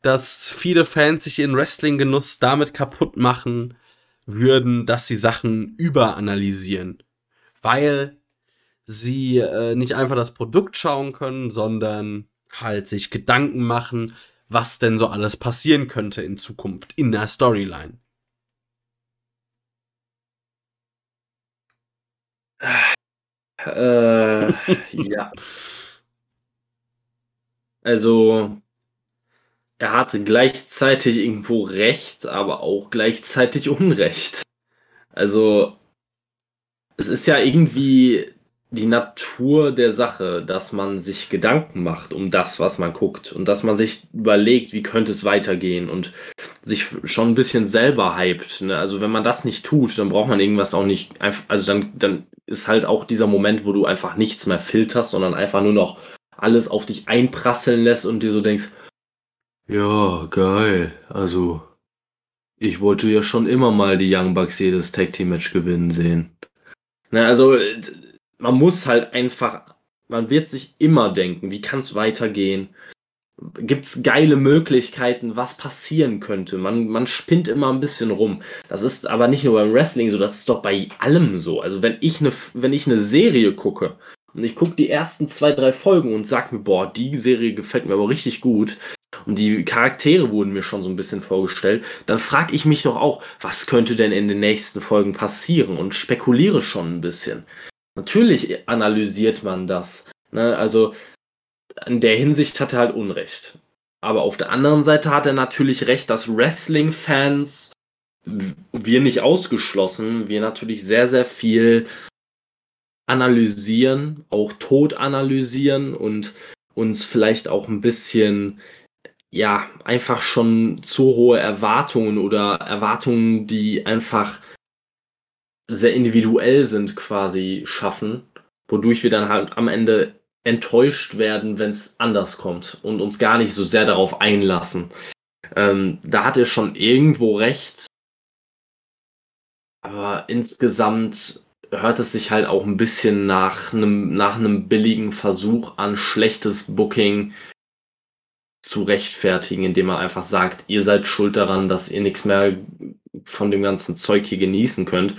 dass viele Fans sich ihren Wrestling-Genuss damit kaputt machen würden, dass sie Sachen überanalysieren. Weil sie äh, nicht einfach das Produkt schauen können, sondern halt sich Gedanken machen, was denn so alles passieren könnte in Zukunft in der Storyline. Äh, ja. Also, er hatte gleichzeitig irgendwo Recht, aber auch gleichzeitig Unrecht. Also, es ist ja irgendwie die Natur der Sache, dass man sich Gedanken macht um das, was man guckt und dass man sich überlegt, wie könnte es weitergehen und sich schon ein bisschen selber hypt. Ne? Also wenn man das nicht tut, dann braucht man irgendwas auch nicht, also dann, dann ist halt auch dieser Moment, wo du einfach nichts mehr filterst, sondern einfach nur noch alles auf dich einprasseln lässt und dir so denkst, ja, geil, also ich wollte ja schon immer mal die Young Bucks jedes Tag Team Match gewinnen sehen. Ne, also man muss halt einfach, man wird sich immer denken, wie kann es weitergehen? Gibt es geile Möglichkeiten, was passieren könnte? Man, man spinnt immer ein bisschen rum. Das ist aber nicht nur beim Wrestling so, das ist doch bei allem so. Also wenn ich eine, wenn ich eine Serie gucke und ich gucke die ersten zwei, drei Folgen und sag mir, boah, die Serie gefällt mir aber richtig gut, und die Charaktere wurden mir schon so ein bisschen vorgestellt, dann frage ich mich doch auch, was könnte denn in den nächsten Folgen passieren und spekuliere schon ein bisschen. Natürlich analysiert man das. Ne? Also in der Hinsicht hat er halt Unrecht. Aber auf der anderen Seite hat er natürlich recht, dass Wrestling-Fans, wir nicht ausgeschlossen, wir natürlich sehr, sehr viel analysieren, auch tot analysieren und uns vielleicht auch ein bisschen, ja, einfach schon zu hohe Erwartungen oder Erwartungen, die einfach sehr individuell sind, quasi schaffen, wodurch wir dann halt am Ende enttäuscht werden, wenn es anders kommt und uns gar nicht so sehr darauf einlassen. Ähm, da hat er schon irgendwo recht, aber insgesamt hört es sich halt auch ein bisschen nach einem nach einem billigen Versuch an schlechtes Booking zu rechtfertigen, indem man einfach sagt, ihr seid schuld daran, dass ihr nichts mehr von dem ganzen Zeug hier genießen könnt.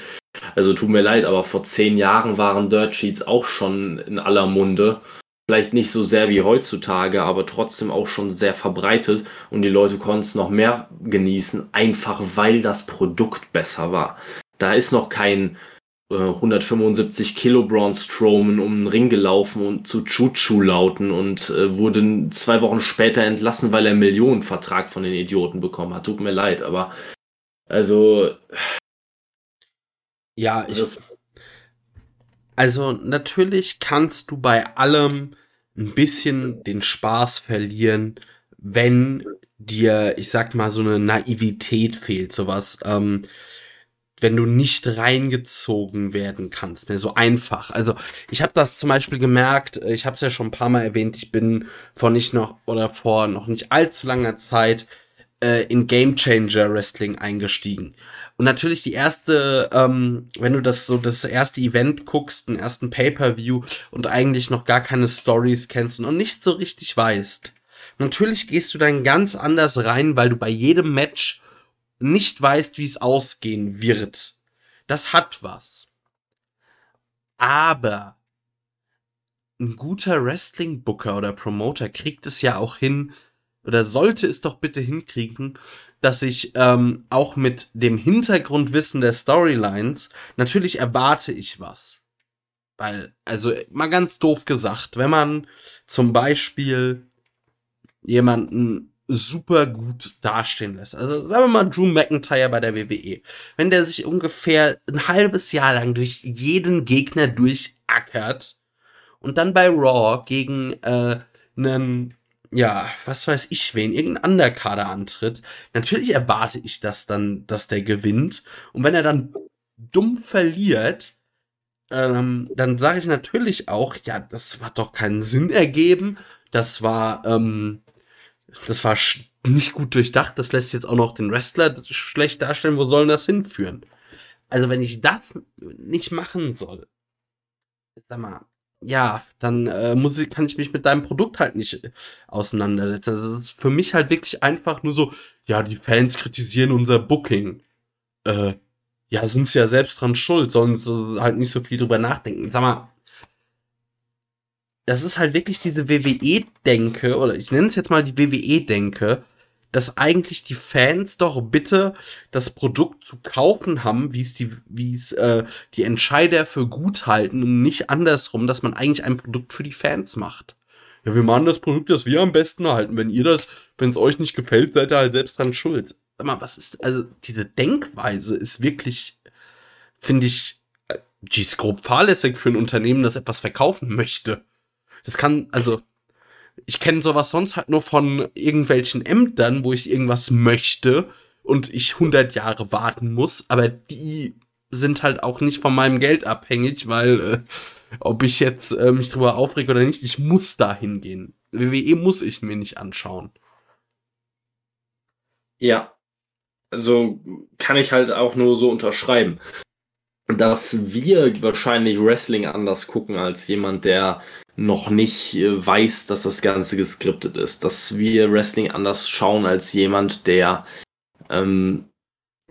Also tut mir leid, aber vor zehn Jahren waren Dirt Sheets auch schon in aller Munde. Vielleicht nicht so sehr wie heutzutage, aber trotzdem auch schon sehr verbreitet und die Leute konnten es noch mehr genießen, einfach weil das Produkt besser war. Da ist noch kein äh, 175 Kilo Braun Strowman um den Ring gelaufen und zu Chuchu lauten und äh, wurde zwei Wochen später entlassen, weil er einen Millionenvertrag von den Idioten bekommen hat. Tut mir leid, aber also ja, ich. Also, natürlich kannst du bei allem ein bisschen den Spaß verlieren, wenn dir, ich sag mal, so eine Naivität fehlt, sowas, ähm, wenn du nicht reingezogen werden kannst, mehr so einfach. Also ich habe das zum Beispiel gemerkt, ich habe es ja schon ein paar Mal erwähnt, ich bin vor nicht noch oder vor noch nicht allzu langer Zeit äh, in Game Changer Wrestling eingestiegen. Und natürlich die erste, ähm, wenn du das so das erste Event guckst, den ersten Pay-per-View und eigentlich noch gar keine Stories kennst und nicht so richtig weißt. Natürlich gehst du dann ganz anders rein, weil du bei jedem Match nicht weißt, wie es ausgehen wird. Das hat was. Aber ein guter Wrestling-Booker oder Promoter kriegt es ja auch hin, oder sollte es doch bitte hinkriegen, dass ich ähm, auch mit dem Hintergrundwissen der Storylines, natürlich erwarte ich was. Weil, also mal ganz doof gesagt, wenn man zum Beispiel jemanden super gut dastehen lässt. Also sagen wir mal Drew McIntyre bei der WWE. Wenn der sich ungefähr ein halbes Jahr lang durch jeden Gegner durchackert und dann bei Raw gegen äh, einen, ja, was weiß ich wen, irgendein Underkader antritt, natürlich erwarte ich das dann, dass der gewinnt. Und wenn er dann dumm verliert, ähm, dann sage ich natürlich auch, ja, das hat doch keinen Sinn ergeben. Das war, ähm, das war nicht gut durchdacht. Das lässt jetzt auch noch den Wrestler schlecht darstellen. Wo soll das hinführen? Also, wenn ich das nicht machen soll, sag mal, ja, dann äh, muss ich, kann ich mich mit deinem Produkt halt nicht äh, auseinandersetzen. Also, das ist für mich halt wirklich einfach nur so, ja, die Fans kritisieren unser Booking. Äh, ja, sind sie ja selbst dran schuld, sollen sie halt nicht so viel drüber nachdenken. Sag mal, das ist halt wirklich diese WWE-Denke, oder ich nenne es jetzt mal die WWE-Denke, dass eigentlich die Fans doch bitte das Produkt zu kaufen haben, wie es die, wie es äh, die Entscheider für gut halten und nicht andersrum, dass man eigentlich ein Produkt für die Fans macht. Ja, wir machen das Produkt, das wir am besten halten. Wenn ihr das, wenn es euch nicht gefällt, seid ihr halt selbst dran schuld. Sag mal, was ist, also diese Denkweise ist wirklich, finde ich, äh, die ist grob fahrlässig für ein Unternehmen, das etwas verkaufen möchte. Das kann, also, ich kenne sowas sonst halt nur von irgendwelchen Ämtern, wo ich irgendwas möchte und ich 100 Jahre warten muss, aber die sind halt auch nicht von meinem Geld abhängig, weil äh, ob ich jetzt äh, mich drüber aufrege oder nicht, ich muss da hingehen. WWE muss ich mir nicht anschauen. Ja, also kann ich halt auch nur so unterschreiben, dass wir wahrscheinlich Wrestling anders gucken als jemand, der noch nicht äh, weiß, dass das Ganze geskriptet ist. Dass wir Wrestling anders schauen als jemand, der ähm,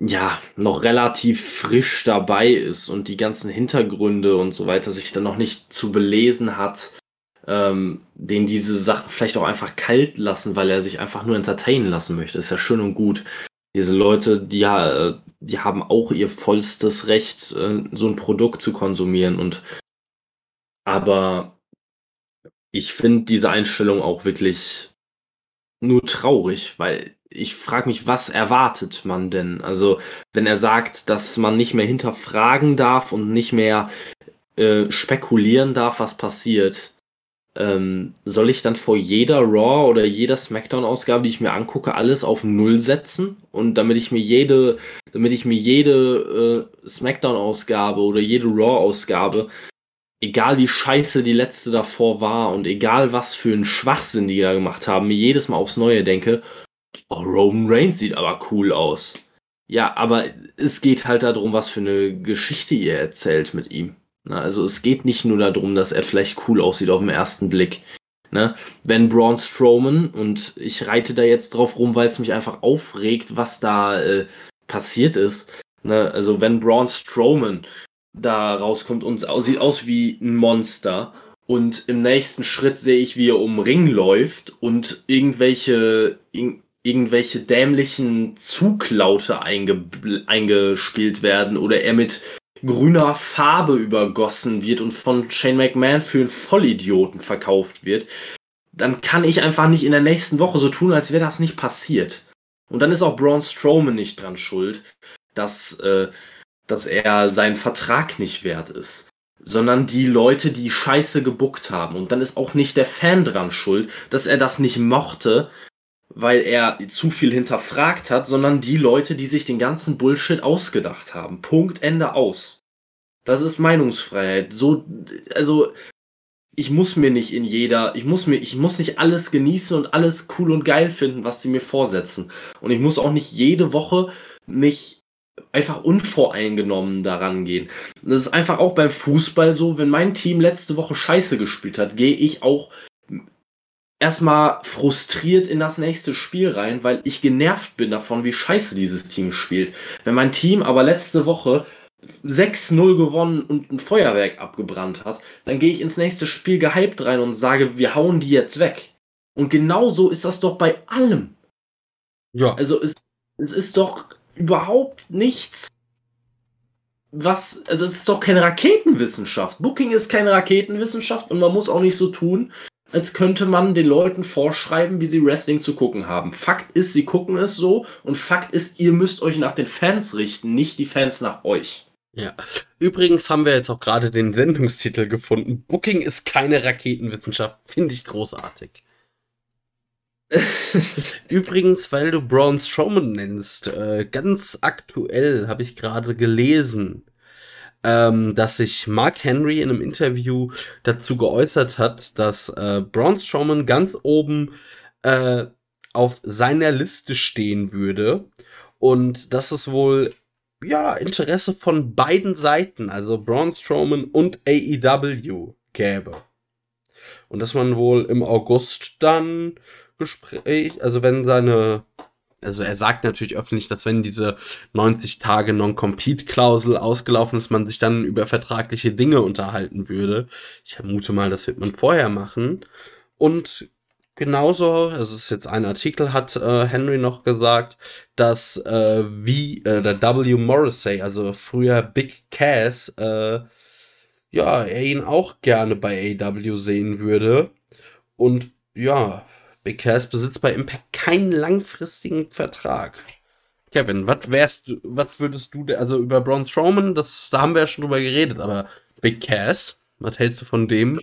ja noch relativ frisch dabei ist und die ganzen Hintergründe und so weiter sich dann noch nicht zu belesen hat, ähm, den diese Sachen vielleicht auch einfach kalt lassen, weil er sich einfach nur entertainen lassen möchte. Ist ja schön und gut. Diese Leute, die ja, äh, die haben auch ihr vollstes Recht, äh, so ein Produkt zu konsumieren und aber ich finde diese Einstellung auch wirklich nur traurig, weil ich frage mich, was erwartet man denn? Also, wenn er sagt, dass man nicht mehr hinterfragen darf und nicht mehr äh, spekulieren darf, was passiert, ähm, soll ich dann vor jeder Raw oder jeder SmackDown-Ausgabe, die ich mir angucke, alles auf Null setzen? Und damit ich mir jede, damit ich mir jede äh, SmackDown-Ausgabe oder jede Raw-Ausgabe egal wie scheiße die letzte davor war und egal was für einen Schwachsinn die da gemacht haben, mir jedes Mal aufs Neue denke, oh, Roman Reigns sieht aber cool aus. Ja, aber es geht halt darum, was für eine Geschichte ihr erzählt mit ihm. Na, also es geht nicht nur darum, dass er vielleicht cool aussieht auf den ersten Blick. Ne? Wenn Braun Strowman, und ich reite da jetzt drauf rum, weil es mich einfach aufregt, was da äh, passiert ist. Ne? Also wenn Braun Strowman da rauskommt und sieht aus wie ein Monster. Und im nächsten Schritt sehe ich, wie er um Ring läuft und irgendwelche, in, irgendwelche dämlichen Zuglaute einge, eingespielt werden oder er mit grüner Farbe übergossen wird und von Shane McMahon für einen Vollidioten verkauft wird, dann kann ich einfach nicht in der nächsten Woche so tun, als wäre das nicht passiert. Und dann ist auch Braun Strowman nicht dran schuld, dass äh, dass er seinen Vertrag nicht wert ist, sondern die Leute, die Scheiße gebuckt haben. Und dann ist auch nicht der Fan dran schuld, dass er das nicht mochte, weil er zu viel hinterfragt hat, sondern die Leute, die sich den ganzen Bullshit ausgedacht haben. Punkt, Ende aus. Das ist Meinungsfreiheit. So, also, ich muss mir nicht in jeder, ich muss mir, ich muss nicht alles genießen und alles cool und geil finden, was sie mir vorsetzen. Und ich muss auch nicht jede Woche mich einfach unvoreingenommen daran gehen. Das ist einfach auch beim Fußball so, wenn mein Team letzte Woche scheiße gespielt hat, gehe ich auch erstmal frustriert in das nächste Spiel rein, weil ich genervt bin davon, wie scheiße dieses Team spielt. Wenn mein Team aber letzte Woche 6-0 gewonnen und ein Feuerwerk abgebrannt hat, dann gehe ich ins nächste Spiel gehypt rein und sage, wir hauen die jetzt weg. Und genauso ist das doch bei allem. Ja. Also es, es ist doch überhaupt nichts, was, also es ist doch keine Raketenwissenschaft. Booking ist keine Raketenwissenschaft und man muss auch nicht so tun, als könnte man den Leuten vorschreiben, wie sie Wrestling zu gucken haben. Fakt ist, sie gucken es so und Fakt ist, ihr müsst euch nach den Fans richten, nicht die Fans nach euch. Ja. Übrigens haben wir jetzt auch gerade den Sendungstitel gefunden. Booking ist keine Raketenwissenschaft. Finde ich großartig. Übrigens, weil du Braun Strowman nennst, äh, ganz aktuell habe ich gerade gelesen, ähm, dass sich Mark Henry in einem Interview dazu geäußert hat, dass äh, Braun Strowman ganz oben äh, auf seiner Liste stehen würde und dass es wohl ja Interesse von beiden Seiten, also Braun Strowman und AEW gäbe. Und dass man wohl im August dann Gespräch, also wenn seine also er sagt natürlich öffentlich, dass wenn diese 90 Tage Non-Compete-Klausel ausgelaufen ist, man sich dann über vertragliche Dinge unterhalten würde. Ich vermute mal, das wird man vorher machen. Und genauso, also es ist jetzt ein Artikel, hat äh, Henry noch gesagt, dass äh, wie äh, der W. Morrissey, also früher Big Cass, äh, ja, er ihn auch gerne bei AW sehen würde. Und ja, Big Cass besitzt bei Impact keinen langfristigen Vertrag. Kevin, was wärst du, was würdest du, also über Braun Strowman, das, da haben wir ja schon drüber geredet, aber Big Cass, was hältst du von dem?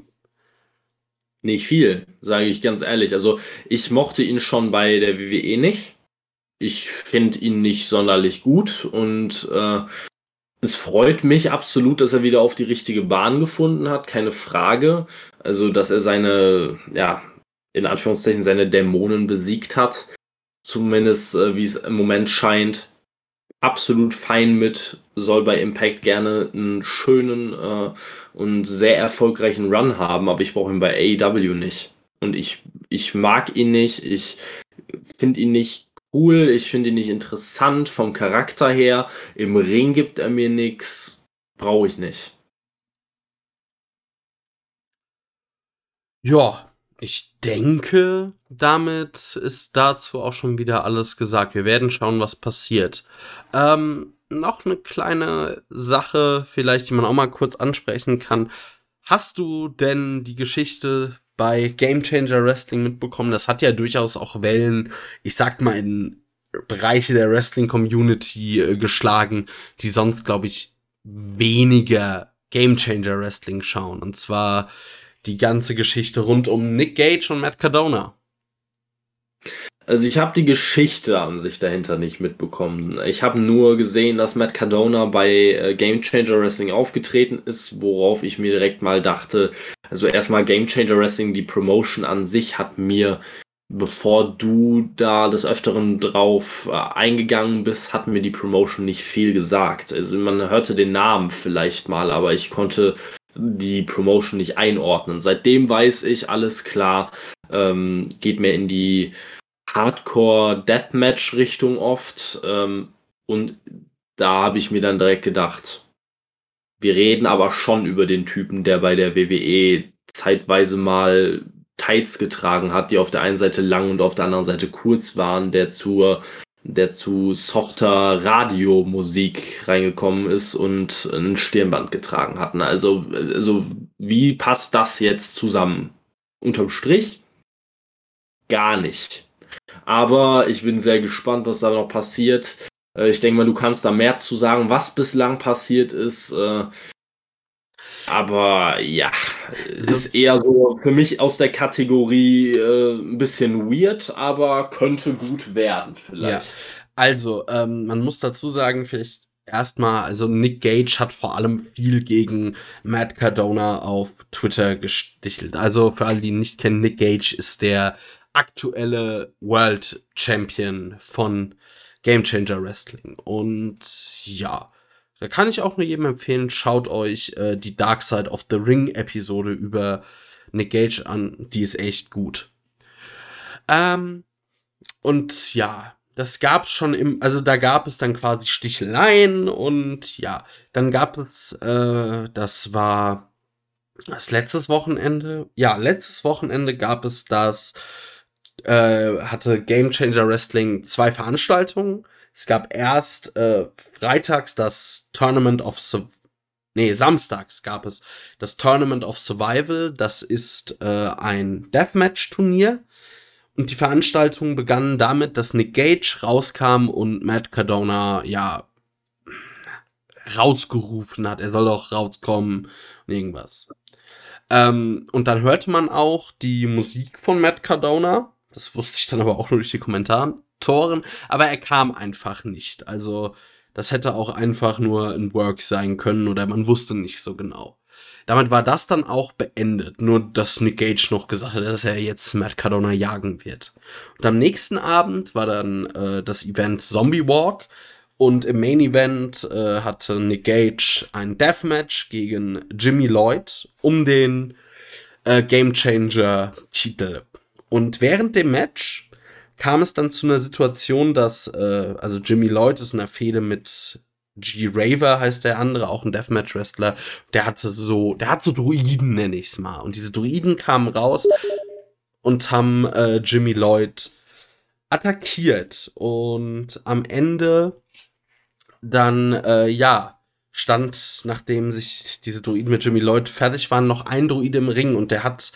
Nicht viel, sage ich ganz ehrlich. Also ich mochte ihn schon bei der WWE nicht. Ich finde ihn nicht sonderlich gut und äh, es freut mich absolut, dass er wieder auf die richtige Bahn gefunden hat, keine Frage. Also, dass er seine, ja, in Anführungszeichen seine Dämonen besiegt hat. Zumindest äh, wie es im Moment scheint. Absolut fein mit, soll bei Impact gerne einen schönen äh, und sehr erfolgreichen Run haben, aber ich brauche ihn bei AEW nicht. Und ich, ich mag ihn nicht, ich finde ihn nicht cool, ich finde ihn nicht interessant vom Charakter her. Im Ring gibt er mir nichts, brauche ich nicht. Ja, ich denke, damit ist dazu auch schon wieder alles gesagt. Wir werden schauen, was passiert. Ähm, noch eine kleine Sache, vielleicht, die man auch mal kurz ansprechen kann. Hast du denn die Geschichte bei Game Changer Wrestling mitbekommen? Das hat ja durchaus auch Wellen, ich sag mal, in Bereiche der Wrestling-Community äh, geschlagen, die sonst, glaube ich, weniger Game Changer Wrestling schauen. Und zwar die ganze Geschichte rund um Nick Gage und Matt Cardona? Also ich habe die Geschichte an sich dahinter nicht mitbekommen. Ich habe nur gesehen, dass Matt Cardona bei äh, Game Changer Wrestling aufgetreten ist, worauf ich mir direkt mal dachte, also erstmal Game Changer Wrestling, die Promotion an sich hat mir, bevor du da des Öfteren drauf äh, eingegangen bist, hat mir die Promotion nicht viel gesagt. Also man hörte den Namen vielleicht mal, aber ich konnte die Promotion nicht einordnen. Seitdem weiß ich, alles klar, ähm, geht mir in die Hardcore-Deathmatch-Richtung oft. Ähm, und da habe ich mir dann direkt gedacht, wir reden aber schon über den Typen, der bei der WWE zeitweise mal Tights getragen hat, die auf der einen Seite lang und auf der anderen Seite kurz waren, der zur der zu softer Radiomusik reingekommen ist und ein Stirnband getragen hatten. Also, also wie passt das jetzt zusammen? Unterm Strich gar nicht. Aber ich bin sehr gespannt, was da noch passiert. Äh, ich denke mal, du kannst da mehr zu sagen, was bislang passiert ist. Aber ja, es so. ist eher so für mich aus der Kategorie äh, ein bisschen weird, aber könnte gut werden vielleicht. Ja. Also, ähm, man muss dazu sagen, vielleicht erstmal, also Nick Gage hat vor allem viel gegen Matt Cardona auf Twitter gestichelt. Also für alle, die ihn nicht kennen, Nick Gage ist der aktuelle World Champion von Game Changer Wrestling. Und ja, da kann ich auch nur jedem empfehlen, schaut euch äh, die Dark Side of the Ring Episode über Nick Gage an. Die ist echt gut. Ähm, und ja, das gab's schon im, also da gab es dann quasi Sticheleien und ja, dann gab es, äh, das war das letztes Wochenende. Ja, letztes Wochenende gab es das, äh, hatte Game Changer Wrestling zwei Veranstaltungen. Es gab erst äh, freitags das Tournament of Su nee, samstags gab es das Tournament of Survival. Das ist äh, ein Deathmatch-Turnier. Und die Veranstaltung begann damit, dass Nick Gage rauskam und Matt Cardona, ja, rausgerufen hat. Er soll doch rauskommen und irgendwas. Ähm, und dann hörte man auch die Musik von Matt Cardona. Das wusste ich dann aber auch nur durch die Kommentaren. Toren, aber er kam einfach nicht. Also das hätte auch einfach nur ein Work sein können oder man wusste nicht so genau. Damit war das dann auch beendet. Nur, dass Nick Gage noch gesagt hat, dass er jetzt Matt Cardona jagen wird. Und am nächsten Abend war dann äh, das Event Zombie Walk. Und im Main Event äh, hatte Nick Gage ein Deathmatch gegen Jimmy Lloyd um den äh, Game Changer Titel. Und während dem Match kam es dann zu einer Situation, dass, äh, also Jimmy Lloyd ist in der Fehde mit G. Raver heißt der andere, auch ein Deathmatch-Wrestler. Der hatte so, der hat so Druiden, nenne ich's mal. Und diese Druiden kamen raus und haben äh, Jimmy Lloyd attackiert. Und am Ende dann, äh, ja, stand, nachdem sich diese Druiden mit Jimmy Lloyd fertig waren, noch ein Druide im Ring und der hat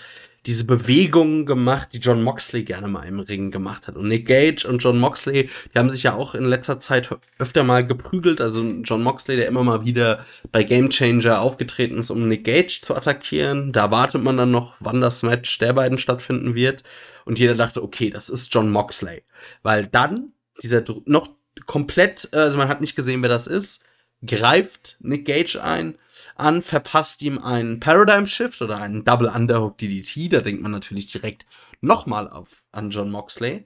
diese Bewegungen gemacht, die John Moxley gerne mal im Ring gemacht hat. Und Nick Gage und John Moxley, die haben sich ja auch in letzter Zeit öfter mal geprügelt. Also John Moxley, der immer mal wieder bei Game Changer aufgetreten ist, um Nick Gage zu attackieren. Da wartet man dann noch, wann das Match der beiden stattfinden wird. Und jeder dachte, okay, das ist John Moxley. Weil dann dieser noch komplett, also man hat nicht gesehen, wer das ist, greift Nick Gage ein an, verpasst ihm einen Paradigm Shift oder einen Double Underhook DDT. Da denkt man natürlich direkt nochmal auf an John Moxley.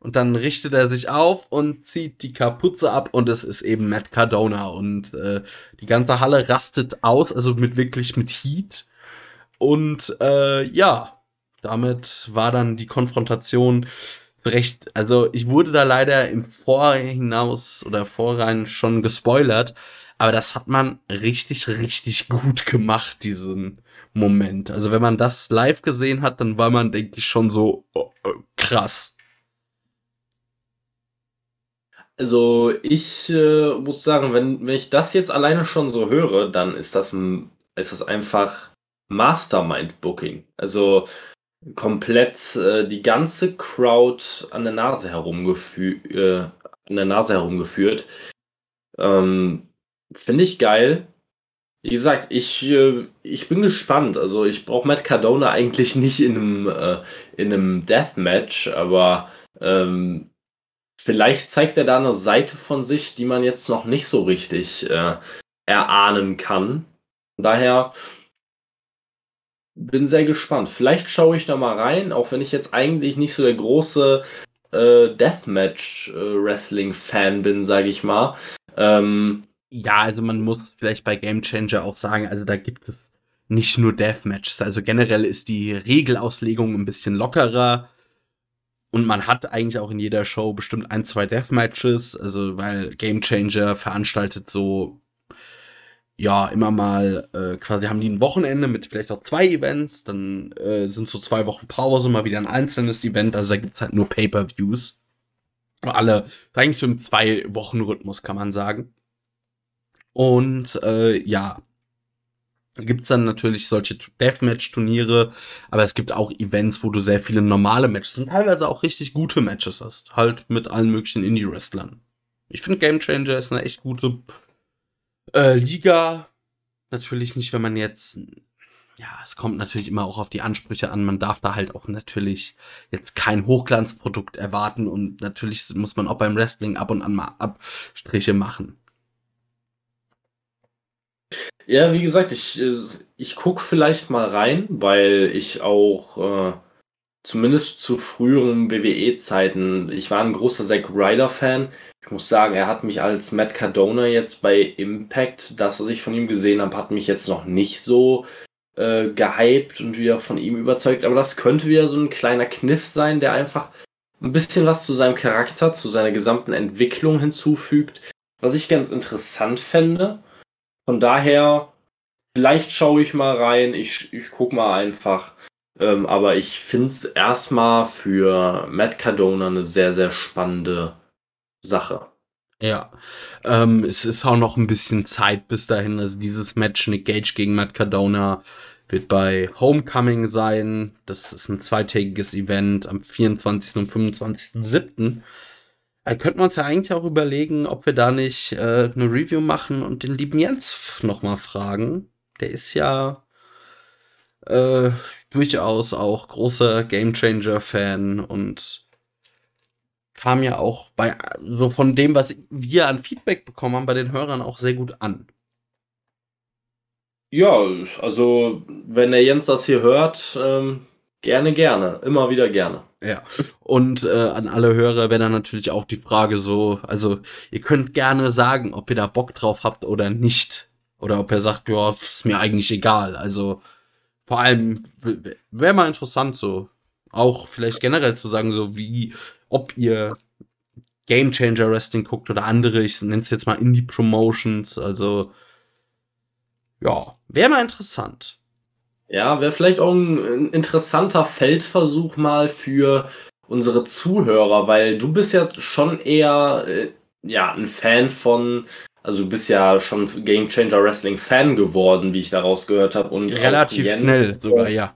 Und dann richtet er sich auf und zieht die Kapuze ab und es ist eben Matt Cardona und äh, die ganze Halle rastet aus, also mit wirklich mit Heat. Und äh, ja, damit war dann die Konfrontation recht. Also ich wurde da leider im Vorhinaus oder Vorrein schon gespoilert, aber das hat man richtig, richtig gut gemacht, diesen Moment. Also wenn man das live gesehen hat, dann war man, denke ich, schon so oh, oh, krass. Also ich äh, muss sagen, wenn, wenn ich das jetzt alleine schon so höre, dann ist das, ist das einfach Mastermind-Booking. Also komplett äh, die ganze Crowd an der Nase herumgeführt, äh, an der Nase herumgeführt. Ähm, Finde ich geil. Wie gesagt, ich, äh, ich bin gespannt. Also ich brauche Matt Cardona eigentlich nicht in einem, äh, in einem Deathmatch, aber ähm, vielleicht zeigt er da eine Seite von sich, die man jetzt noch nicht so richtig äh, erahnen kann. Daher bin sehr gespannt. Vielleicht schaue ich da mal rein, auch wenn ich jetzt eigentlich nicht so der große äh, Deathmatch-Wrestling-Fan äh, bin, sage ich mal. Ähm, ja, also man muss vielleicht bei Game Changer auch sagen, also da gibt es nicht nur Deathmatches. Also generell ist die Regelauslegung ein bisschen lockerer. Und man hat eigentlich auch in jeder Show bestimmt ein, zwei Deathmatches. Also, weil Game Changer veranstaltet so, ja, immer mal, äh, quasi haben die ein Wochenende mit vielleicht auch zwei Events. Dann äh, sind so zwei Wochen Pause, mal wieder ein einzelnes Event. Also da gibt's halt nur Pay-Per-Views. Alle, eigentlich so im Zwei-Wochen-Rhythmus, kann man sagen. Und äh, ja, gibt es dann natürlich solche Deathmatch-Turniere, aber es gibt auch Events, wo du sehr viele normale Matches und teilweise auch richtig gute Matches hast. Halt mit allen möglichen Indie-Wrestlern. Ich finde Game Changer ist eine echt gute äh, Liga. Natürlich nicht, wenn man jetzt. Ja, es kommt natürlich immer auch auf die Ansprüche an. Man darf da halt auch natürlich jetzt kein Hochglanzprodukt erwarten und natürlich muss man auch beim Wrestling ab und an mal Abstriche machen. Ja, wie gesagt, ich, äh, ich gucke vielleicht mal rein, weil ich auch äh, zumindest zu früheren WWE-Zeiten, ich war ein großer Zack Ryder-Fan. Ich muss sagen, er hat mich als Matt Cardona jetzt bei Impact, das, was ich von ihm gesehen habe, hat mich jetzt noch nicht so äh, gehypt und wieder von ihm überzeugt. Aber das könnte wieder so ein kleiner Kniff sein, der einfach ein bisschen was zu seinem Charakter, zu seiner gesamten Entwicklung hinzufügt. Was ich ganz interessant fände. Von daher, vielleicht schaue ich mal rein, ich, ich gucke mal einfach. Ähm, aber ich finde es erstmal für Matt Cardona eine sehr, sehr spannende Sache. Ja, ähm, es ist auch noch ein bisschen Zeit bis dahin. Also dieses Match Nick Gage gegen Matt Cardona wird bei Homecoming sein. Das ist ein zweitägiges Event am 24. und 25.07. Da könnten wir uns ja eigentlich auch überlegen, ob wir da nicht äh, eine Review machen und den lieben Jens nochmal fragen. Der ist ja äh, durchaus auch großer Gamechanger-Fan und kam ja auch bei, so von dem, was wir an Feedback bekommen haben, bei den Hörern auch sehr gut an. Ja, also wenn der Jens das hier hört, ähm, gerne, gerne. Immer wieder gerne. Ja. Und äh, an alle Hörer wäre dann natürlich auch die Frage so, also ihr könnt gerne sagen, ob ihr da Bock drauf habt oder nicht. Oder ob ihr sagt, ja, ist mir eigentlich egal. Also vor allem wäre mal interessant so. Auch vielleicht generell zu sagen, so wie ob ihr Game Changer Wrestling guckt oder andere, ich nenne es jetzt mal Indie Promotions, also ja, wäre mal interessant. Ja, wäre vielleicht auch ein, ein, interessanter Feldversuch mal für unsere Zuhörer, weil du bist ja schon eher äh, ja, ein Fan von, also du bist ja schon Game Changer Wrestling Fan geworden, wie ich daraus gehört habe. Relativ schnell sogar, ja.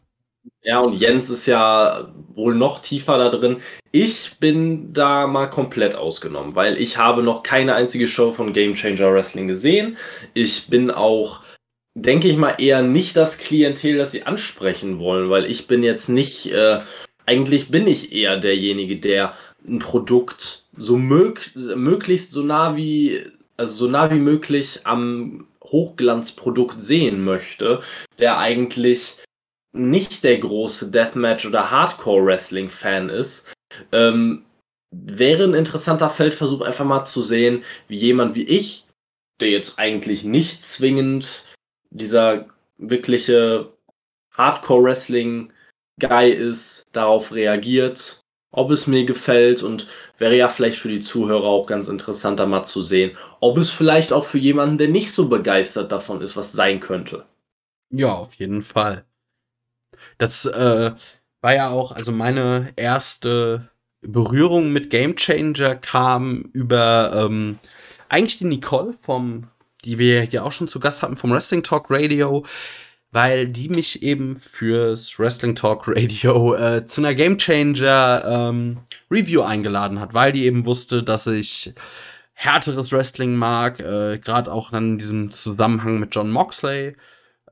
Ja, und Jens ist ja wohl noch tiefer da drin. Ich bin da mal komplett ausgenommen, weil ich habe noch keine einzige Show von Game Changer Wrestling gesehen. Ich bin auch, denke ich mal, eher nicht das Klientel, das sie ansprechen wollen, weil ich bin jetzt nicht, äh, eigentlich bin ich eher derjenige, der ein Produkt so mög möglichst so nah wie, also so nah wie möglich am Hochglanzprodukt sehen möchte, der eigentlich nicht der große Deathmatch- oder Hardcore-Wrestling-Fan ist, ähm, wäre ein interessanter Feldversuch, einfach mal zu sehen, wie jemand wie ich, der jetzt eigentlich nicht zwingend dieser wirkliche Hardcore-Wrestling-Guy ist, darauf reagiert, ob es mir gefällt und wäre ja vielleicht für die Zuhörer auch ganz interessant, da mal zu sehen, ob es vielleicht auch für jemanden, der nicht so begeistert davon ist, was sein könnte. Ja, auf jeden Fall. Das äh, war ja auch, also meine erste Berührung mit Game Changer kam über ähm, eigentlich die Nicole vom, die wir ja auch schon zu Gast hatten vom Wrestling Talk Radio, weil die mich eben fürs Wrestling Talk Radio äh, zu einer Game Changer ähm, Review eingeladen hat, weil die eben wusste, dass ich härteres Wrestling mag, äh, gerade auch dann in diesem Zusammenhang mit John Moxley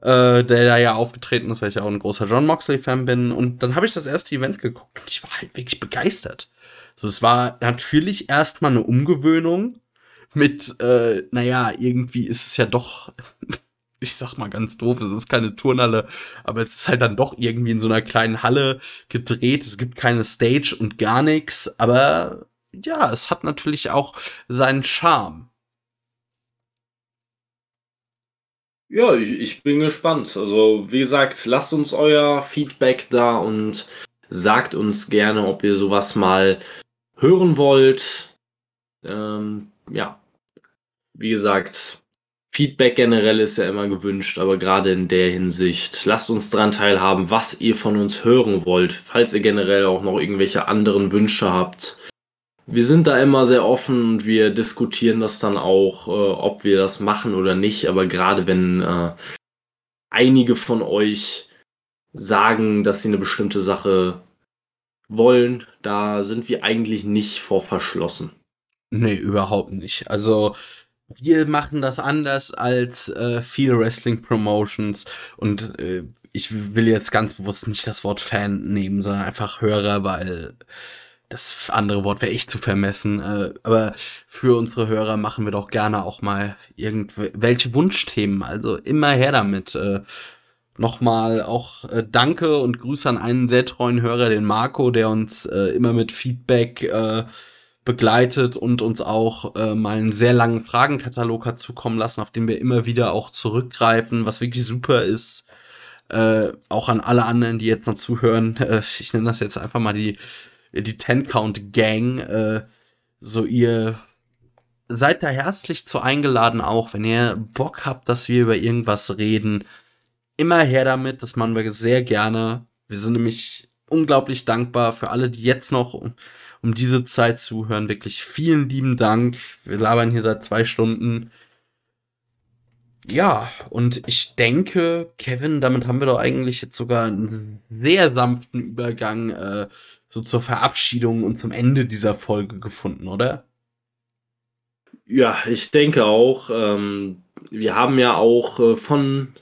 äh, der da ja aufgetreten ist, weil ich ja auch ein großer John Moxley-Fan bin. Und dann habe ich das erste Event geguckt und ich war halt wirklich begeistert. So, es war natürlich erstmal eine Umgewöhnung mit, äh, naja, irgendwie ist es ja doch, ich sag mal ganz doof, es ist keine Turnhalle, aber es ist halt dann doch irgendwie in so einer kleinen Halle gedreht. Es gibt keine Stage und gar nichts, aber ja, es hat natürlich auch seinen Charme. Ja, ich, ich bin gespannt. Also, wie gesagt, lasst uns euer Feedback da und sagt uns gerne, ob ihr sowas mal hören wollt. Ähm, ja, wie gesagt, Feedback generell ist ja immer gewünscht, aber gerade in der Hinsicht, lasst uns daran teilhaben, was ihr von uns hören wollt. Falls ihr generell auch noch irgendwelche anderen Wünsche habt, wir sind da immer sehr offen und wir diskutieren das dann auch, äh, ob wir das machen oder nicht. Aber gerade wenn äh, einige von euch sagen, dass sie eine bestimmte Sache wollen, da sind wir eigentlich nicht vor verschlossen. Nee, überhaupt nicht. Also wir machen das anders als äh, viele Wrestling Promotions und äh, ich will jetzt ganz bewusst nicht das Wort Fan nehmen, sondern einfach Hörer, weil das andere Wort wäre echt zu vermessen. Äh, aber für unsere Hörer machen wir doch gerne auch mal irgendwelche Wunschthemen. Also immer her damit. Äh, Nochmal auch äh, Danke und Grüße an einen sehr treuen Hörer, den Marco, der uns äh, immer mit Feedback äh, begleitet und uns auch äh, mal einen sehr langen Fragenkatalog hat zukommen lassen, auf den wir immer wieder auch zurückgreifen, was wirklich super ist. Äh, auch an alle anderen, die jetzt noch zuhören. Äh, ich nenne das jetzt einfach mal die die Ten Count Gang. Äh, so ihr seid da herzlich zu eingeladen, auch wenn ihr Bock habt, dass wir über irgendwas reden. Immer her damit, das machen wir sehr gerne. Wir sind nämlich unglaublich dankbar für alle, die jetzt noch um diese Zeit zuhören. Wirklich vielen lieben Dank. Wir labern hier seit zwei Stunden. Ja, und ich denke, Kevin, damit haben wir doch eigentlich jetzt sogar einen sehr sanften Übergang äh, so zur Verabschiedung und zum Ende dieser Folge gefunden, oder? Ja, ich denke auch. Ähm, wir haben ja auch äh, von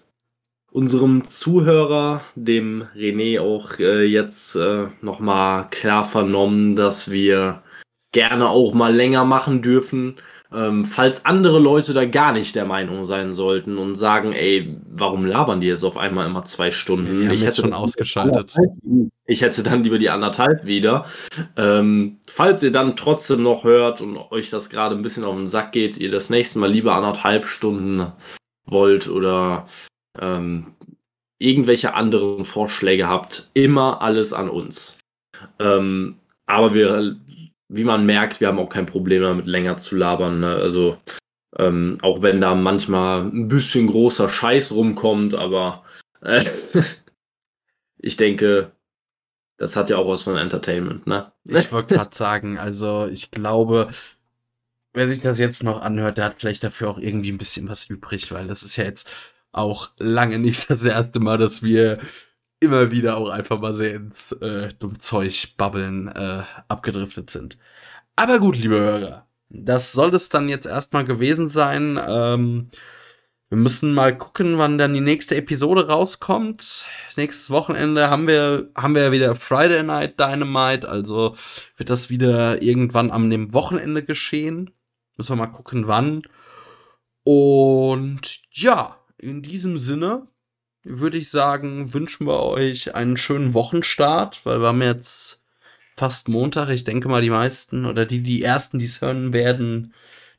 unserem Zuhörer, dem René, auch äh, jetzt äh, nochmal klar vernommen, dass wir gerne auch mal länger machen dürfen. Ähm, falls andere Leute da gar nicht der Meinung sein sollten und sagen, ey, warum labern die jetzt auf einmal immer zwei Stunden? Ja, ich hätte schon ausgeschaltet. Ich hätte dann lieber die anderthalb wieder. Ähm, falls ihr dann trotzdem noch hört und euch das gerade ein bisschen auf den Sack geht, ihr das nächste Mal lieber anderthalb Stunden wollt oder ähm, irgendwelche anderen Vorschläge habt, immer alles an uns. Ähm, aber wir wie man merkt, wir haben auch kein Problem damit, länger zu labern. Ne? Also, ähm, auch wenn da manchmal ein bisschen großer Scheiß rumkommt, aber äh, ich denke, das hat ja auch was von Entertainment, ne? Ich wollte gerade sagen, also ich glaube, wer sich das jetzt noch anhört, der hat vielleicht dafür auch irgendwie ein bisschen was übrig, weil das ist ja jetzt auch lange nicht das erste Mal, dass wir immer wieder auch einfach mal sehr ins äh, dumm Zeug babbeln äh, abgedriftet sind. Aber gut, liebe Hörer, das soll es dann jetzt erstmal gewesen sein. Ähm, wir müssen mal gucken, wann dann die nächste Episode rauskommt. Nächstes Wochenende haben wir, haben wir wieder Friday Night Dynamite, also wird das wieder irgendwann am dem Wochenende geschehen. Müssen wir mal gucken, wann. Und ja, in diesem Sinne würde ich sagen, wünschen wir euch einen schönen Wochenstart, weil wir haben jetzt fast Montag. Ich denke mal, die meisten oder die, die ersten, die es hören, werden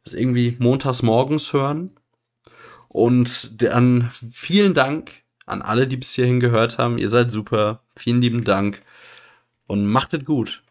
das irgendwie montags morgens hören. Und dann vielen Dank an alle, die bis hierhin gehört haben. Ihr seid super. Vielen lieben Dank und macht es gut.